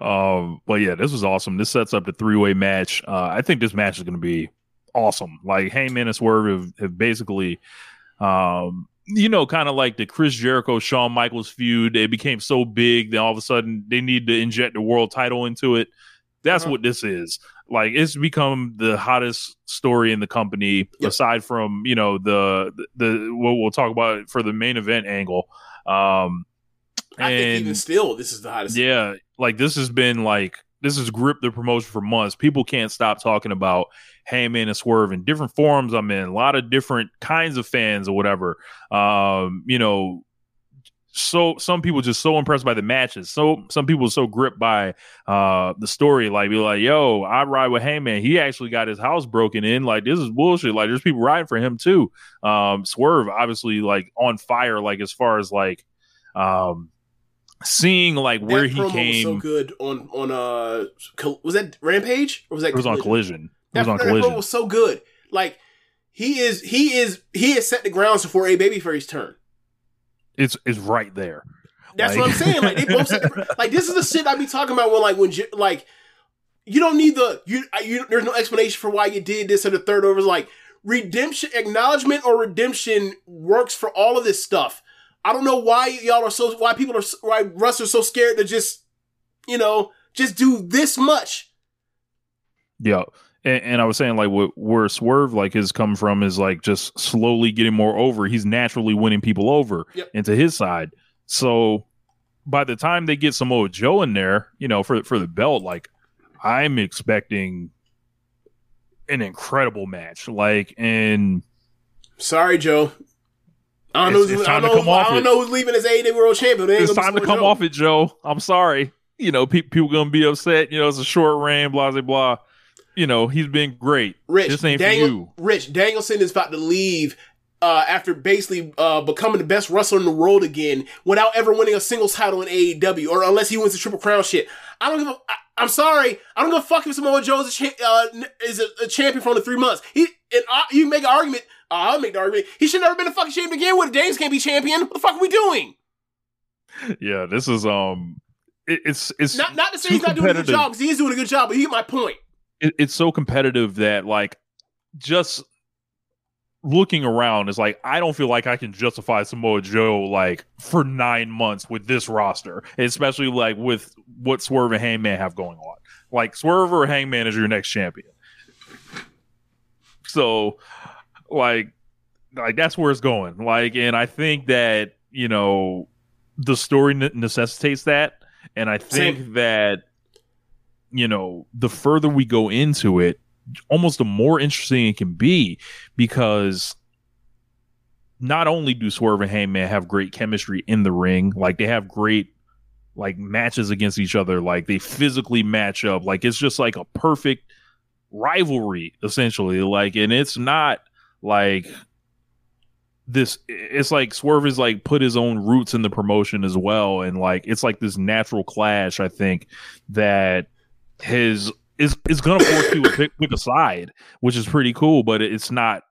um, but yeah, this was awesome. This sets up the three way match. Uh, I think this match is going to be awesome. Like Hangman and Swerve have, have basically, um, you know, kind of like the Chris Jericho Shawn Michaels feud. It became so big, then all of a sudden they need to inject the world title into it. That's Uh-huh. what this is. Like it's become the hottest story in the company, Yep. aside from you know the the what we'll talk about for the main event angle. Um, I think and- even still, this is the hottest. yeah, like this has been like this has gripped the promotion for months. People can't stop talking about Hangman and Swerve in different forums. I'm in a lot of different kinds of fans or whatever. Um, you know, so some people just so impressed by the matches. So some people so gripped by uh the story, like be like, yo, I ride with Hangman. He actually got his house broken in. Like this is bullshit. Like there's people riding for him too. Um Swerve obviously like on fire, like as far as like um seeing like where he came was so good on on uh was that Rampage or was that it was on collision. That, on that collision. promo was so good. Like he is he is he has set the grounds for a babyface turn. It's it's right there. That's Like- what I'm saying. Like they both like this is the shit I be talking about when like when like you don't need the you, you there's no explanation for why you did this or the third over. It's like redemption acknowledgement or redemption works for all of this stuff. I don't know why y'all are so why people are why Russ are so scared to just you know just do this much. Yeah. And, and I was saying like what, where Swerve like has come from is like just slowly getting more over. He's naturally winning people over Yep. into his side. So by the time they get Samoa Joe in there, you know, for for the belt, like I'm expecting an incredible match. Like and Sorry, Joe. I don't It's- know. Who's, it's I don't to come off I don't know who's leaving as AEW World Champion. It's time to come Joe. off it, Joe. I'm sorry. You know, pe- people gonna be upset. You know, it's a short reign, blah blah blah. You know, he's been great. Rich, this ain't Daniel, for you. Rich Danielson is about to leave uh, after basically uh, becoming the best wrestler in the world again without ever winning a singles title in AEW, or unless he wins the Triple Crown shit. I don't give a. I, I'm sorry. I don't give a fuck if Samoa Joe is a, cha- uh, is a, a champion for only three months. He and uh, you make an argument. Uh, I'll make the argument. He should never been a fucking champion again. With James can't be champion. What the fuck are we doing? Yeah, this is um, it, it's it's Not not to say he's not doing a good job because he is doing a good job, but you get my point. It, it's so competitive that like just looking around is like I don't feel like I can justify Samoa Joe like for nine months with this roster, especially like with what Swerve and Hangman have going on. Like Swerve or Hangman is your next champion. So, like, like that's where it's going. Like, and I think that you know the story ne- necessitates that, and I think Same. that you know the further we go into it, almost the more interesting it can be because not only do Swerve and Hangman have great chemistry in the ring, like they have great like matches against each other, like they physically match up, like it's just like a perfect rivalry essentially. Like, and it's not like this it's like Swerve is like put his own roots in the promotion as well and like it's like this natural clash I think that his is is gonna force you to pick, pick a side, which is pretty cool, but it's not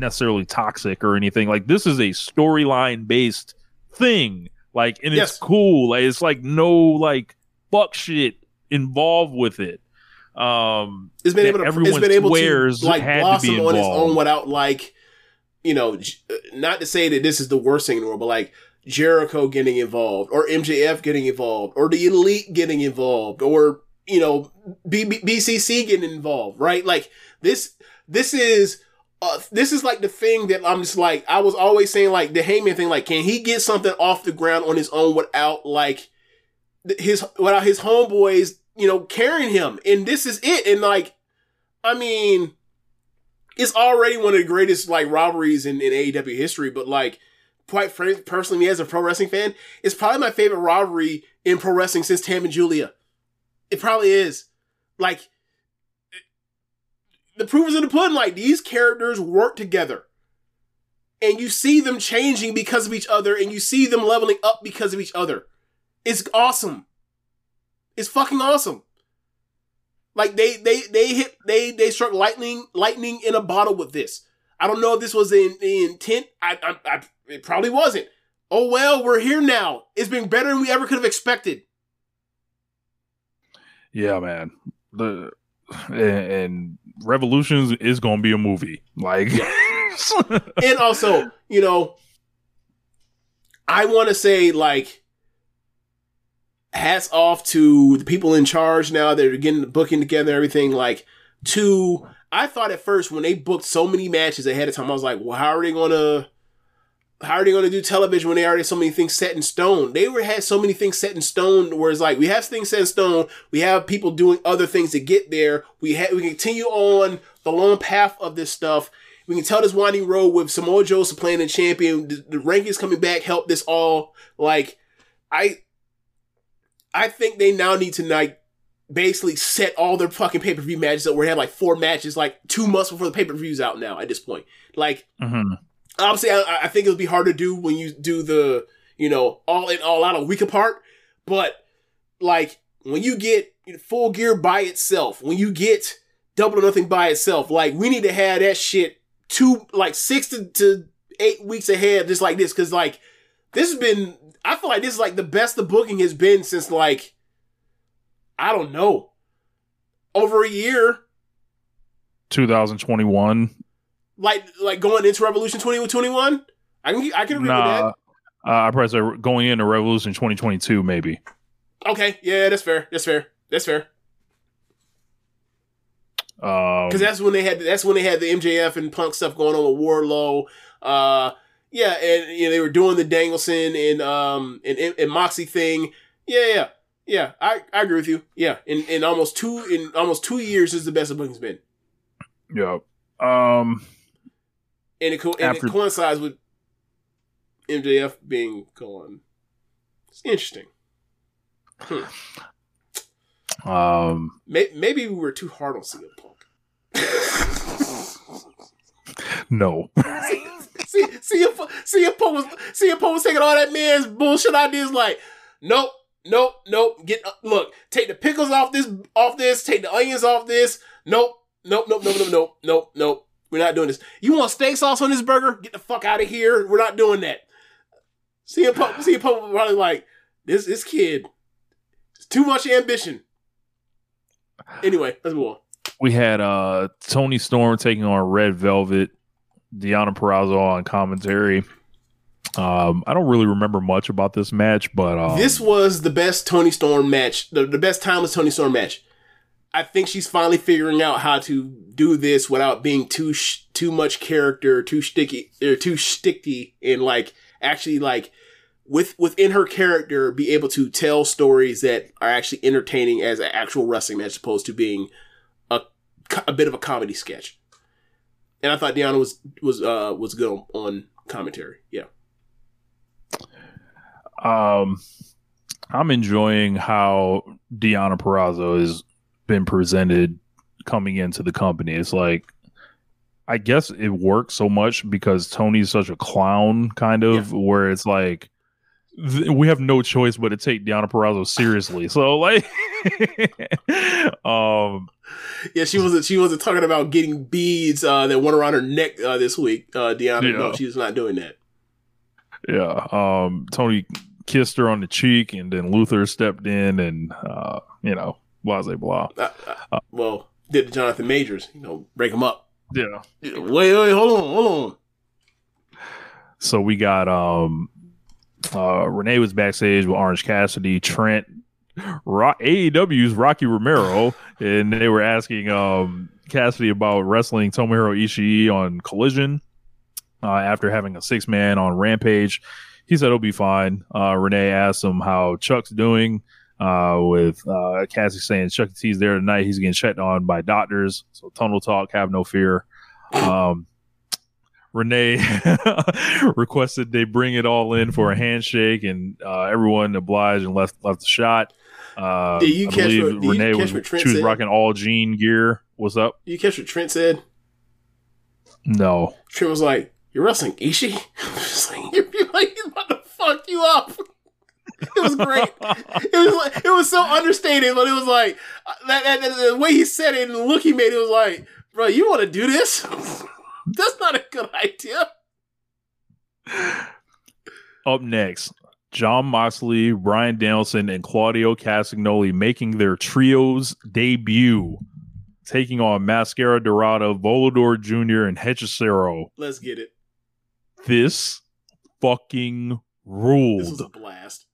necessarily toxic or anything. Like this is a storyline based thing. Like and Yes. it's cool. Like it's like no like fuck shit involved with it. Um It's been able to. It's everyone been able to like had to blossom be on its own without like, you know, uh, not to say that this is the worst thing in the world, but like Jericho getting involved, or MJF getting involved, or the Elite getting involved, or you know, B- B- BCC getting involved, right? Like this. This is. Uh, this is like the thing that I'm just like I was always saying like the Hangman thing like can he get something off the ground on his own without like his without his homeboys you know carrying him and this is it and like I mean, it's already one of the greatest like robberies in, in AEW history, but like quite frankly, personally, me as a pro wrestling fan, it's probably my favorite robbery in pro wrestling since Tam and Giulia. It probably is. Like the proof is in the pudding. Like these characters work together. And you see them changing because of each other, and you see them leveling up because of each other. It's awesome. It's fucking awesome. Like they they they hit they they struck lightning lightning in a bottle with this. I don't know if this was the, the intent. I, I, I it probably wasn't. Oh well, we're here now. It's been better than we ever could have expected. Yeah, man. The and, and Revolutions is going to be a movie. Like, and also, you know, I want to say like hats off to the people in charge now that are getting the booking together and everything. Like, to I thought at first when they booked so many matches ahead of time, I was like, well, how are they gonna how are they gonna do television when they already so many things set in stone? They were had so many things set in stone where it's like we have things set in stone, we have people doing other things to get there. We have we continue on the long path of this stuff. We can tell this winding road with Samoa Joe playing the champion. The, the rankings coming back help this all. Like, I I think they now need to like basically set all their fucking pay per view matches up. Where they have like four matches, like two months before the pay per views out now. At this point, like Mhm. Obviously, I, I think it'll be hard to do when you do the you know all in all out a week apart. But like when you get full gear by itself, when you get double or nothing by itself, like we need to have that shit two like six to, to eight weeks ahead, just like this, because like this has been. I feel like this is like the best the booking has been since like I don't know over a year. 2021. Like like going into Revolution twenty twenty one. I can I can agree with Nah, uh, I probably say going into Revolution 2022, maybe. Okay, yeah, that's fair. That's fair. That's fair. Um, because that's when they had that's when they had the MJF and Punk stuff going on with Wardlow. Uh, yeah, and you know they were doing the Danielson and um and, and, Moxie thing. Yeah, yeah, yeah. I, I agree with you. Yeah, in, in almost two in almost two years is the best of booking's been, yeah. Um, and it co- and After- it coincides with MJF being gone. It's interesting. um, May- Maybe we were too hard on CM Punk. no. see, CM, Punk- CM Punk was CM Punk was taking all that man's bullshit ideas. Like, nope, nope, nope. Get uh, look, take the pickles off this, off this. Take the onions off this. Nope, nope, nope, nope, nope, nope, nope, nope. We're not doing this. You want steak sauce on this burger? Get the fuck out of here. We're not doing that. CM Punk, CM Punk was probably like, this, this kid, it's too much ambition. Anyway, let's move on. we had uh Toni Storm taking on Red Velvet, Deonna Purrazzo on commentary. Um, I don't really remember much about this match, but um, this was the best Toni Storm match, the, the best timeless Toni Storm match. I think she's finally figuring out how to do this without being too sh- too much character, too sticky or too sticky, and like actually like with within her character be able to tell stories that are actually entertaining as an actual wrestling match, as opposed to being a a bit of a comedy sketch. And I thought Deonna was was uh was good on, on commentary. Yeah. um, I'm enjoying how Deonna Purrazzo has been presented coming into the company. It's like, I guess it works so much because Toni's such a clown, kind of, where it's like th- we have no choice but to take Deonna Purrazzo seriously. So, like, um, Yeah, she wasn't. She wasn't talking about getting beads uh, that went around her neck uh, this week. Uh, Deonna, no, she's not doing that. yeah, um, Tony kissed her on the cheek, and then Luther stepped in, and uh, you know, blah blah blah. Uh, uh, well, did the Jonathan Majors, you know, break him up. Yeah. Wait, wait, hold on, hold on. So we got um uh Renee was backstage with Orange Cassidy, Trent, Ro- AEW's Rocky Romero, and they were asking um Cassidy about wrestling Tomohiro Ishii on Collision uh, after having a six man on Rampage. He said it'll be fine. Uh, Renee asked him how Chuck's doing. Uh, with uh, saying Chuck E. T's there tonight, he's getting checked on by doctors. So tunnel talk, have no fear. Um, Renee requested they bring it all in for a handshake, and uh, everyone obliged and left left the shot. Uh, Did you I catch what- did you Renee catch was what Trent she was said? rocking all jean gear. What's up? You catch what Trent said? No. Trent was like, "You're wrestling Ishii." I was just like, "You're, you're like he's about to fuck you up." It was great. It was like it was so understated, but it was like that, that, that- the way he said it and the look he made. It was like, "Bro, you want to do this? That's not a good idea." Up next, Jon Moxley, Bryan Danielson, and Claudio Castagnoli making their trios debut, taking on Mascara Dorada, Volador Jr., and Hechicero. Let's get it. This fucking rule. This ruled. was a blast.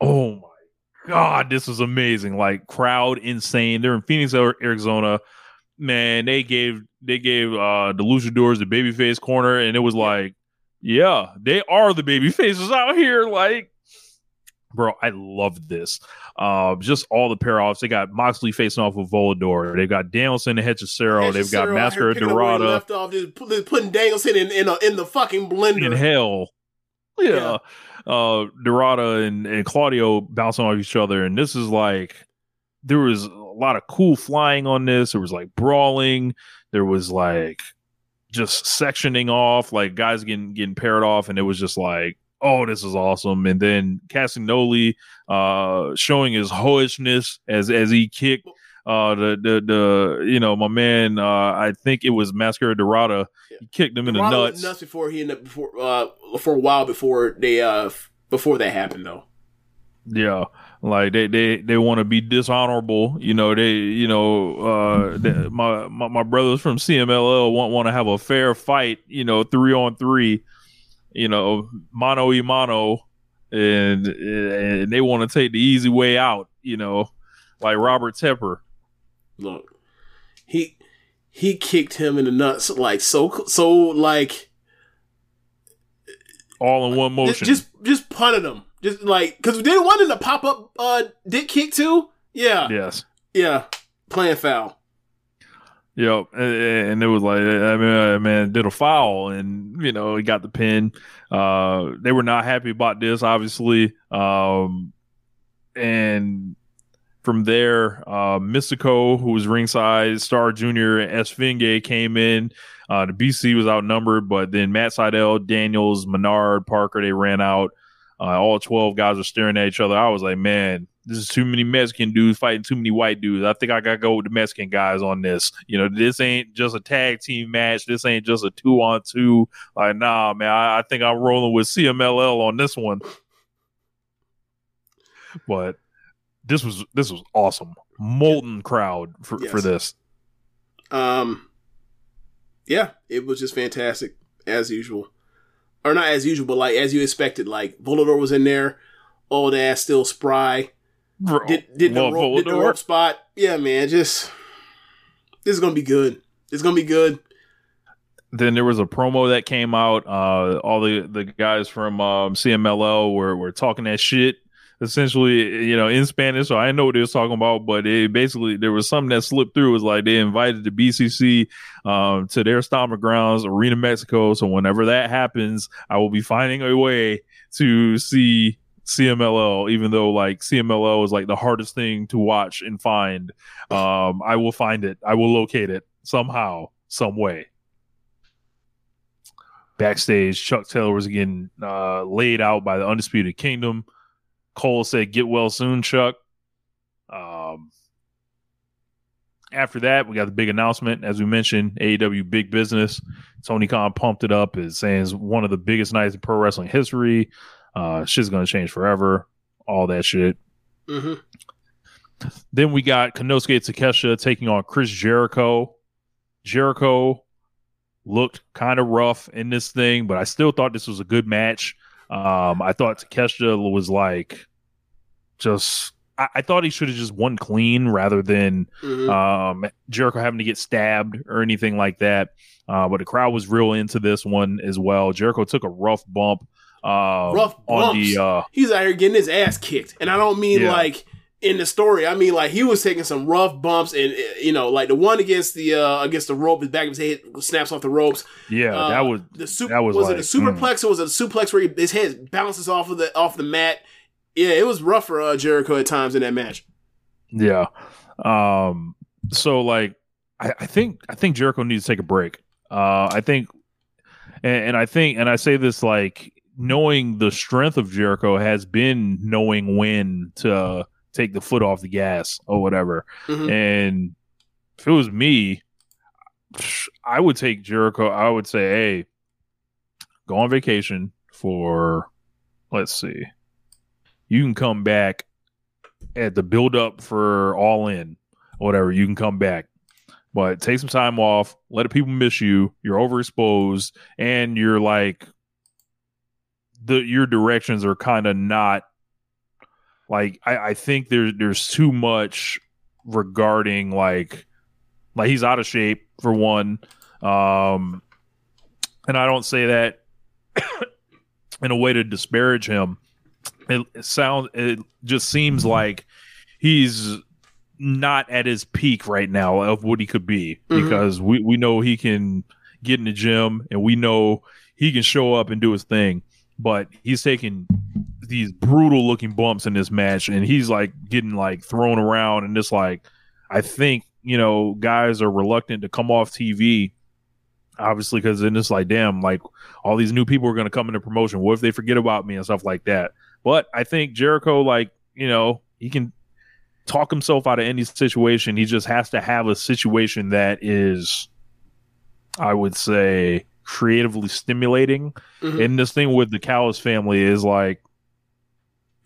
Oh my god, this was amazing! Like crowd insane. They're in Phoenix, Arizona. Man, they gave they gave uh the luchadors the babyface corner, and it was like, yeah, they are the baby faces out here. Like, bro, I love this. Uh, just all the pair offs. They got Moxley facing off with Volador. They've got Danielson and Hechicero. They've got Mascara here picking up where he Dorada Left off, just putting Danielson in in, a, in the fucking blender. in hell. Yeah. Yeah. Uh Dorada and, and Claudio bouncing off each other. And this is like there was a lot of cool flying on this. There was like brawling. There was like just sectioning off, like guys getting getting paired off, and it was just like, oh, this is awesome. And then Castagnoli uh showing his hoishness as as he kicked uh the the the you know my man uh I think it was Mascara Dorada he kicked him in the nuts nuts before he ended up before uh for a while before they uh before that happened though. Yeah, like they they they want to be dishonorable. You know, they you know uh they, my, my my brothers from CMLL want want to have a fair fight. You know, three on three. You know, mano y mano, and and they want to take the easy way out. You know, like Robert Tepper. Look, he he kicked him in the nuts like so so like All in one motion. just, just punted him just like because we didn't want him to pop up uh dick kick too. Yeah, yes. yeah, playing foul. Yep, and, and it was like I mean, uh, man did a foul, and you know he got the pin. Uh, they were not happy about this, obviously, um, and from there, uh, Mystico, who was ringside, Star Junior, and Esfinge came in. Uh, the BC was outnumbered, but then Matt Sydal, Daniels, Menard, Parker, they ran out. Uh, all 12 guys were staring at each other. I was like, man, this is too many Mexican dudes fighting too many white dudes. I think I got to go with the Mexican guys on this. You know, this ain't just a tag team match. This ain't just a two on two. Like, nah, man, I, I think I'm rolling with CMLL on this one. But this was this was awesome. Molten crowd for, Yes. for this. Um, yeah, it was just fantastic as usual, or not as usual, but like as you expected. Like Volador was in there, old ass still spry. Bro, Did did the, rope, did the rope spot? Yeah, man. Just this is gonna be good. It's gonna be good. then there was a promo that came out. Uh, all the, the guys from um, CMLL were, were talking that shit, essentially, you know, in Spanish. So I know what they was talking about, but it basically there was something that slipped through. It was like they invited the BCC um, to their stomping grounds, Arena Mexico. So whenever that happens, I will be finding a way to see CMLL, even though like CMLL is like the hardest thing to watch and find. Um, I will find it. I will locate it somehow, some way backstage, Chuck Taylor was getting uh, laid out by the Undisputed Kingdom. Cole said, "Get well soon, Chuck." Um, after that, we got the big announcement, as we mentioned, AEW Big Business. Tony Khan pumped it up, is saying it's one of the biggest nights in pro wrestling history. Uh, shit's gonna change forever. All that shit. hmm Then we got Konosuke Takeshita taking on Chris Jericho. Jericho looked kind of rough in this thing, but I still thought this was a good match. Um, I thought Takeshita was like just. I, I thought he should have just won clean rather than hmm um, Jericho having to get stabbed or anything like that. Uh, but the crowd was real into this one as well. Jericho took a rough bump. Uh, Rough on bumps. the uh, He's out here getting his ass kicked, and I don't mean Yeah. like in the story. I mean like he was taking some rough bumps, and uh, you know, like the one against the uh against the rope, his back of his head snaps off the ropes. yeah, Uh, that was the super. that was Was, like, it a superplex or was it a suplex where he, his head bounces off of the off the mat? Yeah, it was rough for uh, Jericho at times in that match. Yeah. Um. So like, I, I think I think Jericho needs to take a break. Uh. I think, and, and I think, and I say this like knowing the strength of Jericho has been knowing when to take the foot off the gas or whatever. Mhm. And if it was me, I would take Jericho. I would say, hey, go on vacation for, let's see, you can come back at the build up for All In, whatever. You can come back, but take some time off. Let the people miss you. You're overexposed, and you're like, the your directions are kind of not like I, I think there's there's too much regarding like like he's out of shape for one um and i don't say that in a way to disparage him it, it sounds it just seems like he's not at his peak right now of what he could be Mhm. because we, we know he can get in the gym and we know he can show up and do his thing but he's taking these brutal looking bumps in this match and he's like getting like thrown around and just like I think you know guys are reluctant to come off TV obviously because then it's like damn like all these new people are going to come into promotion. What if they forget about me and stuff like that? But I think Jericho like you know he can talk himself out of any situation. He just has to have a situation that is I would say creatively stimulating. Mhm. and this thing with the Callis family is like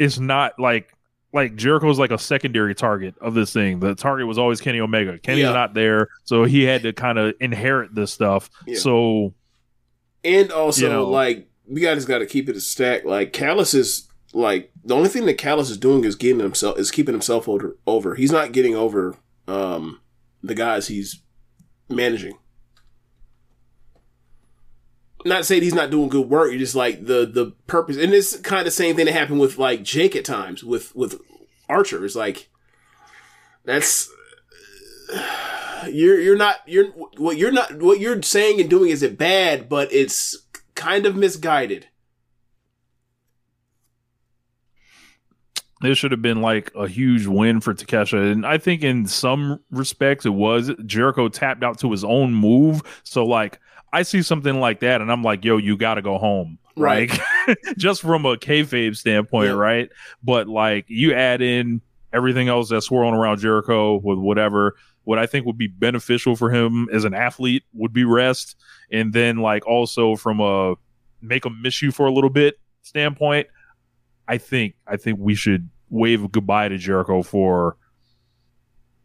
it's not like like Jericho's like a secondary target of this thing. The target was always Kenny Omega. Kenny's Yeah. not there, so he had to kind of inherit this stuff. Yeah. So And also, You know. like, we guys got to keep it a stack. Like, Callis is like the only thing that Callis is doing is getting himself is keeping himself over. Over. He's not getting over um the guys he's managing. Not saying he's not doing good work. You're just like the the purpose, and it's kind of the same thing that happened with like Jake at times with with Archer. It's like that's you're you're not you're what you're not what you're saying and doing isn't bad, but it's kind of misguided. this should have been like a huge win for Takeshita, and I think in some respects it was. Jericho tapped out to his own move, so like I see something like that, and I'm like, yo, you got to go home. Right. Like, just from a kayfabe standpoint, Yeah. right? But like you add in everything else that's swirling around Jericho with whatever, what I think would be beneficial for him as an athlete would be rest. And then like also from a make him miss you for a little bit standpoint, I think I think we should wave goodbye to Jericho for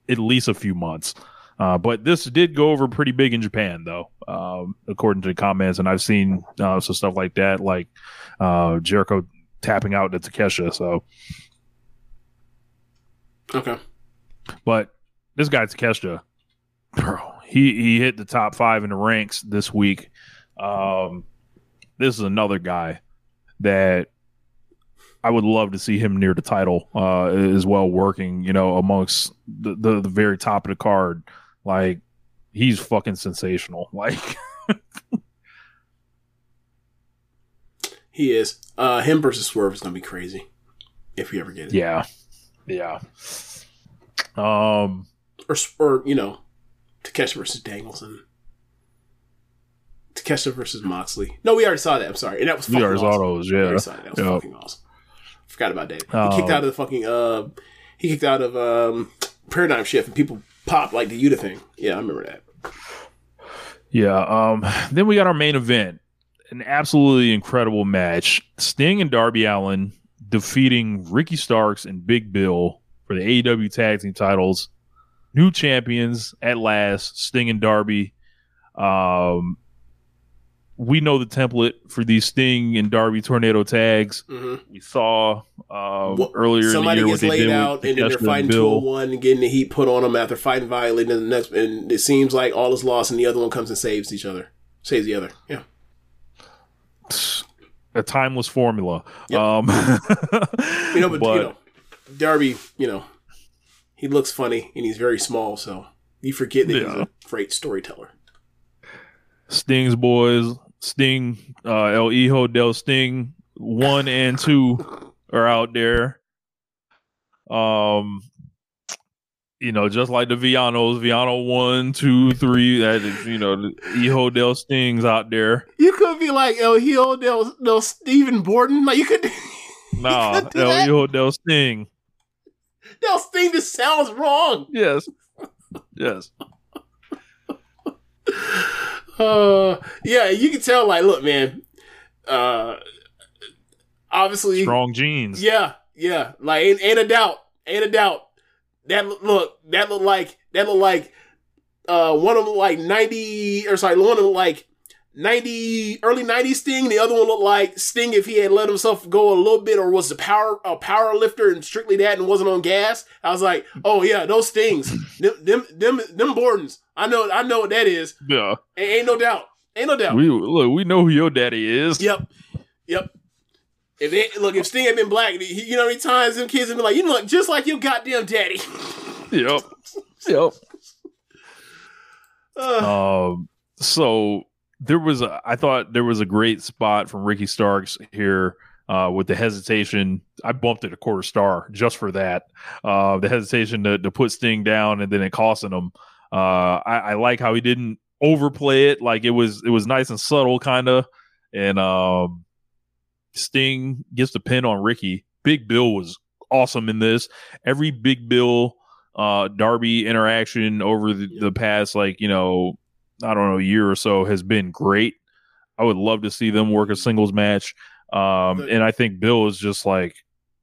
at least a few months. Uh, but this did go over pretty big in Japan, though, um, according to the comments, and I've seen uh, some stuff like that, like uh, Jericho tapping out to Takeshita. So, Okay. but this guy Takeshita, bro, he he hit the top five in the ranks this week. Um, this is another guy that I would love to see him near the title uh, as well, working you know amongst the, the the very top of the card. Like he's fucking sensational. Like He is. Uh, him versus Swerve is gonna be crazy if we ever get it. yeah, yeah. Um, Or or you know, Takeshita versus Danielson. Takeshita versus Moxley. No, we already saw that. I'm sorry, and that was we fucking already saw awesome. those. We Yeah, already saw that. That was Yeah. fucking awesome. Forgot about that. He Um, kicked out of the fucking. Uh, he kicked out of um, Paradigm Shift, and people popped like the Yuta thing. Yeah, I remember that. Yeah. Um. Then we got our main event, an absolutely incredible match: Sting and Darby Allin defeating Ricky Starks and Big Bill for the AEW Tag Team titles. New champions at last. Sting and Darby. Um. We know the template for these Sting and Darby tornado tags. hmm We saw um, Well, earlier Somebody in the year gets what they laid did out, with and then they're fighting two one and getting the heat put on them after fighting violently. And the next, and it seems like all is lost, and the other one comes and saves each other, saves the other. Yeah, a timeless formula. Yep. Um, you know, but, but you know, Darby, you know, he looks funny and he's very small, so you forget that he's a great storyteller. Sting's boys, Sting, uh, El Hijo del Sting, one and two are out there. Um, you know, just like the Villanos, Villano one, two, three, that is, you know, the Hijo del Stings out there. You could be like El Hijo del, del Stephen Borden. Like you could. Nah, could El that. Hijo del Sting. Del Sting just sounds wrong. Yes. Yes. Uh, yeah, you can tell. Like, look, man. Uh, obviously, Strong genes. Yeah, yeah. Like, ain't, ain't a doubt. Ain't a doubt. That look-. That look like. That look like. Uh, one of them like ninety or sorry, one of them like ninety early 90s Sting. The other one looked like Sting if he had let himself go a little bit, or was a power a power lifter and strictly that and wasn't on gas. I was like, oh yeah, those Stings, them them them them Bordens. I know I know what that is. Yeah. Ain't, ain't no doubt. Ain't no doubt. We look, we know who your daddy is. Yep. Yep. If they look, if Sting had been black, he, you know how many times them kids have been like, you look just like your goddamn daddy. Yep. Yep. Uh, Um, so there was, a, I thought there was a great spot from Ricky Starks here uh, with the hesitation. I bumped it a quarter star just for that. Uh, the hesitation to, to put Sting down and then it costing him. Uh, I, I like how he didn't overplay it. Like it was, it was nice and subtle, kind of. And um, Sting gets the pin on Ricky. Big Bill was awesome in this. Every Big Bill uh Darby interaction over the, the past like you know I don't know a year or so has been great. I would love to see them work a singles match. Um and I think Bill is just like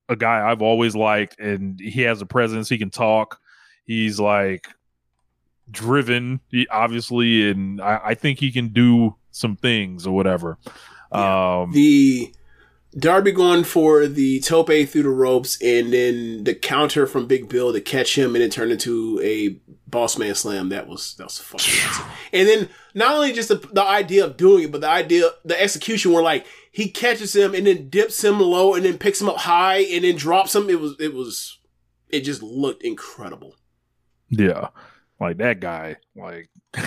a guy I've always liked and he has a presence, he can talk. He's like driven, he, obviously, and I, I think he can do some things or whatever. Um the Darby going for the tope through the ropes, and then the counter from Big Bill to catch him, and it turned into a boss man slam. That was that was fucking awesome. And then not only just the, the idea of doing it, but the idea, the execution, where like he catches him and then dips him low, and then picks him up high, and then drops him. It was it was it just looked incredible. Yeah, like that guy. Like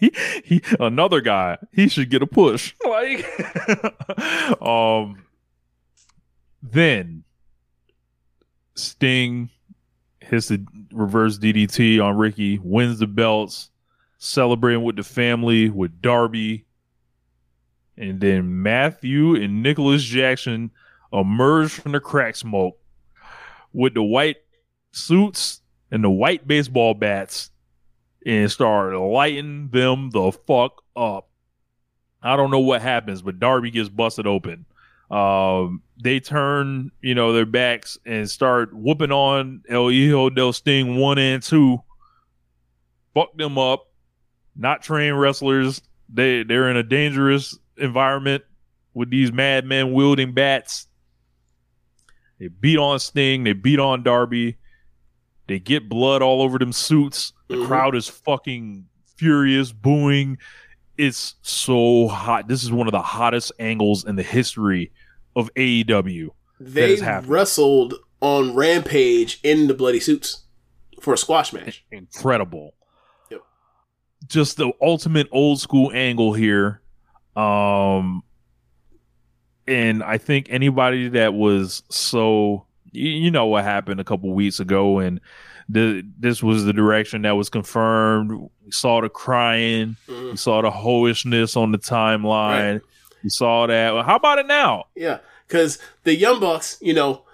he, he another guy. He should get a push. Like, um, then Sting hits the reverse DDT on Ricky, wins the belts, celebrating with the family with Darby, and then Matthew and Nicholas Jackson emerge from the crack smoke with the white suits and the white baseball bats and start lighting them the fuck up. I don't know what happens, but Darby gets busted open. Um, they turn, you know, their backs and start whooping on El Hijo del Sting one and two. Fuck them up. Not trained wrestlers. They they're in a dangerous environment with these madmen wielding bats. They beat on Sting. They beat on Darby. They get blood all over them suits. The Mhm. crowd is fucking furious, booing. It's so hot. This is one of the hottest angles in the history of AEW. They wrestled on Rampage in the bloody suits for a squash match. Incredible. Yep. Just the ultimate old school angle here. Um and I think anybody that was so you know what happened a couple weeks ago and the this was the direction that was confirmed. We saw the crying, Mhm. we saw the hoishness on the timeline. We saw that. Well, how about it now? Yeah, because the Young Bucks, you know,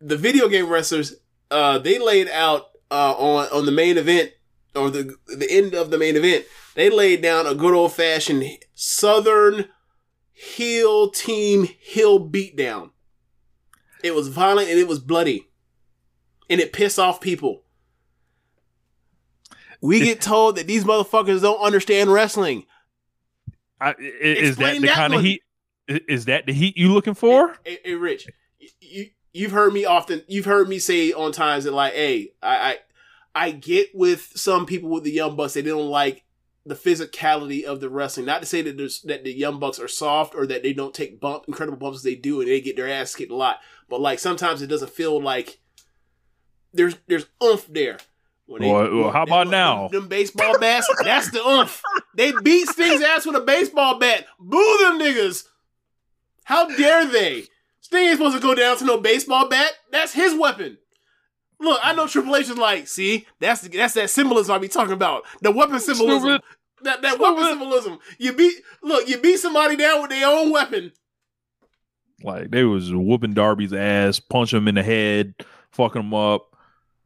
the video game wrestlers, uh, they laid out uh, on on the main event or the the end of the main event. They laid down a good old fashioned Southern heel team heel beatdown. It was violent and it was bloody, and it pissed off people. We get told that these motherfuckers don't understand wrestling. I, is that the that kind of heat? Is that the heat you looking for? Hey, hey, Rich, you you've heard me often. You've heard me say on times that like, hey, I I, I get with some people with the Young Bucks. They don't like the physicality of the wrestling. Not to say that there's that the Young Bucks are soft or that they don't take bump incredible bumps as they do and they get their ass kicked a lot. But like sometimes it doesn't feel like there's there's oomph there. When Well, well, how about now? Them, baseball bats, that's the oomph. They beat Sting's ass with a baseball bat. Boo them niggas. How dare they? Sting ain't supposed to go down to no baseball bat. That's his weapon. Look, I know Triple H is like, see, that's that's that symbolism I be talking about. The weapon symbolism. Stupid. That that weapon symbolism. You beat look, you beat somebody down with their own weapon. Like they was whooping Darby's ass, punching him in the head, fucking him up.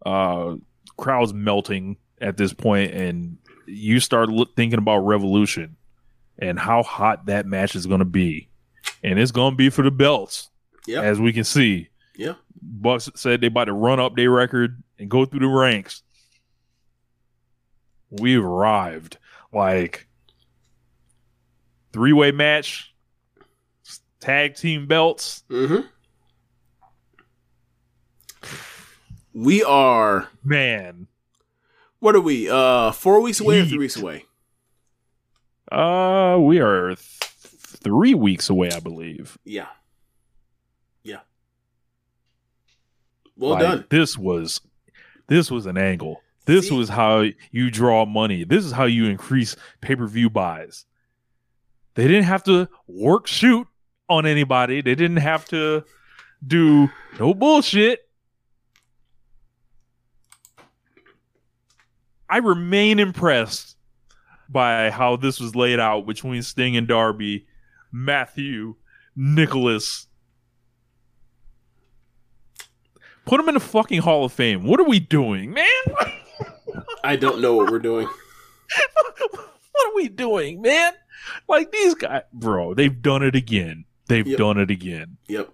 Uh, crowd's melting at this point, and you start look, thinking about Revolution and how hot that match is going to be, and it's going to be for the belts, Yep. as we can see. Yeah. Bucks said they about to run up their record and go through the ranks. We've arrived. Like three way match, tag team belts. Mm-hmm. We are Man, what are we? Uh four weeks away or three weeks away? uh, we are th- three weeks away, I believe. Yeah. Yeah. Well Like, done. This was this was an angle. This See? was how you draw money. This is how you increase pay per view buys. They didn't have to work shoot on anybody. They didn't have to do no bullshit. I remain impressed by how this was laid out between Sting and Darby, Matthew, Nicholas. Put them in the fucking Hall of Fame. What are we doing, man? I don't know what we're doing. what are we doing, man? Like these guys, bro, they've done it again. They've Yep. done it again. Yep.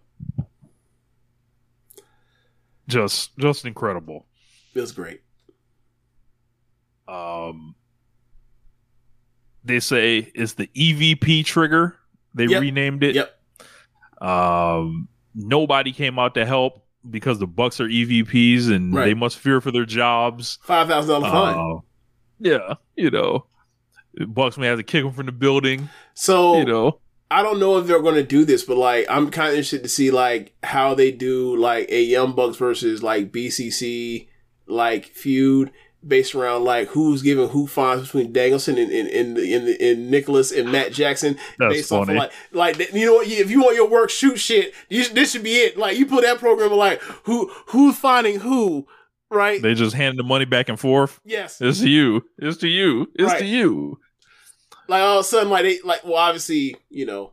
Just just incredible. Feels great. Um they say it's the EVP trigger. They Yep. renamed it. Yep. Um nobody came out to help because the Bucks are EVPs and Right. they must fear for their jobs. Five thousand dollar fine. Uh, yeah, you know. Bucks may have to kick them from the building, so you know. I don't know if they're going to do this, but like I'm kind of interested to see like how they do like a Young Bucks versus like BCC like feud based around like who's giving who fines between Danielson and and and, and, and Nicholas and Matt Jackson That's based off of like like you know what if you want your work shoot shit you this should be it like you put that program of like who who's finding who right They just hand the money back and forth. yes It's to you. It's to you. It's Right. to you. like all of a sudden, like they like well, obviously, you know,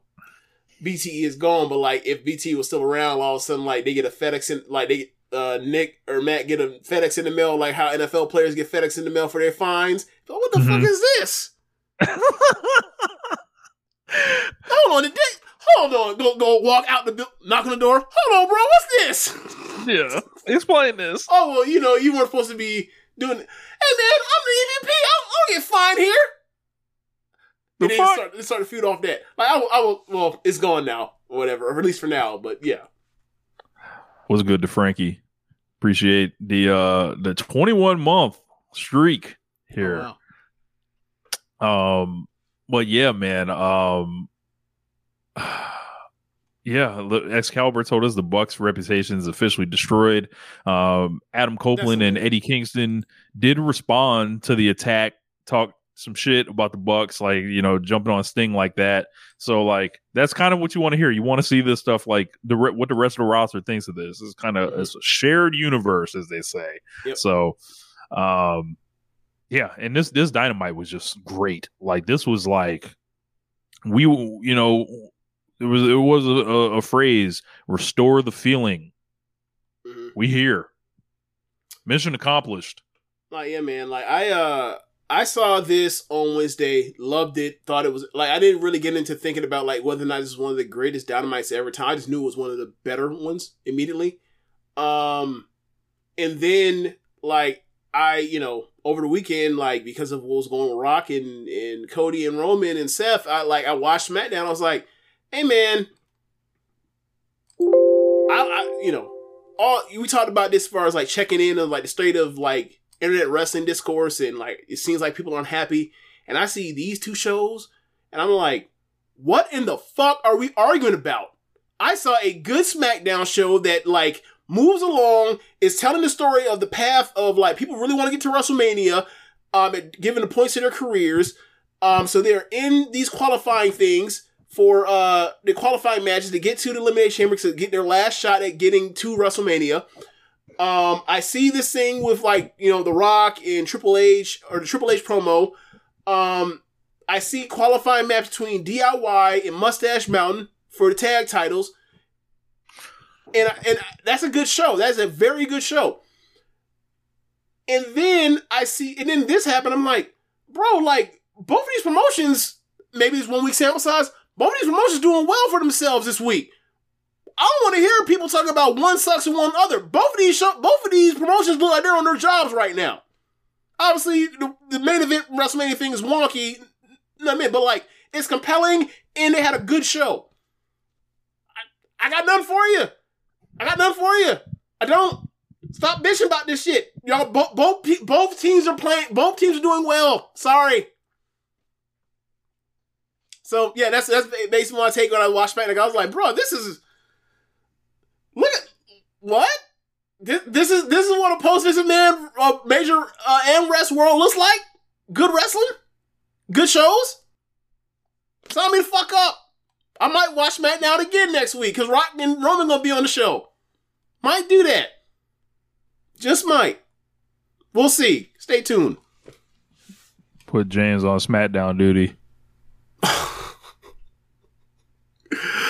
BTE is gone, but like if BT was still around, all of a sudden, like they get a FedEx and like they uh Nick or Matt get a FedEx in the mail, like how NFL players get FedEx in the mail for their fines. Oh, what the Mhm. fuck is this? hold on, the day, hold on, go go walk out the knock on the door. Hold on, bro, what's this? Yeah. Explain this. oh well, you know, you weren't supposed to be doing. Hey man, I'm the EVP. I don't, get fined here. The And then fuck? start, they start to feud off that. Like I will, I will, well, it's gone now, or whatever, or at least for now. But yeah, Was good to Frankie. Appreciate the uh the 21 month streak here. Oh, wow. Um, but yeah, man. Um, yeah, Excalibur told us the Bucks' reputation is officially destroyed. Um, Adam Copeland and. Eddie Kingston did respond to the attack, talk some shit about the Bucks, like you know, jumping on Sting like that. So, like, that's kind of what you want to hear. You want to see this stuff, like the re- what the rest of the roster thinks of this. It's kind of Mhm. it's a shared universe, as they say. Yep. So, um, yeah, and this this dynamite was just great. Like this was like we you know it was it was a, a, phrase restore the feeling. Mhm. We here. Mission accomplished. Like yeah, man. Like I, uh, I saw this on Wednesday, loved it, thought it was like I didn't really get into thinking about like whether or not this is one of the greatest dynamites ever. Time I just knew it was one of the better ones immediately. Um, and then like I, you know, over the weekend, like because of what was going on Rock and, and Cody and Roman and Seth, I like I watched SmackDown. I was like, hey man, I, I you know, all we talked about this as far as like checking in of like the state of like internet wrestling discourse and like it seems like people aren't happy. And I see these two shows and I'm like, what in the fuck are we arguing about? I saw a good SmackDown show that like moves along, is telling the story of the path of like people really want to get to WrestleMania, um, given the points of their careers. Um, so they're in these qualifying things for uh the qualifying matches to get to the elimination chamber to get their last shot at getting to WrestleMania. Um, I see this thing with like you know The Rock in Triple H or the Triple H promo. Um, I see qualifying match between DIY and Mustache Mountain for the tag titles, and and that's a good show. That's a very good show. And then I see, and then this happened. I'm like, bro, like both of these promotions, maybe it's one week sample size. Both of these promotions doing well for themselves this week. I don't want to hear people talk about one sucks and one other. Both of these show, both of these promotions look like they're on their jobs right now. Obviously, the, the main event WrestleMania thing is wonky, no, I mean, but like it's compelling and they had a good show. I, I got nothing for you. I got nothing for you. I don't. Stop bitching about this shit. Y'all, both both both teams are playing. Both teams are doing well. Sorry. So yeah, that's that's basically my take when I watched back. Like, I was like, bro, this is look at what this, this is. This is what a post visit man uh, major uh, and rest world looks like. Good wrestling, good shows. Sign me the fuck up. I might watch SmackDown again next week because Rock and Roman gonna be on the show. Might do that. Just might. We'll see. Stay tuned. Put James on SmackDown duty.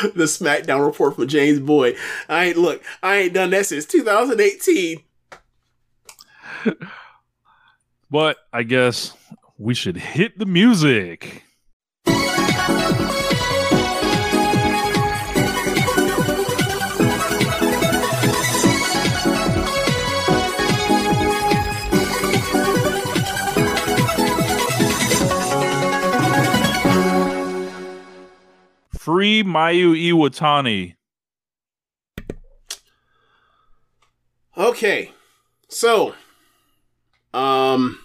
the SmackDown report from James Boyd. I ain't look. I ain't done that since 2018. But I guess we should hit the music. Free Mayu Iwatani. Okay, so, um,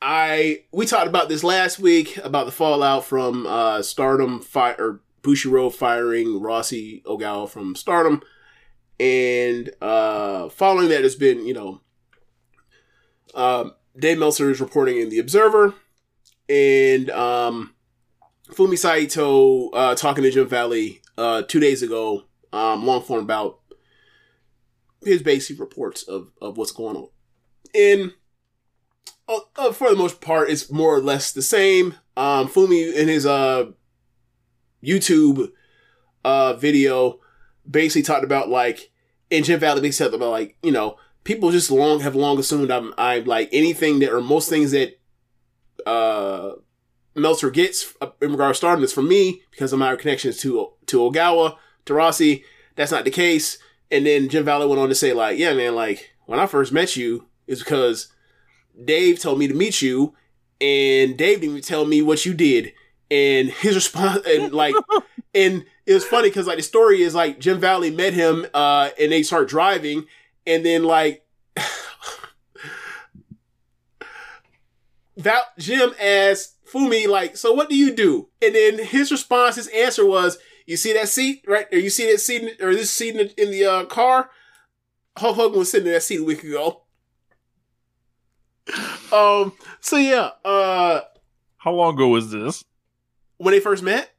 I we talked about this last week about the fallout from uh Stardom fire or Bushiroad firing Rossy Ogawa from Stardom, and uh following that has been you know, um, Dave Meltzer is reporting in the Observer, and um, Fumi Saito uh talking to Jim Valley uh two days ago um, long form about his basic reports of, of what's going on. And uh, uh, for the most part, it's more or less the same. Um, Fumi in his uh, YouTube uh, video basically talked about like, in Jim Valley basically talked about like, you know, people just long have long assumed I'm, I'm like anything that or most things that uh, Meltzer gets uh, in regards to Stardom is from me because of my connections to to Ogawa to Rossy. That's not the case. And then Jim Valley went on to say, like, yeah, man, like, when I first met you, is because Dave told me to meet you, and Dave didn't even tell me what you did. And his response, and like, and it was funny because, like, the story is like Jim Valley met him, uh, and they start driving, and then, like, that Jim asked Fumi, like, so what do you do? And then his response, his answer was, you see that seat, right? Or you see that seat, in, or this seat in the, in the uh, car? Hulk Hogan was sitting in that seat a week ago. Um. So yeah. Uh. How long ago was this? When they first met?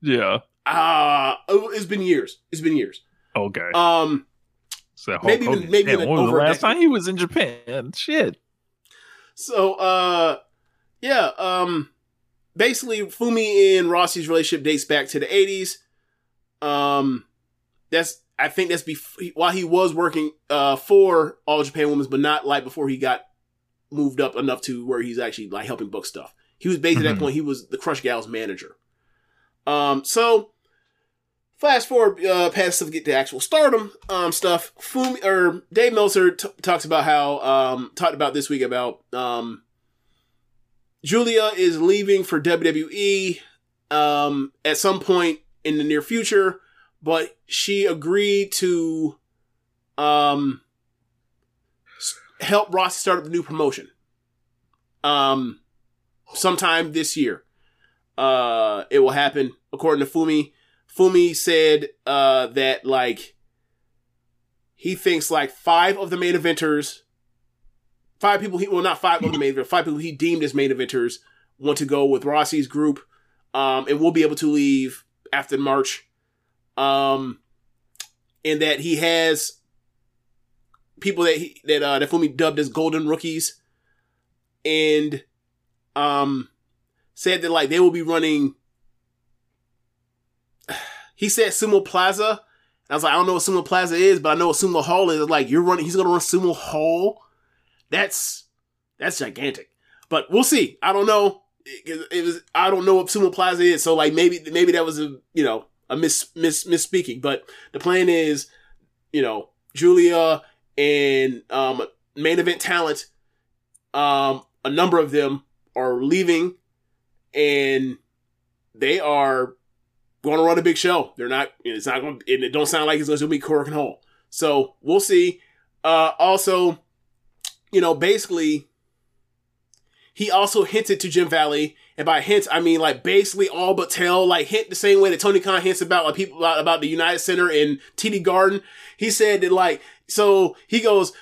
Yeah. Uh it's been years. It's been years. Okay. Um. So maybe even- maybe Damn, even when was the over a last decade. time he was in Japan? Shit. So, uh, yeah, um, basically, Fumi and Rossy's relationship dates back to the 80s. Um, that's, I think that's bef- while he was working, uh, for All Japan Women's, but not like before he got moved up enough to where he's actually like helping book stuff. He was basically at Mhm. that point, he was the Crush Gal's manager. Um, so, fast forward uh, past stuff, get to actual stardom um, stuff. Fumi or Dave Meltzer t- talks about how um, talked about this week about um, Giulia is leaving for WWE um, at some point in the near future, but she agreed to um, help Ross start up a new promotion. Um, sometime this year, uh, it will happen according to Fumi. Fumi said uh, that like he thinks like five of the main eventers, five people he well not five of the main eventers, five people he deemed as main eventers want to go with Rossy's group, um, and we'll be able to leave after March. Um, and that he has people that he that uh that Fumi dubbed as golden rookies, and um said that like they will be running. He said Sumo Plaza. I was like, I don't know what Sumo Plaza is, but I know what Sumo Hall is. Like you're running, he's gonna run Sumo Hall. That's that's gigantic. But we'll see. I don't know. It, it was I don't know what Sumo Plaza is. So like maybe maybe that was a you know a miss miss misspeaking. But the plan is, you know, Giulia and um main event talent, um, a number of them are leaving and they are going to run a big show. They're not. It's not going. And it don't sound like it's going to be Korakuen Hall. So we'll see. Uh, also, you know, basically, he also hinted to Jim Valley, and by hints I mean like basically all but tell, like hint the same way that Tony Khan hints about like people about, about the United Center and TD Garden. He said that like so he goes,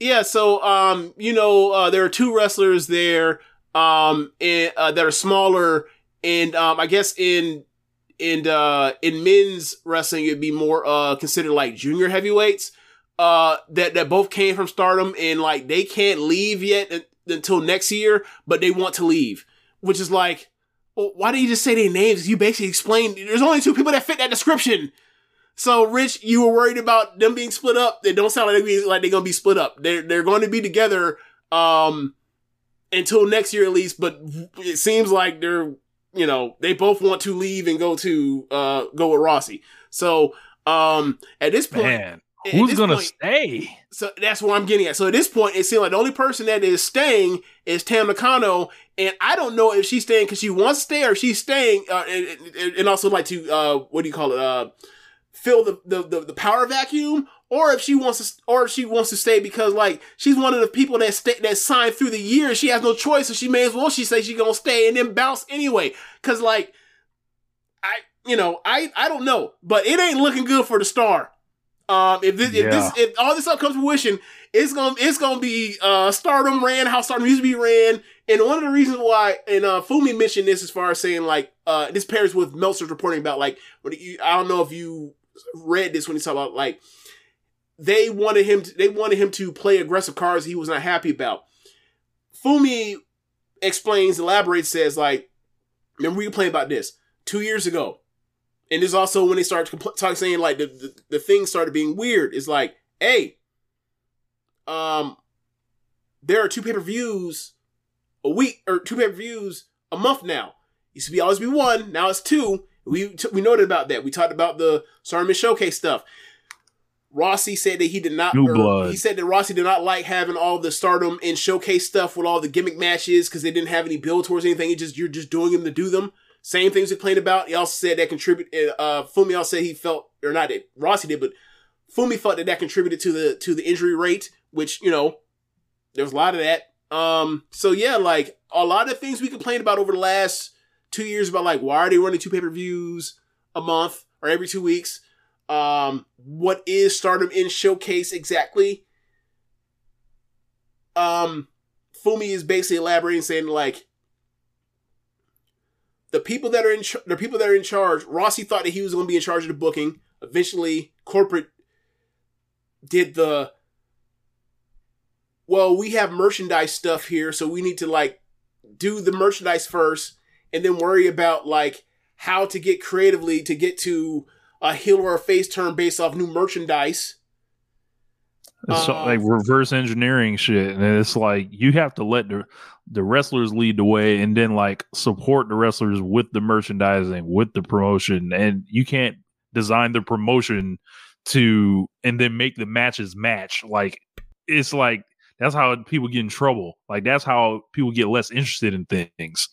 yeah. So um, you know, uh, there are two wrestlers there um, and, uh, that are smaller, and um, I guess in in uh in men's wrestling it'd be more uh considered like junior heavyweights uh that that both came from stardom and like they can't leave yet until next year but they want to leave. Which is like well, why do you just say their names? You basically explained there's only two people that fit that description. So rich you were worried about them being split up. They don't sound like they're, like they're gonna be split up. They're they're going to be together um until next year at least but it seems like they're you know, they both want to leave and go to uh go with Rossi. So um at this point Man, who's this gonna point- stay? so that's what I'm getting at. So at this point, it seems like the only person that is staying is Tam Nakano, and I don't know if she's staying because she wants to stay or she's staying, uh, and, and- and also like to uh, what do you call it, uh, fill the, the the the power vacuum, or if she wants to, or if she wants to stay because like she's one of the people that stay that signed through the year. She has no choice, so she may as well she say she's gonna stay and then bounce anyway. Cause like I, you know, I I don't know, but it ain't looking good for the star. Um, if this, if this, if all this stuff comes to fruition, it's gonna, it's gonna be, uh, Stardom ran how Stardom used to be ran. And one of the reasons why, and, uh, Fumi mentioned this as far as saying, like, uh, this pairs with Meltzer's reporting about, like, what you, I don't know if you read this when he talked about, like, they wanted him, to, they wanted him to play aggressive cards he was not happy about. Fumi explains, elaborates, says, like, remember we playing about this two years ago and this is also when they started compl- talking saying like the, the the thing started being weird. It's like, hey, um, there are two pay per views a week or two pay per views a month now. Used to be always be one, now it's two. We t- we noted about that. We talked about the Sermon Showcase stuff. Rossi said that he did not. New or blood. He said that Rossi did not like having all the Stardom and Showcase stuff with all the gimmick matches because they didn't have any build towards anything. It just you're just doing them to do them. Same things we complained about. He also said that contribute. Uh, Fumi also said he felt, or not that Rossi did, but Fumi felt that that contributed to the to the injury rate, which you know there was a lot of that. Um, so yeah, like a lot of things we complained about over the last two years about like why are they running two pay per views a month or every two weeks? Um, what is Stardom in Showcase exactly? Um, Fumi is basically elaborating, saying like the people that are in char- the people that are in charge. Rossi thought that he was going to be in charge of the booking. Eventually, corporate did the well. We have merchandise stuff here, so we need to like do the merchandise first, and then worry about like how to get creatively to get to a heel or a face turn based off new merchandise. It's Uh, like reverse engineering shit, and it's like you have to let the the wrestlers lead the way, and then like support the wrestlers with the merchandising, with the promotion, and you can't design the promotion to and then make the matches match. Like it's like that's how people get in trouble. Like that's how people get less interested in things.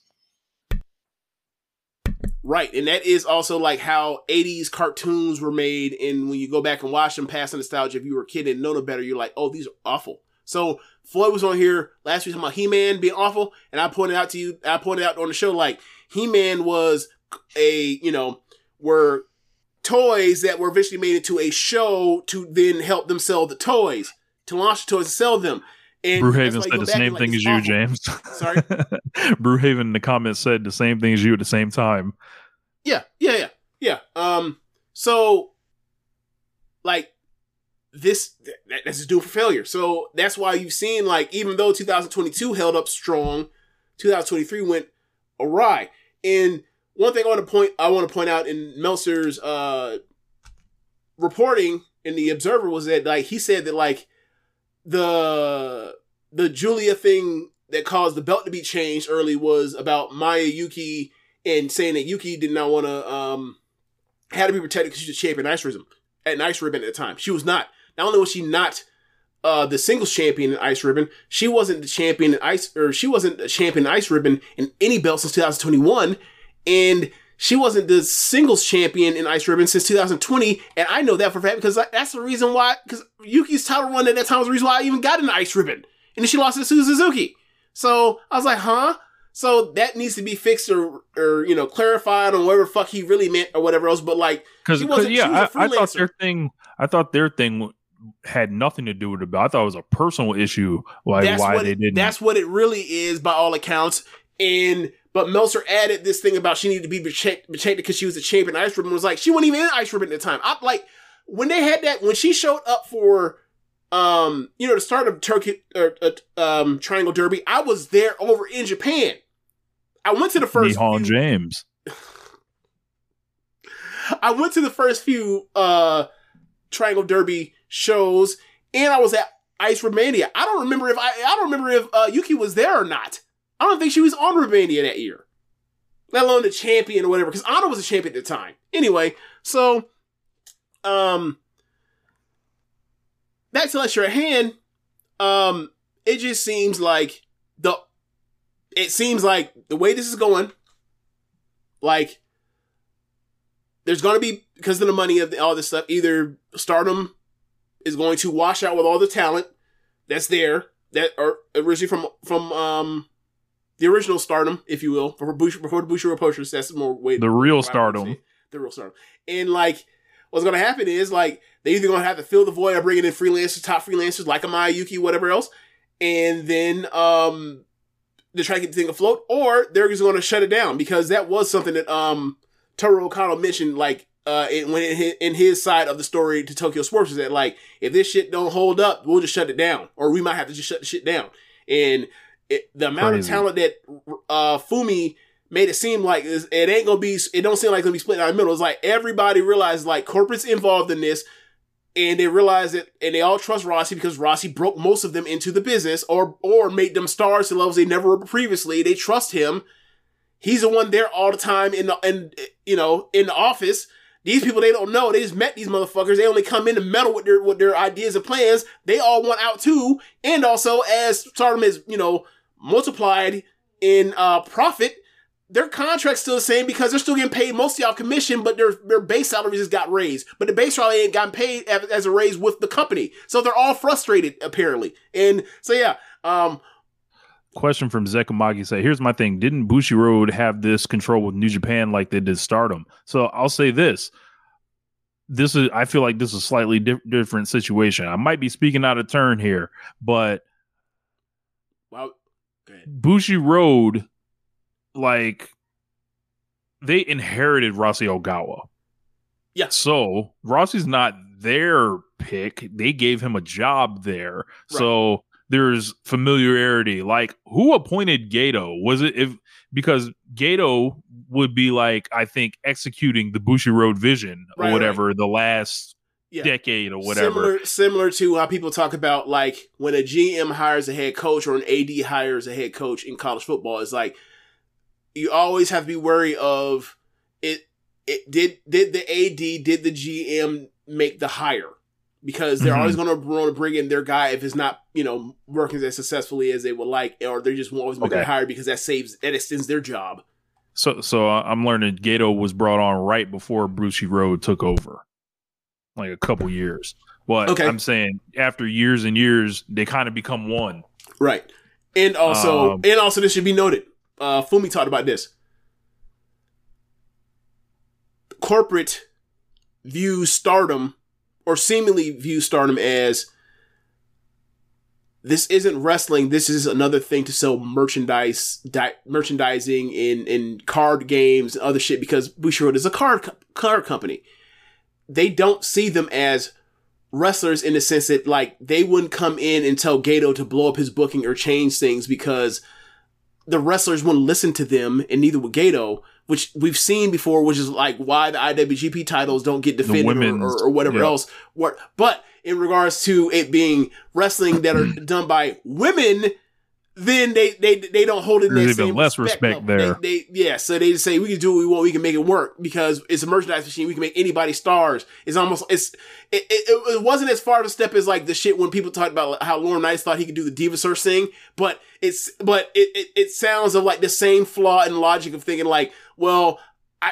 Right, and that is also like how '80s cartoons were made. And when you go back and watch them, past the nostalgia, if you were a kid and know no better, you're like, "Oh, these are awful." So Floyd was on here last week talking about He-Man being awful, and I pointed out to you, I pointed out on the show like He-Man was a you know were toys that were eventually made into a show to then help them sell the toys to launch the toys and sell them. And Brewhaven that's why you said the same thing it's as you. James. Sorry? Brewhaven in the comments said the same thing as you at the same time. Yeah, yeah, yeah, yeah. Um, so like this that, that's just doomed for failure. So that's why you've seen like even though 2022 held up strong, 2023 went awry. And one thing I want to point I want to point out in Meltzer's uh reporting in the Observer was that like he said that like the the Giulia thing that caused the belt to be changed early was about Maya Yukihi and saying that Yuki did not want to um had to be protected because she's a champion ice ribbon at ice ribbon at the time. She was not. Not only was she not uh, the singles champion in ice ribbon, she wasn't the champion in ice or she wasn't a champion in ice ribbon in any belt since 2021, and she wasn't the singles champion in ice ribbon since 2020. And I know that for a fact because that's the reason why. Because Yuki's title run at that time was the reason why I even got an ice ribbon, and then she lost to Suzuki. So I was like, huh? So that needs to be fixed or, or you know, clarified on whatever fuck he really meant or whatever else. But like, Because she wasn't- she yeah, I, I thought their thing. I thought their thing had nothing to do with it. I thought it was a personal issue, like that's why they didn't. That's what it really is, by all accounts. And but Meltzer added this thing about she needed to be protect- protected because she was a champion ice ribbon. Was like she wasn't even in ice ribbon at the time. I like when they had that when she showed up for um you know the start of Turkey or uh, um Triangle Derby. I was there over in Japan. I went to the first. Nihon few- James. I went to the first few uh Triangle Derby shows, and I was at Ice Romania. I don't remember if I I don't remember if uh, Yuki was there or not. I don't think she was on Romania that year, let alone the champion or whatever. Because Anna was a champion at the time. Anyway, so um, Let Your Hand. Um, it just seems like the it seems like the way this is going, like there's going to be because of the money of all this stuff. Either Stardom is going to wash out with all the talent that's there that are originally from from um the original Stardom, if you will, before Bush before the Bushiroad Poachers. That's more way The real Stardom. the real Stardom, and like. What's going to happen is like they either going to have to fill the void by bringing in freelancers, top freelancers like Amaya Yuki, whatever else, and then um to try to get the thing afloat, or they're just going to shut it down because that was something that um Toro O'Connell mentioned like uh in, when in his, in his side of the story to Tokyo Sports is that like if this shit don't hold up, we'll just shut it down, or we might have to just shut the shit down. And it, the amount Crazy. of talent that uh Fumi made it seem like is- it ain't gonna be it don't seem like it's gonna be split down the middle. It's like everybody realized like corporate's involved in this and they realize it and they all trust Rossi because Rossi broke most of them into the business or or made them stars to levels they never were previously. They trust him. He's the one there all the time in the and you know in the office. These people they don't know. They just met these motherfuckers. They only come in to meddle with their with their ideas and plans. They all want out too. And also as Stardom is you know multiplied in uh profit, their contract's still the same because they're still getting paid mostly off commission, but their their base salaries just got raised. But the base salary ain't gotten paid as, a raise with the company, so they're all frustrated apparently. And so yeah, um, Question from Zekamagi say, here's my thing. Didn't Bushiroad have this control with New Japan like they did Stardom? So I'll say this. This is I feel like this is a slightly di- different situation. I might be speaking out of turn here, but well. Bushiroad, like they inherited Rossi Ogawa. Yeah. So Rossi's not their pick. They gave him a job there. So there's familiarity. Like who appointed Gedo? Was it if because Gedo would be like, I think, executing the Bushiroad vision or Right, whatever the last Yeah. decade or whatever. Similar, similar to how people talk about like when a GM hires a head coach or an AD hires a head coach in college football. It's like you always have to be wary of it. It did did the AD did the GM make the hire because they're Mhm. always going to want to bring in their guy if it's not you know working as successfully as they would like, or they just won't always make Okay. a hire because that saves that extends their job. So so uh, I'm learning Gedo was brought on right before Bushiroad took over, like a couple years. But Okay. I'm saying after years and years, they kind of become one. Right. And also, Um, and also, this should be noted. Uh, Fumi talked about this. Corporate views stardom, or seemingly view stardom as this isn't wrestling. This is another thing to sell merchandise, di- merchandising in in card games and other shit. Because Bushiroad is a card co- card company. They don't see them as wrestlers in the sense that like they wouldn't come in and tell Gedo to blow up his booking or change things because the wrestlers wouldn't listen to them, and neither would Gedo, which we've seen before, which is like why the IWGP titles don't get defended or, or, or whatever yeah. else. What, but in regards to it being wrestling that are done by women, then they they they don't hold it in There's that even same less respect respect there. They, they yeah, so they just say we can do what we want, we can make it work because it's a merchandise machine. We can make anybody stars. It's almost it's it, it, it wasn't as far of a step as like the shit when people talked about how Lauren Knights thought he could do the Divasaurus thing, but it's but it, it it sounds of like the same flaw in logic of thinking like, well, I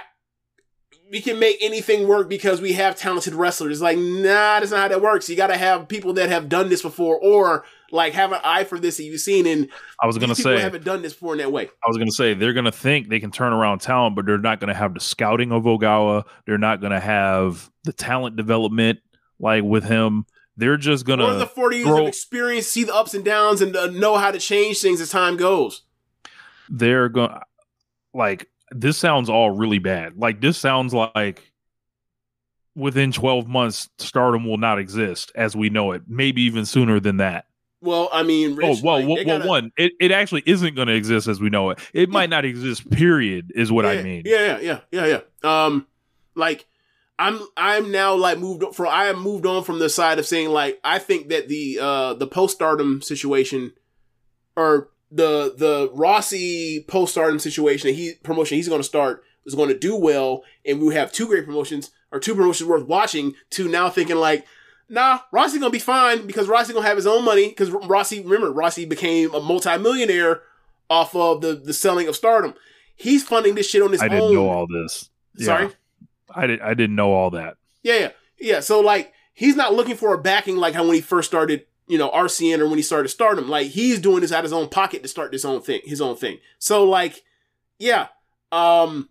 we can make anything work because we have talented wrestlers. It's like, nah, that's not how that works. You got to have people that have done this before, or like have an eye for this that you've seen. And I was gonna say, haven't done this before in that way. I was gonna say they're gonna think they can turn around talent, but they're not gonna have the scouting of Ogawa. They're not gonna have the talent development like with him. They're just gonna or the 40 years throw- of experience, see the ups and downs, and uh, know how to change things as time goes. they're gonna like this sounds all really bad. Like this sounds like within 12 months stardom will not exist as we know it. Maybe even sooner than that. Well, I mean, Rich, oh, well, like, well, gotta- one, it, it actually isn't going to exist as we know it. It might not exist, period, is what I mean. Yeah, yeah, yeah, yeah, yeah. Um, like I'm, I'm now like moved from. I am moved on from the side of saying like I think that the uh the post stardom situation, or the the Rossi post stardom situation that he promotion he's going to start is going to do well, and we have two great promotions or two promotions worth watching. To now thinking like. Nah, Rossi gonna be fine because Rossi gonna have his own money because Rossi, remember, Rossi became a multimillionaire off of the, the selling of Stardom. He's funding this shit on his I own. I didn't know all this. Yeah. Sorry. I did I didn't know all that. Yeah, yeah, yeah. So like, he's not looking for a backing like how when he first started, you know, Arsion or when he started Stardom. Like he's doing this out of his own pocket to start this own thing, his own thing. So like, yeah, um,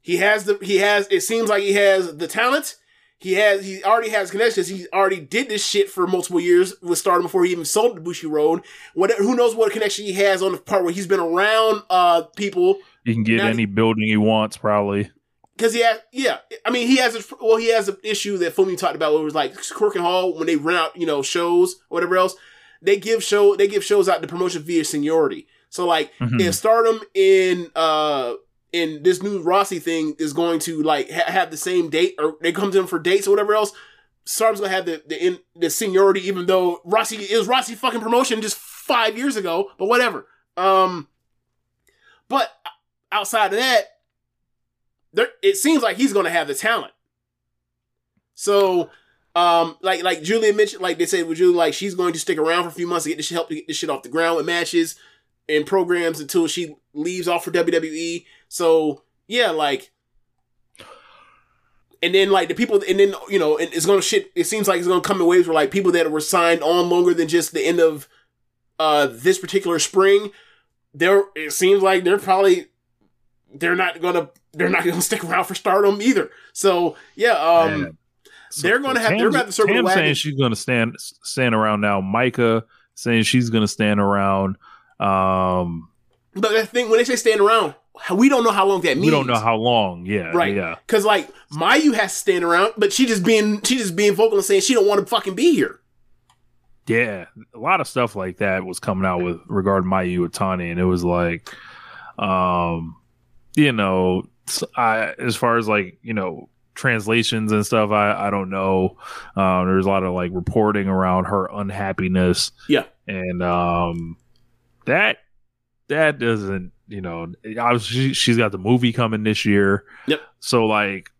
he has the he has. It seems like he has the talent. He has he already has connections. He already did this shit for multiple years with Stardom before he even sold the Bushiroad. What who knows what connection he has on the part where he's been around uh people You can get Now- any building he wants, probably. because he has, yeah. I mean, he has a well, he has an issue that Fumi talked about. Where it was like Korakuen Hall when they rent out, you know, shows or whatever else. They give show they give shows out to promotion via seniority. So like, Mhm. if Stardom in uh in this new Rossi thing is going to like ha- have the same date or they come to him for dates or whatever else, Stardom's gonna have the the in, the seniority, even though Rossi it was Rossi fucking promotion just five years ago. But whatever. Um, but outside of that, there it seems like he's gonna have the talent. So, um, like like Giulia mentioned, like they said with Giulia, like she's going to stick around for a few months to get this help to get this shit off the ground with matches and programs until she leaves off for WWE. So yeah, like. And then like the people, and then you know, and it's gonna shit. It seems like it's gonna come in waves where like people that were signed on longer than just the end of uh this particular spring. There, it seems like they're probably they're not gonna they're not gonna stick around for Stardom either. So yeah, um, Man. they're gonna have- they're gonna have to circle Tam saying she's gonna stand stand around now. Micah saying she's gonna stand around. Um, but the thing when they say stand around, we don't know how long that means. we don't know how long. Yeah, right? Yeah, Because like Mayu has to stand around, but she just being she just being vocal and saying she don't want to fucking be here. yeah. A lot of stuff like that was coming out with regarding Mayu Iwatani, and it was like, um, you know, I as far as like you know translations and stuff, I I don't know. Um, there's a lot of like reporting around her unhappiness. Yeah. and um, that that doesn't you know obviously she's got the movie coming this year. Yep. So like.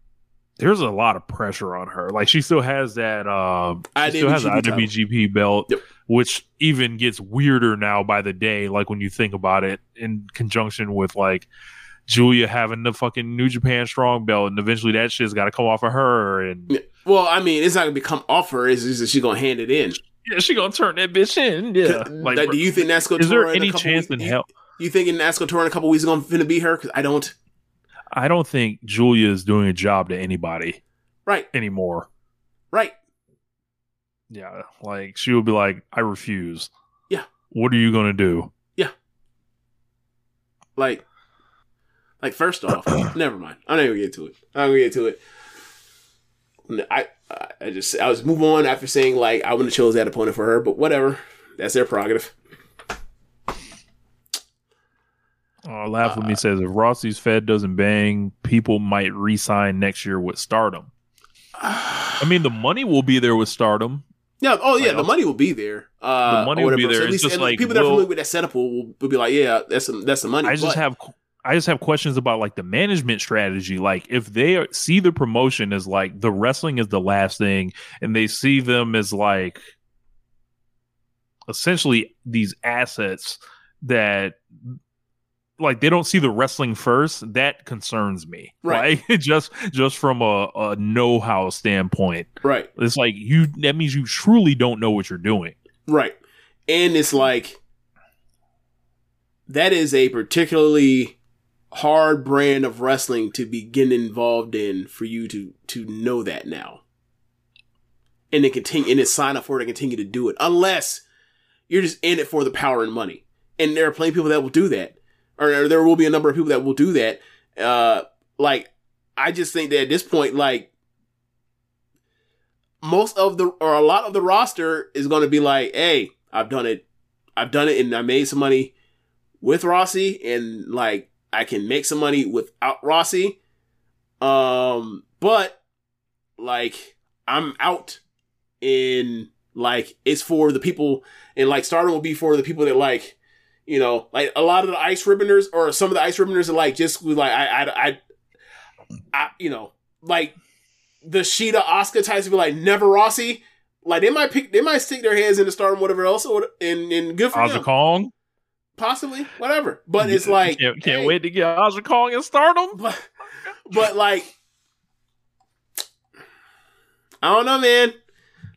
There's a lot of pressure on her. Like she still has that. Um, she still has the IWGP belt, Yep. which even gets weirder now by the day. Like when you think about it in conjunction with like Giulia having the fucking New Japan Strong belt, and eventually that shit's got to come off of her. And Well, I mean, it's not gonna become off her. It's just that she's gonna hand it in. Yeah, she gonna turn that bitch in. Yeah. Like, Like, do you think Nasco is there Tora any chance weeks- in you, hell? You think in Nasco Tour in a couple weeks is gonna finna be her? Because I don't. I don't think Giulia is doing a job to anybody Right, anymore. right. Yeah, like she would be like, "I refuse." Yeah. What are you gonna do? Yeah. Like, like first off, never mind. I'm not gonna get to it. I'm gonna get to it. I I just I was move on after saying like I wouldn't have chose that opponent for her, but whatever. That's their prerogative. Oh, laugh with me says if Rossi's Fed doesn't bang, people might re-sign next year with Stardom. I mean, the money will be there with Stardom. Yeah. Oh yeah. Like, the money will be there. Uh, The money will be whatever. So there. at It's least just like, people that are familiar with that setup will, will, be like, yeah, that's the, that's the money. I just But- have I just have questions about like the management strategy. Like if they are, see the promotion as like the wrestling is the last thing, and they see them as like essentially these assets that like they don't see the wrestling first that concerns me Right. like just just from a, a know-how standpoint right. it's like you that means you truly don't know what you're doing Right. And it's like that is a particularly hard brand of wrestling to be getting involved in for you to to know that now. And then continue and then sign up for it and continue to do it. Unless you're just in it for the power and money. And there are plenty of people that will do that. Or, or there will be a number of people that will do that. Uh like I just think that at this point, like most of the or a lot of the roster is going to be like, "Hey, I've done it. I've done it, and I made some money with Rossi, and like I can make some money without Rossi. Um, but like I'm out, in like it's for the people, and like Stardom will be for the people that like." You know, like a lot of the ice ribboners or some of the ice ribboners are like just like I I I, I you know like the Sheeta Oscar types will be like never Rossi. Like they might pick, they might stick their heads in the stardom, whatever else, or and, and good for Aja them, Kong possibly, whatever. But it's like can't, can't hey, wait to get Aja Kong and Stardom. But, but like, I don't know, man.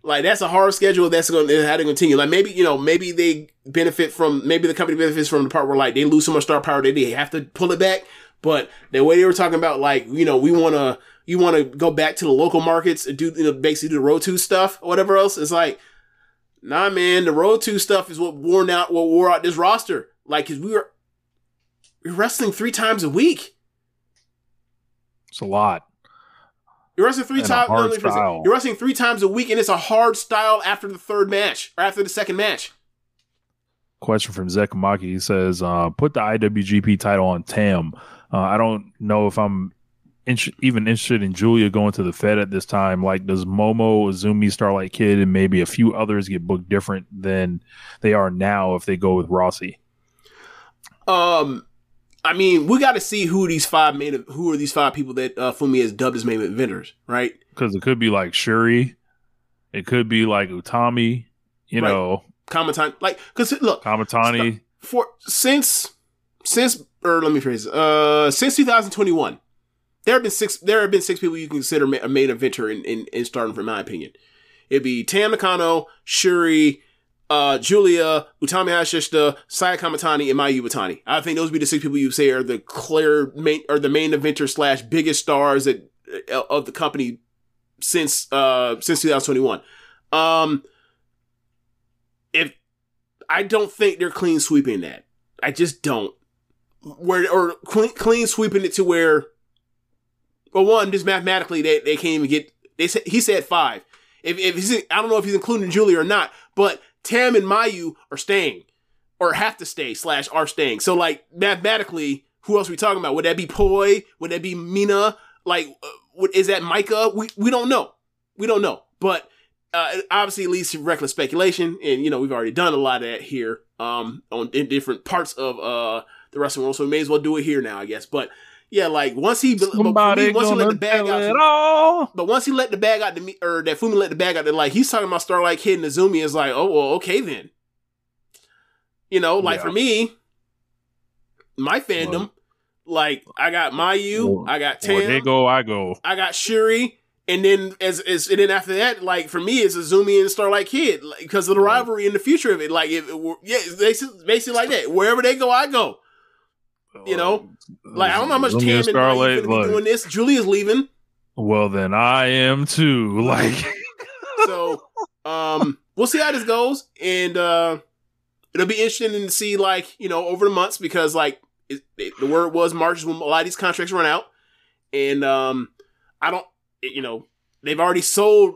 Like that's a hard schedule. That's going to how to continue. Like maybe you know maybe they benefit from maybe the company benefits from the part where like they lose so much star power that they have to pull it back. But the way they were talking about like you know we want to you want to go back to the local markets and do you know, basically do the road to stuff or whatever else. It's like nah, man. The road to stuff is what worn out what wore out this roster. Like, cause we were we're wrestling three times a week. It's a lot. You're wrestling three times. hard no, style. You're wrestling three times a week, and it's a hard style after the third match or after the second match. Question from Zekamaki. He says, uh, "Put the IWGP title on Tam. Uh, I don't know if I'm in- even interested in Giulia going to the Fed at this time. Like, does Momo, Azumi, Starlight Kid, and maybe a few others get booked different than they are now if they go with Rossi? Um, I mean, we got to see who these five main who are these five people that uh, Fumi has dubbed as main inventors, right? Because it could be like Syuri, it could be like Utami, you Right. know, Kamitani, like, because look, Kamitani. for since since or let me phrase it, uh since 2021 there have been six there have been six people you can consider ma- a main inventor in in, in starting from my opinion it'd be tam nakano syuri uh giulia utami hayashishita saya kamitani and mayu Iwatani. i think those would be the six people you say are the clear main or the main eventer slash biggest stars that uh, of the company since uh since 2021 um if I don't think they're clean sweeping that. I just don't. Where or clean, clean sweeping it to where, well, one just mathematically they, they can't even get. They said he said five. If if he's I don't know if he's including Julie or not, but Tam and Mayu are staying or have to stay slash are staying. So like mathematically, who else are we talking about? Would that be Poi? Would that be Mina? Like, uh, what is that Micah? We we don't know. We don't know. But uh, it obviously leads to reckless speculation, and you know we've already done a lot of that here, um, on in different parts of uh the wrestling world, so we may as well do it here now, I guess. But yeah, like once he, but me, Somebody once he let the bag out, it all. but once he let the bag out to me, or that Fumi let the bag out, that like he's talking about Starlight Kid and Azumi is like, oh well, okay then. You know, like Yeah. for me, my fandom, like I got Mayu, Or- I got Where they go, I go. I got Syuri, and then as, as and then after that, like for me, it's Azumi and Starlight Kid like, because of the rivalry and the future of it. Like, if it were, yeah, it's basically, basically like that. Wherever they go, I go. You know, like I don't know how much Azumi Tam and and Mayu Starlight, look. doing this. Giulia's leaving. Well, then I am too. Like, so um we'll see how this goes and uh it'll be interesting to see like you know over the months because like it, it- the word was march is when a lot of these contracts run out and um i don't you know they've already sold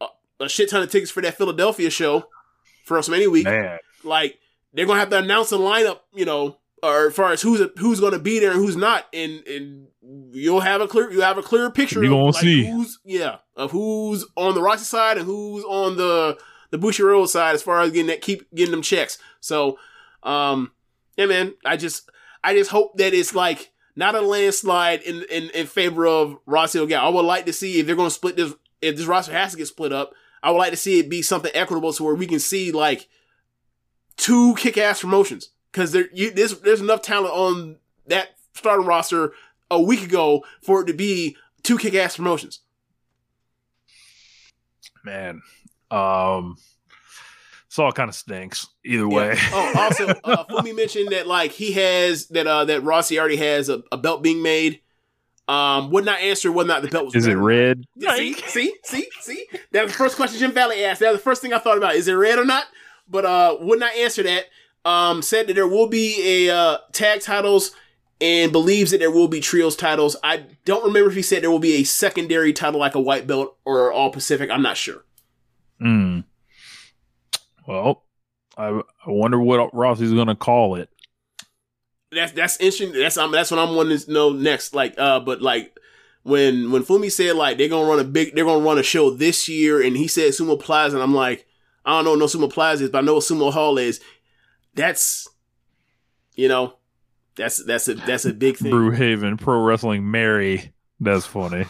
a, a shit ton of tickets for that Philadelphia show for WrestleMania week. Man, Like they're gonna have to announce a lineup, you know, or as far as who's who's gonna be there and who's not, and and you'll have a clear you have a clear picture. Of, gonna like, see. who's yeah of who's on the Roxy side and who's on the the Bushiroad side as far as getting that keep getting them checks. So, um, yeah, man, I just I just hope that it's like not a landslide in in, in favor of Rossy Ogawa. I would like to see if they're gonna split this if this roster has to get split up. I would like to see it be something equitable to where we can see like two kick-ass promotions because there you, there's there's enough talent on that starting roster a week ago for it to be two kick-ass promotions. man. Um, this all kind of stinks either way. Yeah. Oh, also, uh, Fumi mentioned that like he has that uh that Rossi already has a, a belt being made. Um, would not answer whether or not the belt was. Is it red? See, see, see, see. That was the first question Jim Valley asked. That was the first thing I thought about. Is it red or not? But uh, would not answer that. Um, said that there will be a uh, tag titles and believes that there will be trios titles. I don't remember if he said there will be a secondary title like a white belt or all Pacific. I'm not sure. Hmm. Well, I, I wonder what Rossi's gonna call it. That's that's interesting. That's um, that's what I'm wanting to know next. Like, uh, but like when when Fumi said like they're gonna run a big, they're gonna run a show this year, and he said Sumo Plaza, and I'm like, I don't know what no Sumo Plaza is, but I know what Sumo Hall is. That's, you know, that's that's a that's a big thing. Brewhaven Pro Wrestling Mary. That's funny.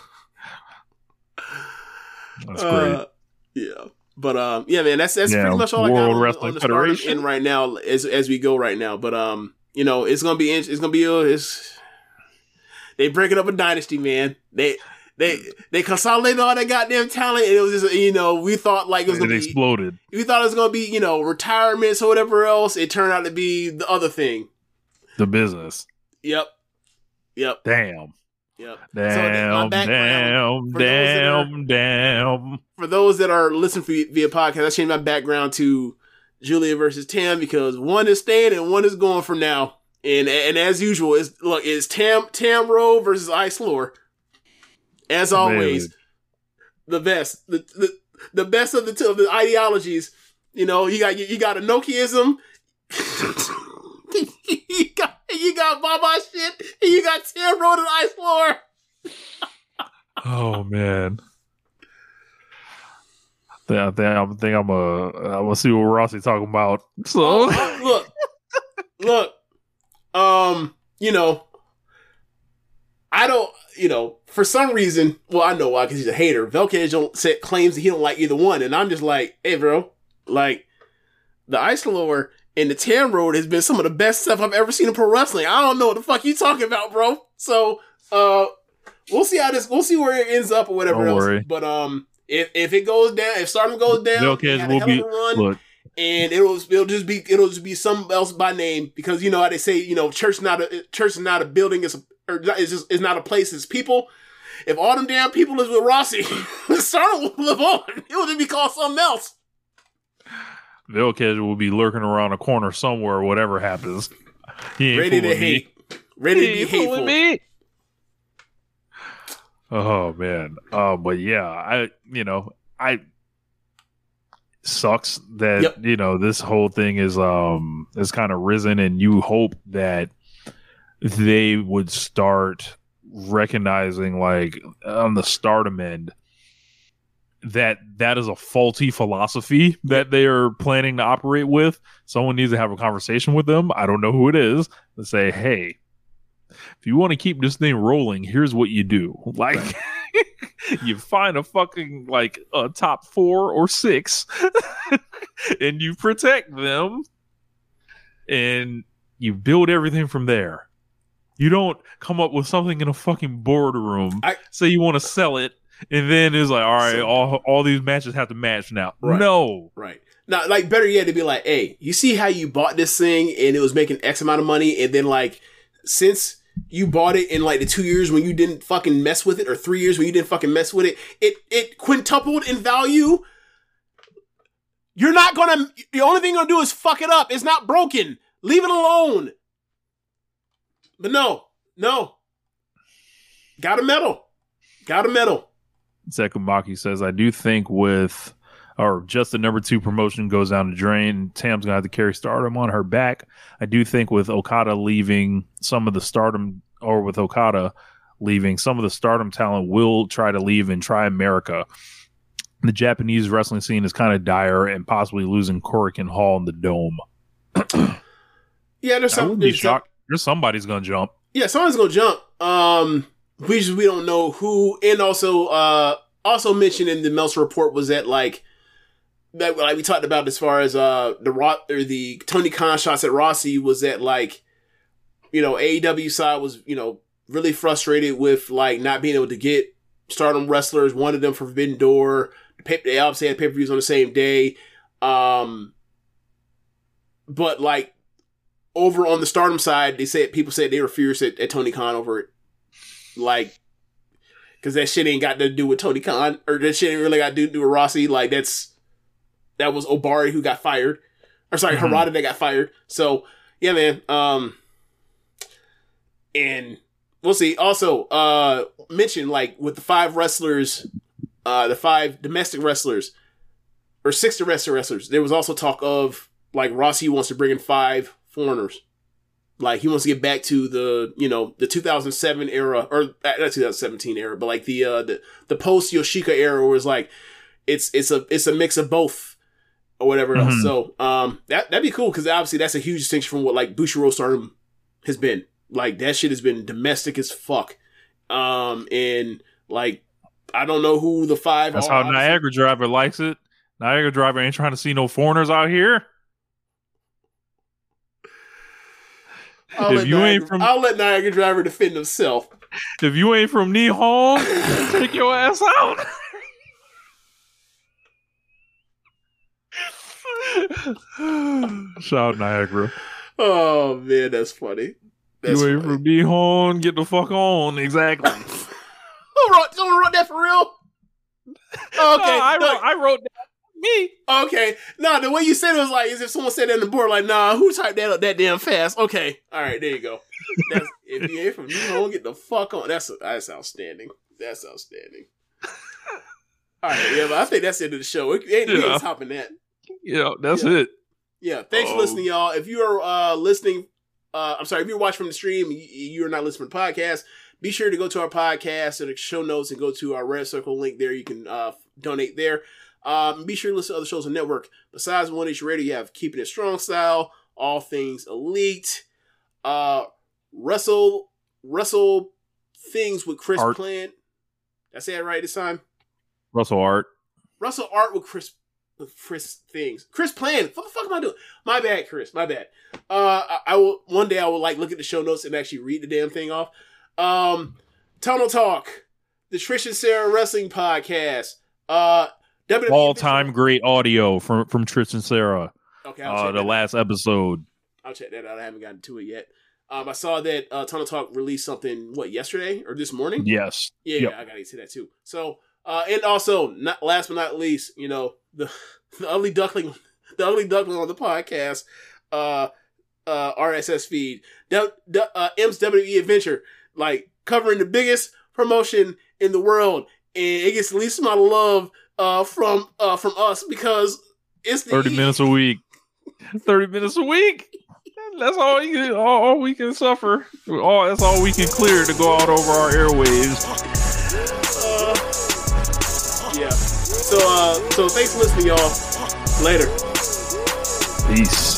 That's great. Uh, yeah. But um, yeah, man, that's that's Yeah, pretty much all I got World on, Wrestling on the Federation. in right now as as we go right now. But um, you know, it's gonna be it's gonna be a, it's they breaking up a dynasty, man. They they they consolidated all that goddamn talent, and it was just you know we thought like it was It gonna be exploded. we thought it was gonna be you know retirements or whatever else. It turned out to be the other thing. The business. Yep, yep, Damn. yep. Damn, background, damn, for are- damn, damn. for those that are listening via, via podcast, I changed my background to Giulia versus Tam because one is staying and one is going for now. And and as usual, is look, it's Tam Tam Rowe versus Ice Lore. As always, Amazing. the best, the, the the best of the two of the ideologies. You know, you got you got Inokiism. you got you got Baba shit, and you got Tam Rowe and Ice Floor. Oh man. I think I think I'm uh I'm gonna see what Rossi talking about. So Oh, look, look, um, you know, I don't, you know, for some reason, well, I know why, because he's a hater. Velcage don't say, claims that he don't like either one, and I'm just like, hey, bro, like the Ice Lore and the Tam Road has been some of the best stuff I've ever seen in pro wrestling. I don't know what the fuck you talking about, bro. So, uh, we'll see how this, we'll see where it ends up or whatever Don't else. worry. But um, if if it goes down, if Stardom goes down, they Velcage had a will be run look. and it'll it'll just be it'll just be something else by name because you know how they say you know church not a church is not a building it's a or not- it's just it's not a place it's people. If all them damn people is with Rossi, Stardom will live on. It will just be called something else. Velcage will be lurking around a corner somewhere, whatever happens. He ain't Ready to fooling me. hate, ready He to be ain't hateful. me. Oh man. Uh, but yeah, I you know, I sucks that Yep. you know this whole thing is um is kind of risen and you hope that they would start recognizing like on the stardom end that that is a faulty philosophy that they are planning to operate with. Someone needs to have a conversation with them. I don't know who it is to say hey if you want to keep this thing rolling here's what you do. Like you find a fucking like a top four or six and you protect them and you build everything from there you don't come up with something in a fucking boardroom I- say you want to sell it and then it's like all right So- all, all these matches have to match now Right. no Right. Now, like better yet, to be like, hey, you see how you bought this thing and it was making X amount of money, and then like since you bought it in like the two years when you didn't fucking mess with it, or three years when you didn't fucking mess with it, it it quintupled in value. You're not gonna. The only thing you're gonna do is fuck it up. It's not broken. Leave it alone. But no, no. Got a medal. Got a medal. Sekumaki says, I do think with or just the number two promotion goes down the drain, Tam's gonna have to carry stardom on her back. I do think with Okada leaving some of the stardom or with Okada leaving, some of the stardom talent will try to leave and try America. The Japanese wrestling scene is kind of dire and possibly losing Korakuen Hall in the dome. Yeah, there's I some. wouldn't be shocked. There's somebody's gonna jump. yeah, someone's gonna jump. Um, we just we don't know who. And also, uh, also mentioned in the Meltzer report was that like that like we talked about as far as uh the Ro- or the Tony Khan shots at Rossi was that like you know AEW side was you know really frustrated with like not being able to get Stardom wrestlers. One of them for Forbidden Door. They obviously had pay per views on the same day. Um, but like over on the Stardom side, they said people said they were furious at, at Tony Khan over it, like because that shit ain't got to do with Tony Khan or that shit ain't really got to do with Rossi. Like that's that was Obari who got fired, or sorry, Mhm. Harada that got fired. So yeah, man. Um, and we'll see. Also, uh, mention like with the five wrestlers, uh, the five domestic wrestlers or six domestic wrestlers. There was also talk of like Rossi wants to bring in five foreigners. Like he wants to get back to the you know the 2007 era or uh, not 2017 era, but like the uh the the post Yoshiko era was like it's it's a it's a mix of both or whatever else. Mhm. So um that that'd be cool because obviously that's a huge distinction from what like Bushiroad Stardom has been. Like that shit has been domestic as fuck. Um and like I don't know who the five That's are. how. Niagara Driver likes it. Niagara Driver ain't trying to see no foreigners out here. I'll if let you Niagara, ain't from- I'll let Niagara Driver defend himself. If you ain't from Nihon, take your ass out. Shout Niagara. Oh man, that's funny. That's you ain't funny. from Nihon, get the fuck on. Exactly. Who wrote? Someone wrote that for real? Okay, No, I, no, wrote, I wrote that. Me. okay. No, the way you said it was like as if someone said that on the board. Like, nah, who typed that up that damn fast? Okay, all right, there you go. That's, if you ain't from Nihon, get the fuck on. That's that's outstanding. That's outstanding. All right, yeah, but I think that's the end of the show. It ain't, we Yeah. ain't topping that. Yeah, that's Yeah. it. Yeah, thanks for Oh. listening, y'all. If you are uh, listening, uh, I'm sorry, if you're watching from the stream, you, you are not listening to the podcast. Be sure to go to our podcast or the show notes and go to our Red Circle link there. You can uh, donate there. Um, be sure to listen to other shows on the network. Besides One Nation Radio, you have Keeping It Strong Style, All Things Elite, uh, Russell, Russell Things with Chris Art. Plant. Did I say it right this time? Russell Art. Russell Art with Chris with Chris things. Chris Plan. What the fuck am I doing? My bad, Chris. My bad. Uh, I, I will one day I will like look at the show notes and actually read the damn thing off. Um, Tunnel Talk, the Trish and Sarah Wrestling Podcast. Uh, WWE All time great audio from from Trish and Sarah. Okay, I'll Uh, the last episode. I'll check that out. I haven't gotten to it yet. Um, I saw that uh, Tunnel Talk released something what yesterday or this morning. Yes. Yeah, Yep. I gotta see that too. So, uh, and also, not last but not least, you know, the the ugly duckling, the ugly duckling on the podcast, uh, uh, RSS feed, the, the, uh, Imp's WWE Adventure, like covering the biggest promotion in the world, and it gets the least amount of love, uh, from uh from us because it's the 30 minutes a week. 30 minutes a week. That's all you can, all, all we can suffer. All that's all we can clear to go out over our airwaves. Uh, yeah. So, uh, so thanks for listening, y'all. Later. Peace.